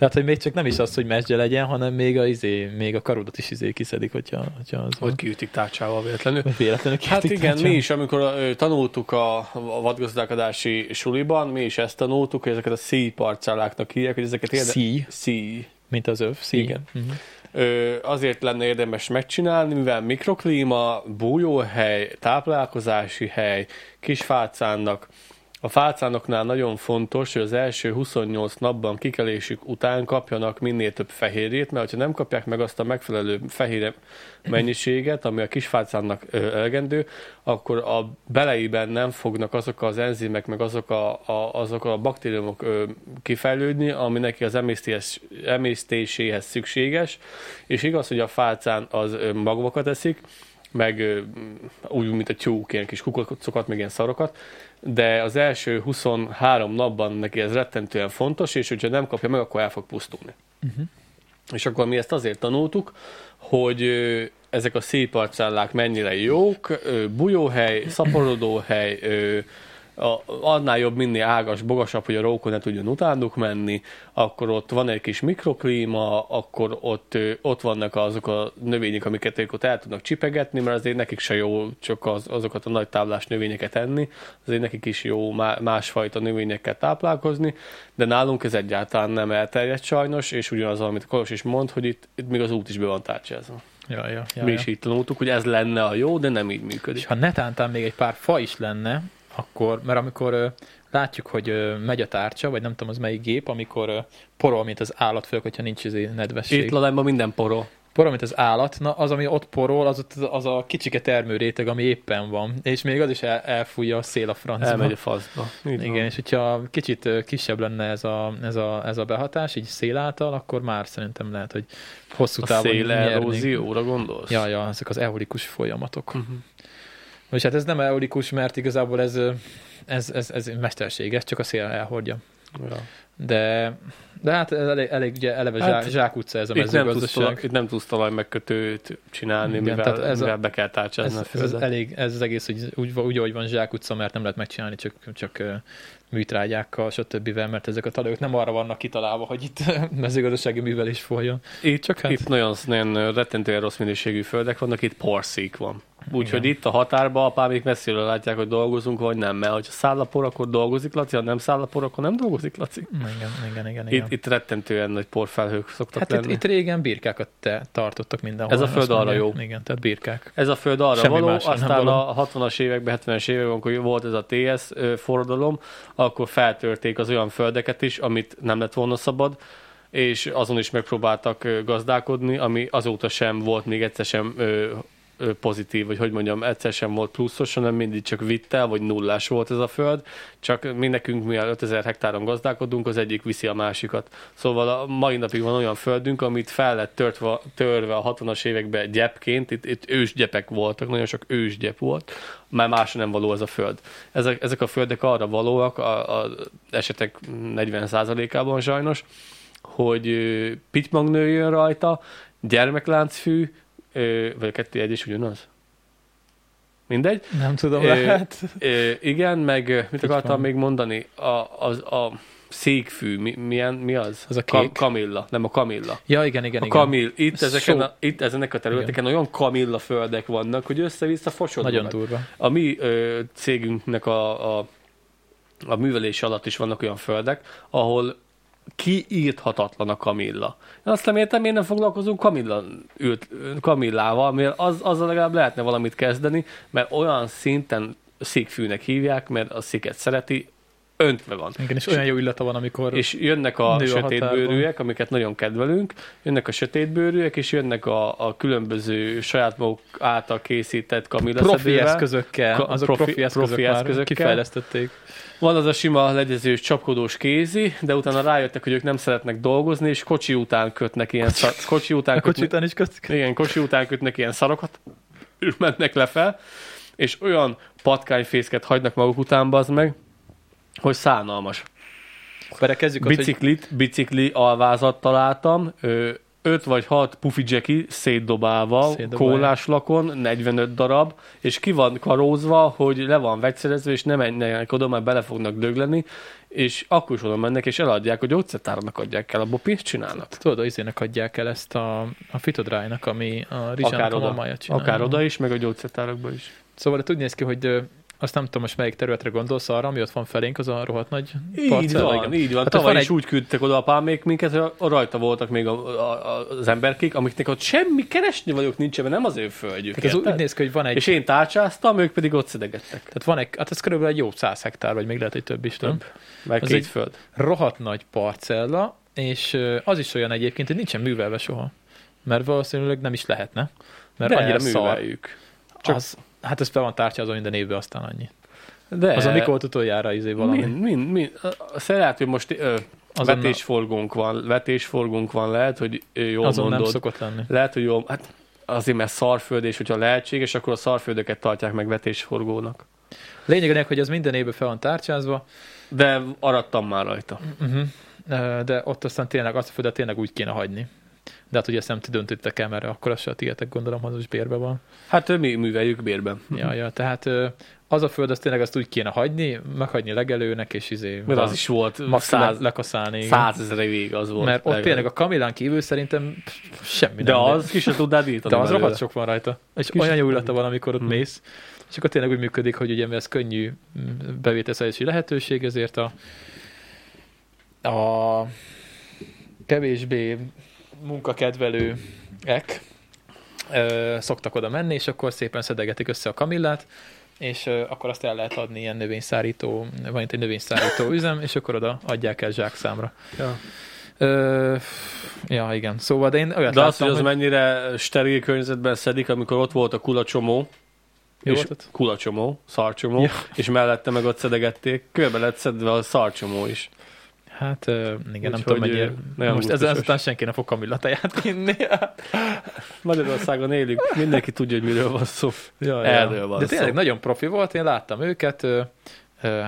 Tehát, hogy még csak nem is az, hogy mesdje legyen, hanem még a, izé, még a karodat is izé kiszedik, hogyha, hogyha az Hogy kiütik tárcsával véletlenül. Véletlenül Hát igen, mi tárcsán. is, amikor tanultuk a, a vadgazdálkodási suliban, mi is ezt tanultuk, hogy ezeket a szíjparcelláknak hívják, hogy ezeket érde... Szíj, Szíj. mint az öv. Szíj. Igen. Mhm. Ö, azért lenne érdemes megcsinálni, mivel mikroklíma, bújóhely, táplálkozási hely, kis fácánnak. A fácánoknál nagyon fontos, hogy az első 28 napban kikelésük után kapjanak minél több fehérjét, mert ha nem kapják meg azt a megfelelő fehérje mennyiséget, ami a kisfácánnak ö, elegendő, akkor a beleiben nem fognak azok az enzimek, meg azok a, a, azok a baktériumok kifejlődni, ami neki az emésztés, emésztéséhez szükséges, és igaz, hogy a fácán az magvakat eszik, meg úgy, mint a tyúk, ilyen kis kukocokat, meg ilyen szarokat, de az első 23 napban neki ez rettentően fontos, és hogyha nem kapja meg, akkor el fog pusztulni. Mhm. És akkor mi ezt azért tanultuk, hogy ezek a széparcellák mennyire jók, bujóhely, szaporodóhely, a, annál jobb, minél ágas, bogasabb, hogy a rókon ne tudjon utánuk menni, akkor ott van egy kis mikroklíma, akkor ott, ott vannak azok a növények, amiket ők ott el tudnak csipegetni, mert azért nekik se jó csak az, azokat a nagy táblás növényeket enni, azért nekik is jó má- másfajta növényekkel táplálkozni, de nálunk ez egyáltalán nem elterjedt sajnos, és ugyanaz, amit Kolos is mond, hogy itt, itt még az út is be van tárcsázva. Ja, ja, ja, Mi is így tanultuk, hogy ez lenne a jó, de nem így És működik. ha netántán még egy pár fa is lenne, akkor, mert amikor ö, látjuk, hogy ö, megy a tárcsa, vagy nem tudom, az melyik gép, amikor ö, porol, mint az állat, főleg, hogyha nincs izé nedvesség. Itt Ladányban minden poró. Porol, mint az állat, na az, ami ott porol, az, az a kicsike termőréteg, ami éppen van, és még az is el, elfújja a szél a francba. Elmegy a faszba. Így Igen, van. és hogyha kicsit kisebb lenne ez a, ez, a, ez a behatás, így szél által, akkor már szerintem lehet, hogy hosszú A távon szél erózióra gondolsz? Ja, ja, ezek az eolikus folyamatok. Mhm. Vagyis hát ez nem eolikus, mert igazából ez, ez, ez, ez mesterséges, csak a szél elhordja. Ja. De, de hát ez elég, elég ugye eleve Hát, zsák, zsákutca ez a Itt, nem tudsz, mezőgazdaság. itt nem tudsz talaj megkötőt csinálni, Igen, Igen, tehát mivel, ez ez a- mivel be kell tárcsázni a Ez, ez, földet. elég, ez az egész, hogy úgy, úgy, ahogy van zsákutca, mert nem lehet megcsinálni, csak, csak műtrágyákkal, stb. mert ezek a talajok nem arra vannak kitalálva, hogy itt mezőgazdasági művelés folyjon. Itt, Csak hát- itt nagyon, nagyon rettentően rossz minőségű földek vannak, itt porszék van. Úgyhogy itt a határban apámék messziről látják, hogy dolgozunk, vagy nem. Mert ha száll a por, akkor dolgozik Laci, ha nem száll a por, akkor nem dolgozik Laci. Igen, igen, igen. igen. Itt, itt rettentően nagy porfelhők szoktak hát lenni. itt, itt, régen birkákat te, tartottak mindenhol. Ez a föld arra jó. Igen, tehát birkák. Ez a föld arra Semmi való, aztán való. a 60-as években, 70-es években, amikor volt ez a TS forradalom, akkor feltörték az olyan földeket is, amit nem lett volna szabad, és azon is megpróbáltak gazdálkodni, ami azóta sem volt még egyszer sem pozitív, vagy hogy mondjam, egyszer sem volt pluszos, hanem mindig csak vittel, vagy nullás volt ez a föld, csak mi nekünk, mi 5000 hektáron gazdálkodunk, az egyik viszi a másikat. Szóval a mai napig van olyan földünk, amit fel lett törtve, törve a 60-as években gyepként, itt, itt ősgyepek voltak, nagyon sok ősgyep volt, már másra nem való ez a föld. Ezek, ezek a földek arra valóak, a, a esetek 40%-ában sajnos, hogy pitymag nőjön rajta, gyermekláncfű, ö, vagy a kettő egy is ugyanaz? Mindegy. Nem tudom, Ö, lehet. Ö, igen, meg mit akartam van. még mondani? A, az, a székfű, mi, milyen, mi az? Az a kék? kamilla, nem a kamilla. Ja, igen, igen, A igen. kamil. Itt, ezeken so- a, itt ezenek a területeken olyan kamilla földek vannak, hogy össze-vissza fosodnak. Nagyon durva. A mi ö, cégünknek a, a, a művelés alatt is vannak olyan földek, ahol kiírthatatlan a kamilla. Én azt nem értem, miért nem foglalkozunk kamilla, ült, kamillával, mert az, azzal legalább lehetne valamit kezdeni, mert olyan szinten szikfűnek hívják, mert a sziket szereti, öntve van. Igen, és olyan jó illata van, amikor... És jönnek a a sötétbőrűek, amiket nagyon kedvelünk, jönnek a sötétbőrűek, és jönnek a, a különböző saját maguk által készített profi kamillaszedővel. eszközökkel, Ka- azok profi- profi, eszközök profi eszközökkel. kifejlesztették. Van az a sima legyezős, csapkodós kézi, de utána rájöttek, hogy ők nem szeretnek dolgozni, és kocsi után kötnek ilyen szar... kocsi után kötnek, kocsi után is kötök. igen, kocsi után kötnek ilyen szarokat, és mennek le fel, és olyan patkányfészket hagynak maguk után, az meg, hogy szánalmas. Berekezzük ott, hogy Biciklit, bicikli alvázat találtam, ö, 5 vagy 6 pufi jacky szétdobálva, kólás lakon, 45 darab, és ki van karózva, hogy le van vegyszerezve, és nem menjenek oda, mert bele fognak dögleni, és akkor is oda mennek, és eladják, hogy gyógyszertárnak adják el, abból pénzt csinálnak. tudod, az izének adják el ezt a, a Fitodrájnak, ami a Rizsának Akár a oda, akár oda is, meg a gyógyszertárakba is. Szóval úgy néz ki, hogy azt nem tudom most melyik területre gondolsz arra, ami ott van felénk, az a rohadt nagy Így parcella, van, igen. így van. Hát Tavaly van is egy- úgy küldtek oda apámék minket, hogy a- rajta voltak még a, a, az emberkék, amiknek ott semmi keresni vagyok nincsen, mert nem az ő földjük. Tehát az úgy néz ki, hogy van egy, És én tárcsáztam, ők pedig ott szedegettek. tehát van egy, hát ez körülbelül egy jó 100 hektár, vagy még lehet, hogy több is, nem? Több. Meg Az két egy- föld. rohadt nagy parcella, és az is olyan egyébként, hogy nincsen művelve soha. Mert valószínűleg nem is lehetne. Mert De annyira szar. műveljük. Csak... Csak- Az, hát ez be van tárcsázva minden évben, aztán annyi. De Az a mikor volt utoljára izé valami. Mind, mind, mind. Lehet, hogy most ö, Azonnal- vetésforgónk van, vetésforgónk van, lehet, hogy jól Azon mondod. nem szokott lenni. Lehet, hogy jó, hát azért, mert szarföld, és hogyha lehetséges, akkor a szarföldöket tartják meg vetésforgónak. Lényeg a lényeg, hogy ez minden évben fel van tárcsázva, De arattam már rajta. uh-huh. de ott aztán tényleg azt a földet tényleg úgy kéne hagyni. De hát ugye ezt nem ti döntöttek el, mert akkor az se a tietek, gondolom, az is bérbe van. Hát mi műveljük bérben. Ja, ja, tehát az a föld, az tényleg azt úgy kéne hagyni, meghagyni legelőnek, és izé Mert az is volt száz, le, lekaszálni. százezer évig az volt. Mert ott legalább. tényleg a kamilán kívül szerintem semmi De nem. az ki se tudnád írtani de az rohadt sok van rajta. És Kis- olyan jó illata van, amikor ott Hmm. mész. És akkor tényleg úgy működik, hogy ugye ez könnyű mm, bevételszerzési lehetőség, ezért a, a kevésbé munkakedvelőek ö, szoktak oda menni, és akkor szépen szedegetik össze a kamillát, és ö, akkor azt el lehet adni ilyen növényszárító, van itt egy növényszárító üzem, és akkor oda adják el zsákszámra. Ja. Ö, ja, igen. Szóval, de én olyat De az, láttam, hogy az mennyire steril környezetben szedik, amikor ott volt a kulacsomó, Jó és volt kulacsomó, szarcsomó, Ja. és mellette meg ott szedegették, körbe lett szedve a szarcsomó is. Hát igen, nem Úgyhogy, tudom, mennyire. Most ezzel ezután senki nem fog kamillateját inni. Magyarországon élünk, mindenki tudja, hogy miről van szó. ja, Erről van De tényleg szó. nagyon profi volt, én láttam őket,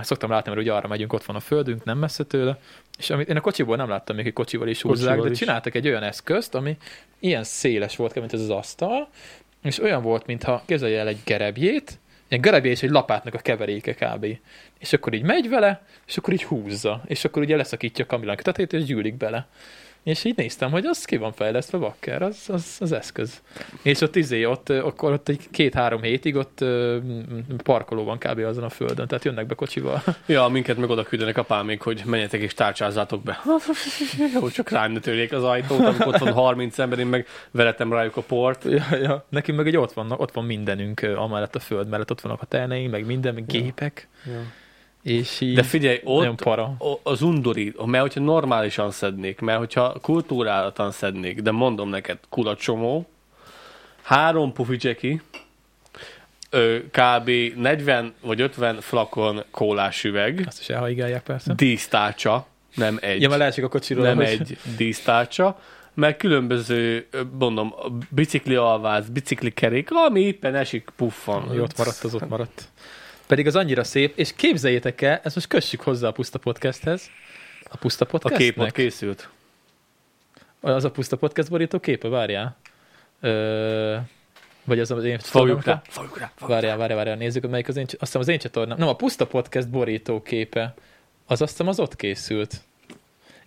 szoktam látni, mert ugye arra megyünk, ott van a földünk, nem messze tőle, és amit én a kocsiból nem láttam még, hogy kocsival is húzzák, Kocsival de is. csináltak egy olyan eszközt, ami ilyen széles volt, mint ez az asztal, és olyan volt, mintha képzelj el egy gerebjét, egy gerebje és egy lapátnak a keveréke kb. És akkor így megy vele, és akkor így húzza, és akkor ugye leszakítja a kamilán kötetét, és gyűlik bele. És így néztem, hogy az ki van fejlesztve, bakker, az, az, az eszköz. És ott izé, ott, akkor ott egy két-három hétig ott ö, m- parkoló van kb. azon a földön, tehát jönnek be kocsival. Ja, minket meg oda küldenek apám még, hogy menjetek és tárcsázzátok be. Jó, csak rám törjék az ajtót, amikor ott van 30 ember, én meg veretem rájuk a port. Ja, ja. Nekünk meg egy ott vannak, ott van mindenünk amellett a föld mellett, ott vannak a terneink, meg minden, meg gépek, Ja. És így De figyelj, ott para. az undorít, mert hogyha normálisan szednék, mert hogyha kultúrálatan szednék, de mondom neked, kulacsomó, három pufi ö, kb. 40 vagy 50 flakon kólás üveg, Azt is elhaigálják persze. dísztárcsa, nem egy, Ja, mert leesik a kocsiról. nem hogy- egy dísztárcsa, meg különböző, mondom, bicikli alváz, bicikli kerék, ami éppen esik, puffan. Ami ott maradt, az ott maradt. Pedig az annyira szép, és képzeljétek el, ezt most kössük hozzá a Puszta Podcasthez. A Puszta A Podcastnek? kép ott készült. Az a Puszta Podcast borító képe, várjál. Ö, vagy az az én Fogjuk rá, fogjuk rá. fogjuk Várjál, várjál, várjál, nézzük, melyik az én, azt hiszem az én csatornám. Nem, a Puszta Podcast borító képe. Az azt hiszem az ott készült.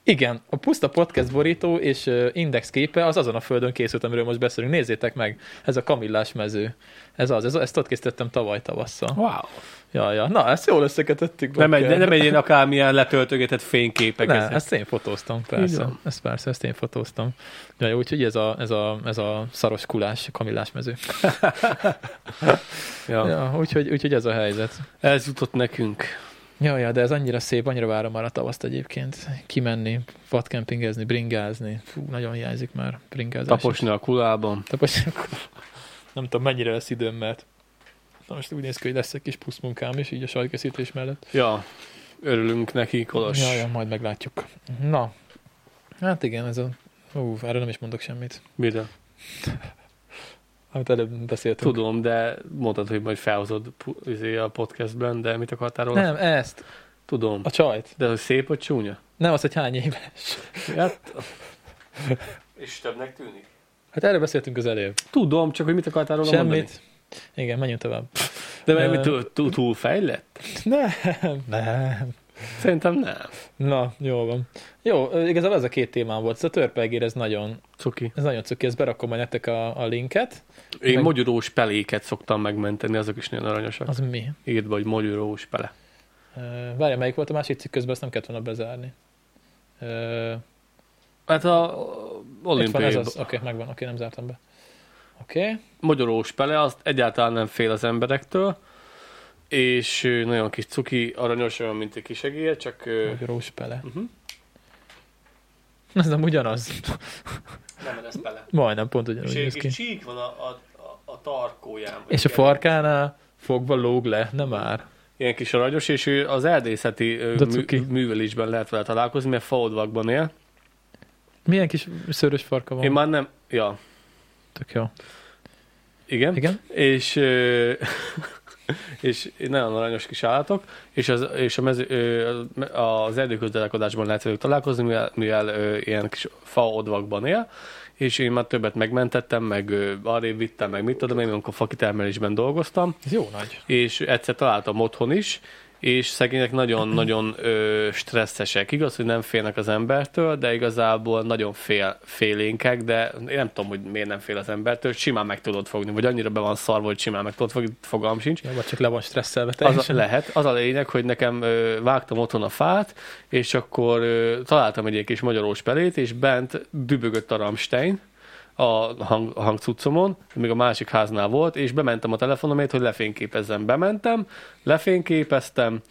Igen, a Puszta Podcast borító és index képe az azon a földön készült, amiről most beszélünk. Nézzétek meg, ez a kamillás mező. Ez az, ez, ezt ott készítettem tavaly tavasszal. Wow. Ja, ja. Na, ezt jól összekötöttük. Nem egy, nem egy ilyen akármilyen letöltögetett fényképek. Ne, ezek. ezt én fotóztam, persze. Ezt persze, ezt én fotóztam. Ja, jó, úgyhogy ez a, ez a, ez a szaros kulás, kamillás mező. Ja. Ja, úgyhogy, úgyhogy ez a helyzet. Ez jutott nekünk. Ja, ja, de ez annyira szép, annyira várom már a tavaszt egyébként. Kimenni, vadkempingezni, bringázni. Fú, nagyon hiányzik már bringázás. Taposni a kulában. Tapos. Nem tudom, mennyire lesz időm, mert na most úgy néz ki, hogy lesz egy kis puszmunkám is, így a sajtkészítés mellett. Ja, örülünk neki, Kolos. Ja, ja, majd meglátjuk. Na, hát igen, ez a... Ú, erről nem is mondok semmit. Mire? Amit előbb beszéltünk. Tudom, de mondtad, hogy majd felhozod izé a podcastben, de mit akartál róla? Nem, ezt. Tudom. A csajt. De hogy szép vagy csúnya? Nem, az, hogy hány éves. Hát... És többnek tűnik? Hát erről beszéltünk az előbb. Tudom, csak hogy mit akartál róla mondani. Semmit. Igen, menjünk tovább. De mert túl, túl, túl fejlett? Nem, nem. Szerintem nem. Na, jó van. Jó, igazából ez a két témám volt. Ez a törpelgér, ez nagyon, Cuki. ez nagyon cuki, ezt berakom majd nektek a, a linket. Én Meg- mogyorós peléket szoktam megmenteni, azok is nagyon aranyosak. Az mi? Írd hogy mogyorós pele. Ö, Várja, melyik volt a másik cikk közben, ezt nem kellett volna bezárni. Ö, Hát a Itt van olimpiai ez az, oké, megvan, oké, nem zártam be. Oké, mogyorós pele, azt egyáltalán nem fél az emberektől, és nagyon kis cuki, aranyos, olyan, mint egy kis egér, csak... ö, magyarós pele. Uh-huh. Ez nem ugyanaz. Nem, ez pele. Majdnem pont ugyanúgy És egy csík van a, a, a, tarkóján. És a farkánál fogva lóg le, nem már. Ilyen kis aranyos, és ő az erdészeti mű, művelésben lehet vele találkozni, mert faodvakban él. Milyen kis szőrös farka van? Én már nem... Ja, Tök jó. igen. Igen? És, ö, és nagyon aranyos kis állatok, és az, és a mező, az erdőközlekedésben lehet velük találkozni, mivel, mivel ilyen kis faodvakban él, és én már többet megmentettem, meg arrébb vittem, meg mit tudom én, amikor fakitermelésben dolgoztam, Ez jó nagy. és egyszer találtam otthon is, és szegények nagyon-nagyon stresszesek. Igaz, hogy nem félnek az embertől, de igazából nagyon fél, félénkek, de én nem tudom, hogy miért nem fél az embertől, simán meg tudod fogni, vagy annyira be van szarva, hogy simán meg tudod fogni, fogalm sincs. Jó, vagy csak le van stresszelve Az a, teljesen. lehet. Az a lényeg, hogy nekem ö, vágtam otthon a fát, és akkor ö, találtam egy kis magyarós pelét, és bent dübögött a Rammstein a hang, a hangcuccomon, még a másik háznál volt, és bementem a telefonomért, hogy lefényképezzem. Bementem, lefényképeztem,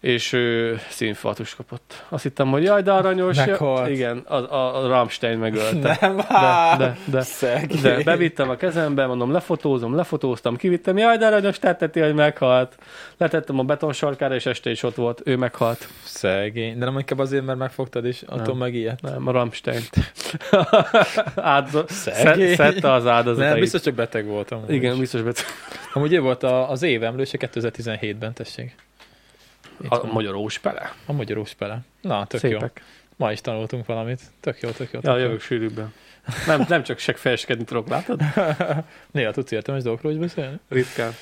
és ö, színfartus kapott. Azt hittem, hogy jaj, de aranyos. Meghalt. Igen, a, a, a Rammstein megölte. Nem, De, hát. de, de, de bevittem a kezembe, mondom, lefotózom, lefotóztam, kivittem, jaj, de aranyos, tetteti, hogy meghalt. Letettem a betonsarkára, és este is ott volt, ő meghalt. Szegény. De nem inkább azért, mert megfogtad, és attól Nem. meg ilyet. Nem, a Rammstein. Szegény. szed, szedte az áldozatait. Nem, biztos csak beteg voltam. Igen, biztos bet. Amúgy ő volt a, az év emlőse 2017-ben, tessék. Itt A van. magyarós pele. a magyarós pele. Na, tök jó. Szépek. Ma is tanultunk valamit. Tök jó, tök jó. Ja, tök jó. jövök sűrűbben. Nem, nem csak seg fejeskedni tudok, látod? Néha tudsz értelmes dolgokról is beszélni? Ritkán.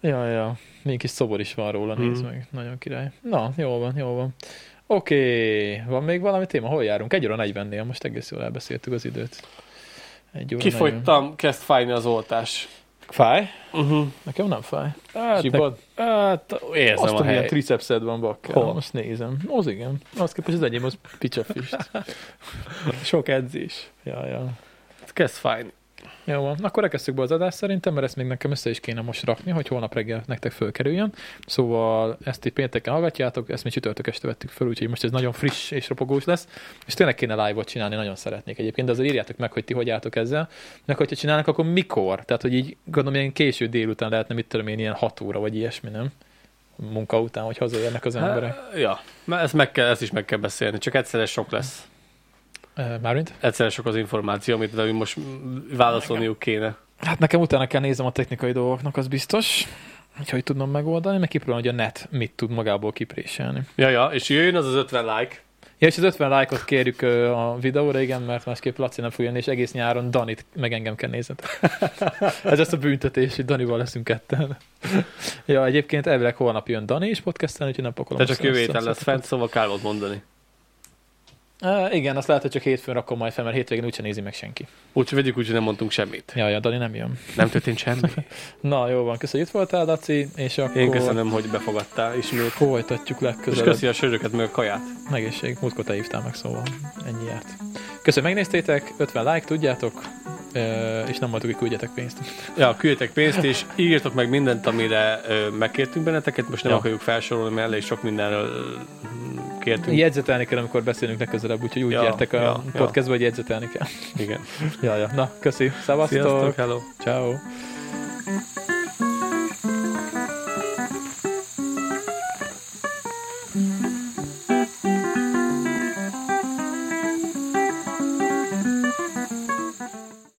Ja, ja. Még kis szobor is van róla, nézd Mhm. meg. Nagyon király. Na, jó van, jó van. Oké, van még valami téma? Hol járunk? Egy óra 40-nél, most egész jól elbeszéltük az időt. Egy óra 40. Kifogytam, kezd fájni az oltás. Fáj? Uh-huh. Nekem nem fáj. Hát, Zsibad? hát érzem Azt a hely. tricepszed van bakker. Hol? Most nézem. Az igen. Az képest az enyém az picsafüst. Sok edzés. ja, ja. Kezd fájni. Jó van, akkor rekesszük be az adást szerintem, mert ezt még nekem össze is kéne most rakni, hogy holnap reggel nektek fölkerüljön. Szóval ezt itt pénteken hallgatjátok, ezt mi csütörtök este vettük föl, úgyhogy most ez nagyon friss és ropogós lesz. És tényleg kéne live-ot csinálni, nagyon szeretnék egyébként, de azért írjátok meg, hogy ti hogy álltok ezzel. Meg hogyha csinálnak, akkor mikor? Tehát, hogy így gondolom, ilyen késő délután lehetne, mit tudom én, ilyen 6 óra, vagy ilyesmi, nem? Munka után, hogy hazaérnek az emberek. Hát, ja, ezt, meg kell, ezt is meg kell beszélni, csak egyszerre sok lesz. Mármint? Egyszerre sok az információ, amit velünk most válaszolniuk kéne. Hát nekem utána kell nézem a technikai dolgoknak, az biztos. Úgyhogy tudnom megoldani, meg kipróbálom, hogy a net mit tud magából kipréselni. Ja, ja, és jöjjön az az 50 like. Ja, és az 50 lájkot kérjük a videóra, igen, mert másképp Laci nem fog jönni, és egész nyáron Danit meg engem kell nézzetek. Ez lesz a büntetés, hogy Danival leszünk ketten. ja, egyébként elvileg holnap jön Dani is podcasten, úgyhogy nem pakolom. De csak jövő lesz fent, szóval kell mondani. Uh, igen, azt lehet, hogy csak hétfőn rakom majd fel, mert hétvégén úgyse nézi meg senki. Úgyhogy vegyük úgy, hogy nem mondtunk semmit. Ja, ja, Dani nem jön. Nem történt semmi. Na, jó van, köszönjük, itt voltál, Laci, és akkor Én köszönöm, hogy befogadtál ismét. folytatjuk És legközelebb. köszi a söröket, meg a kaját. Egészség, múltkor te hívtál meg, szóval ennyi járt. Köszönöm, megnéztétek, 50 like, tudjátok, és nem mondtuk, hogy küldjetek pénzt. Ja, küldjetek pénzt, és írjatok meg mindent, amire megkértünk benneteket. Most nem Ja. akarjuk felsorolni, mert elég sok mindenről kértünk. Jegyzetelni kell, amikor beszélünk legközelebb, úgyhogy úgy Ja, gyertek a ja, ja. podcastba, hogy jegyzetelni kell. Igen. Ja, ja. Na, köszi. Szevasztok. Sziasztok, hello. Ciao.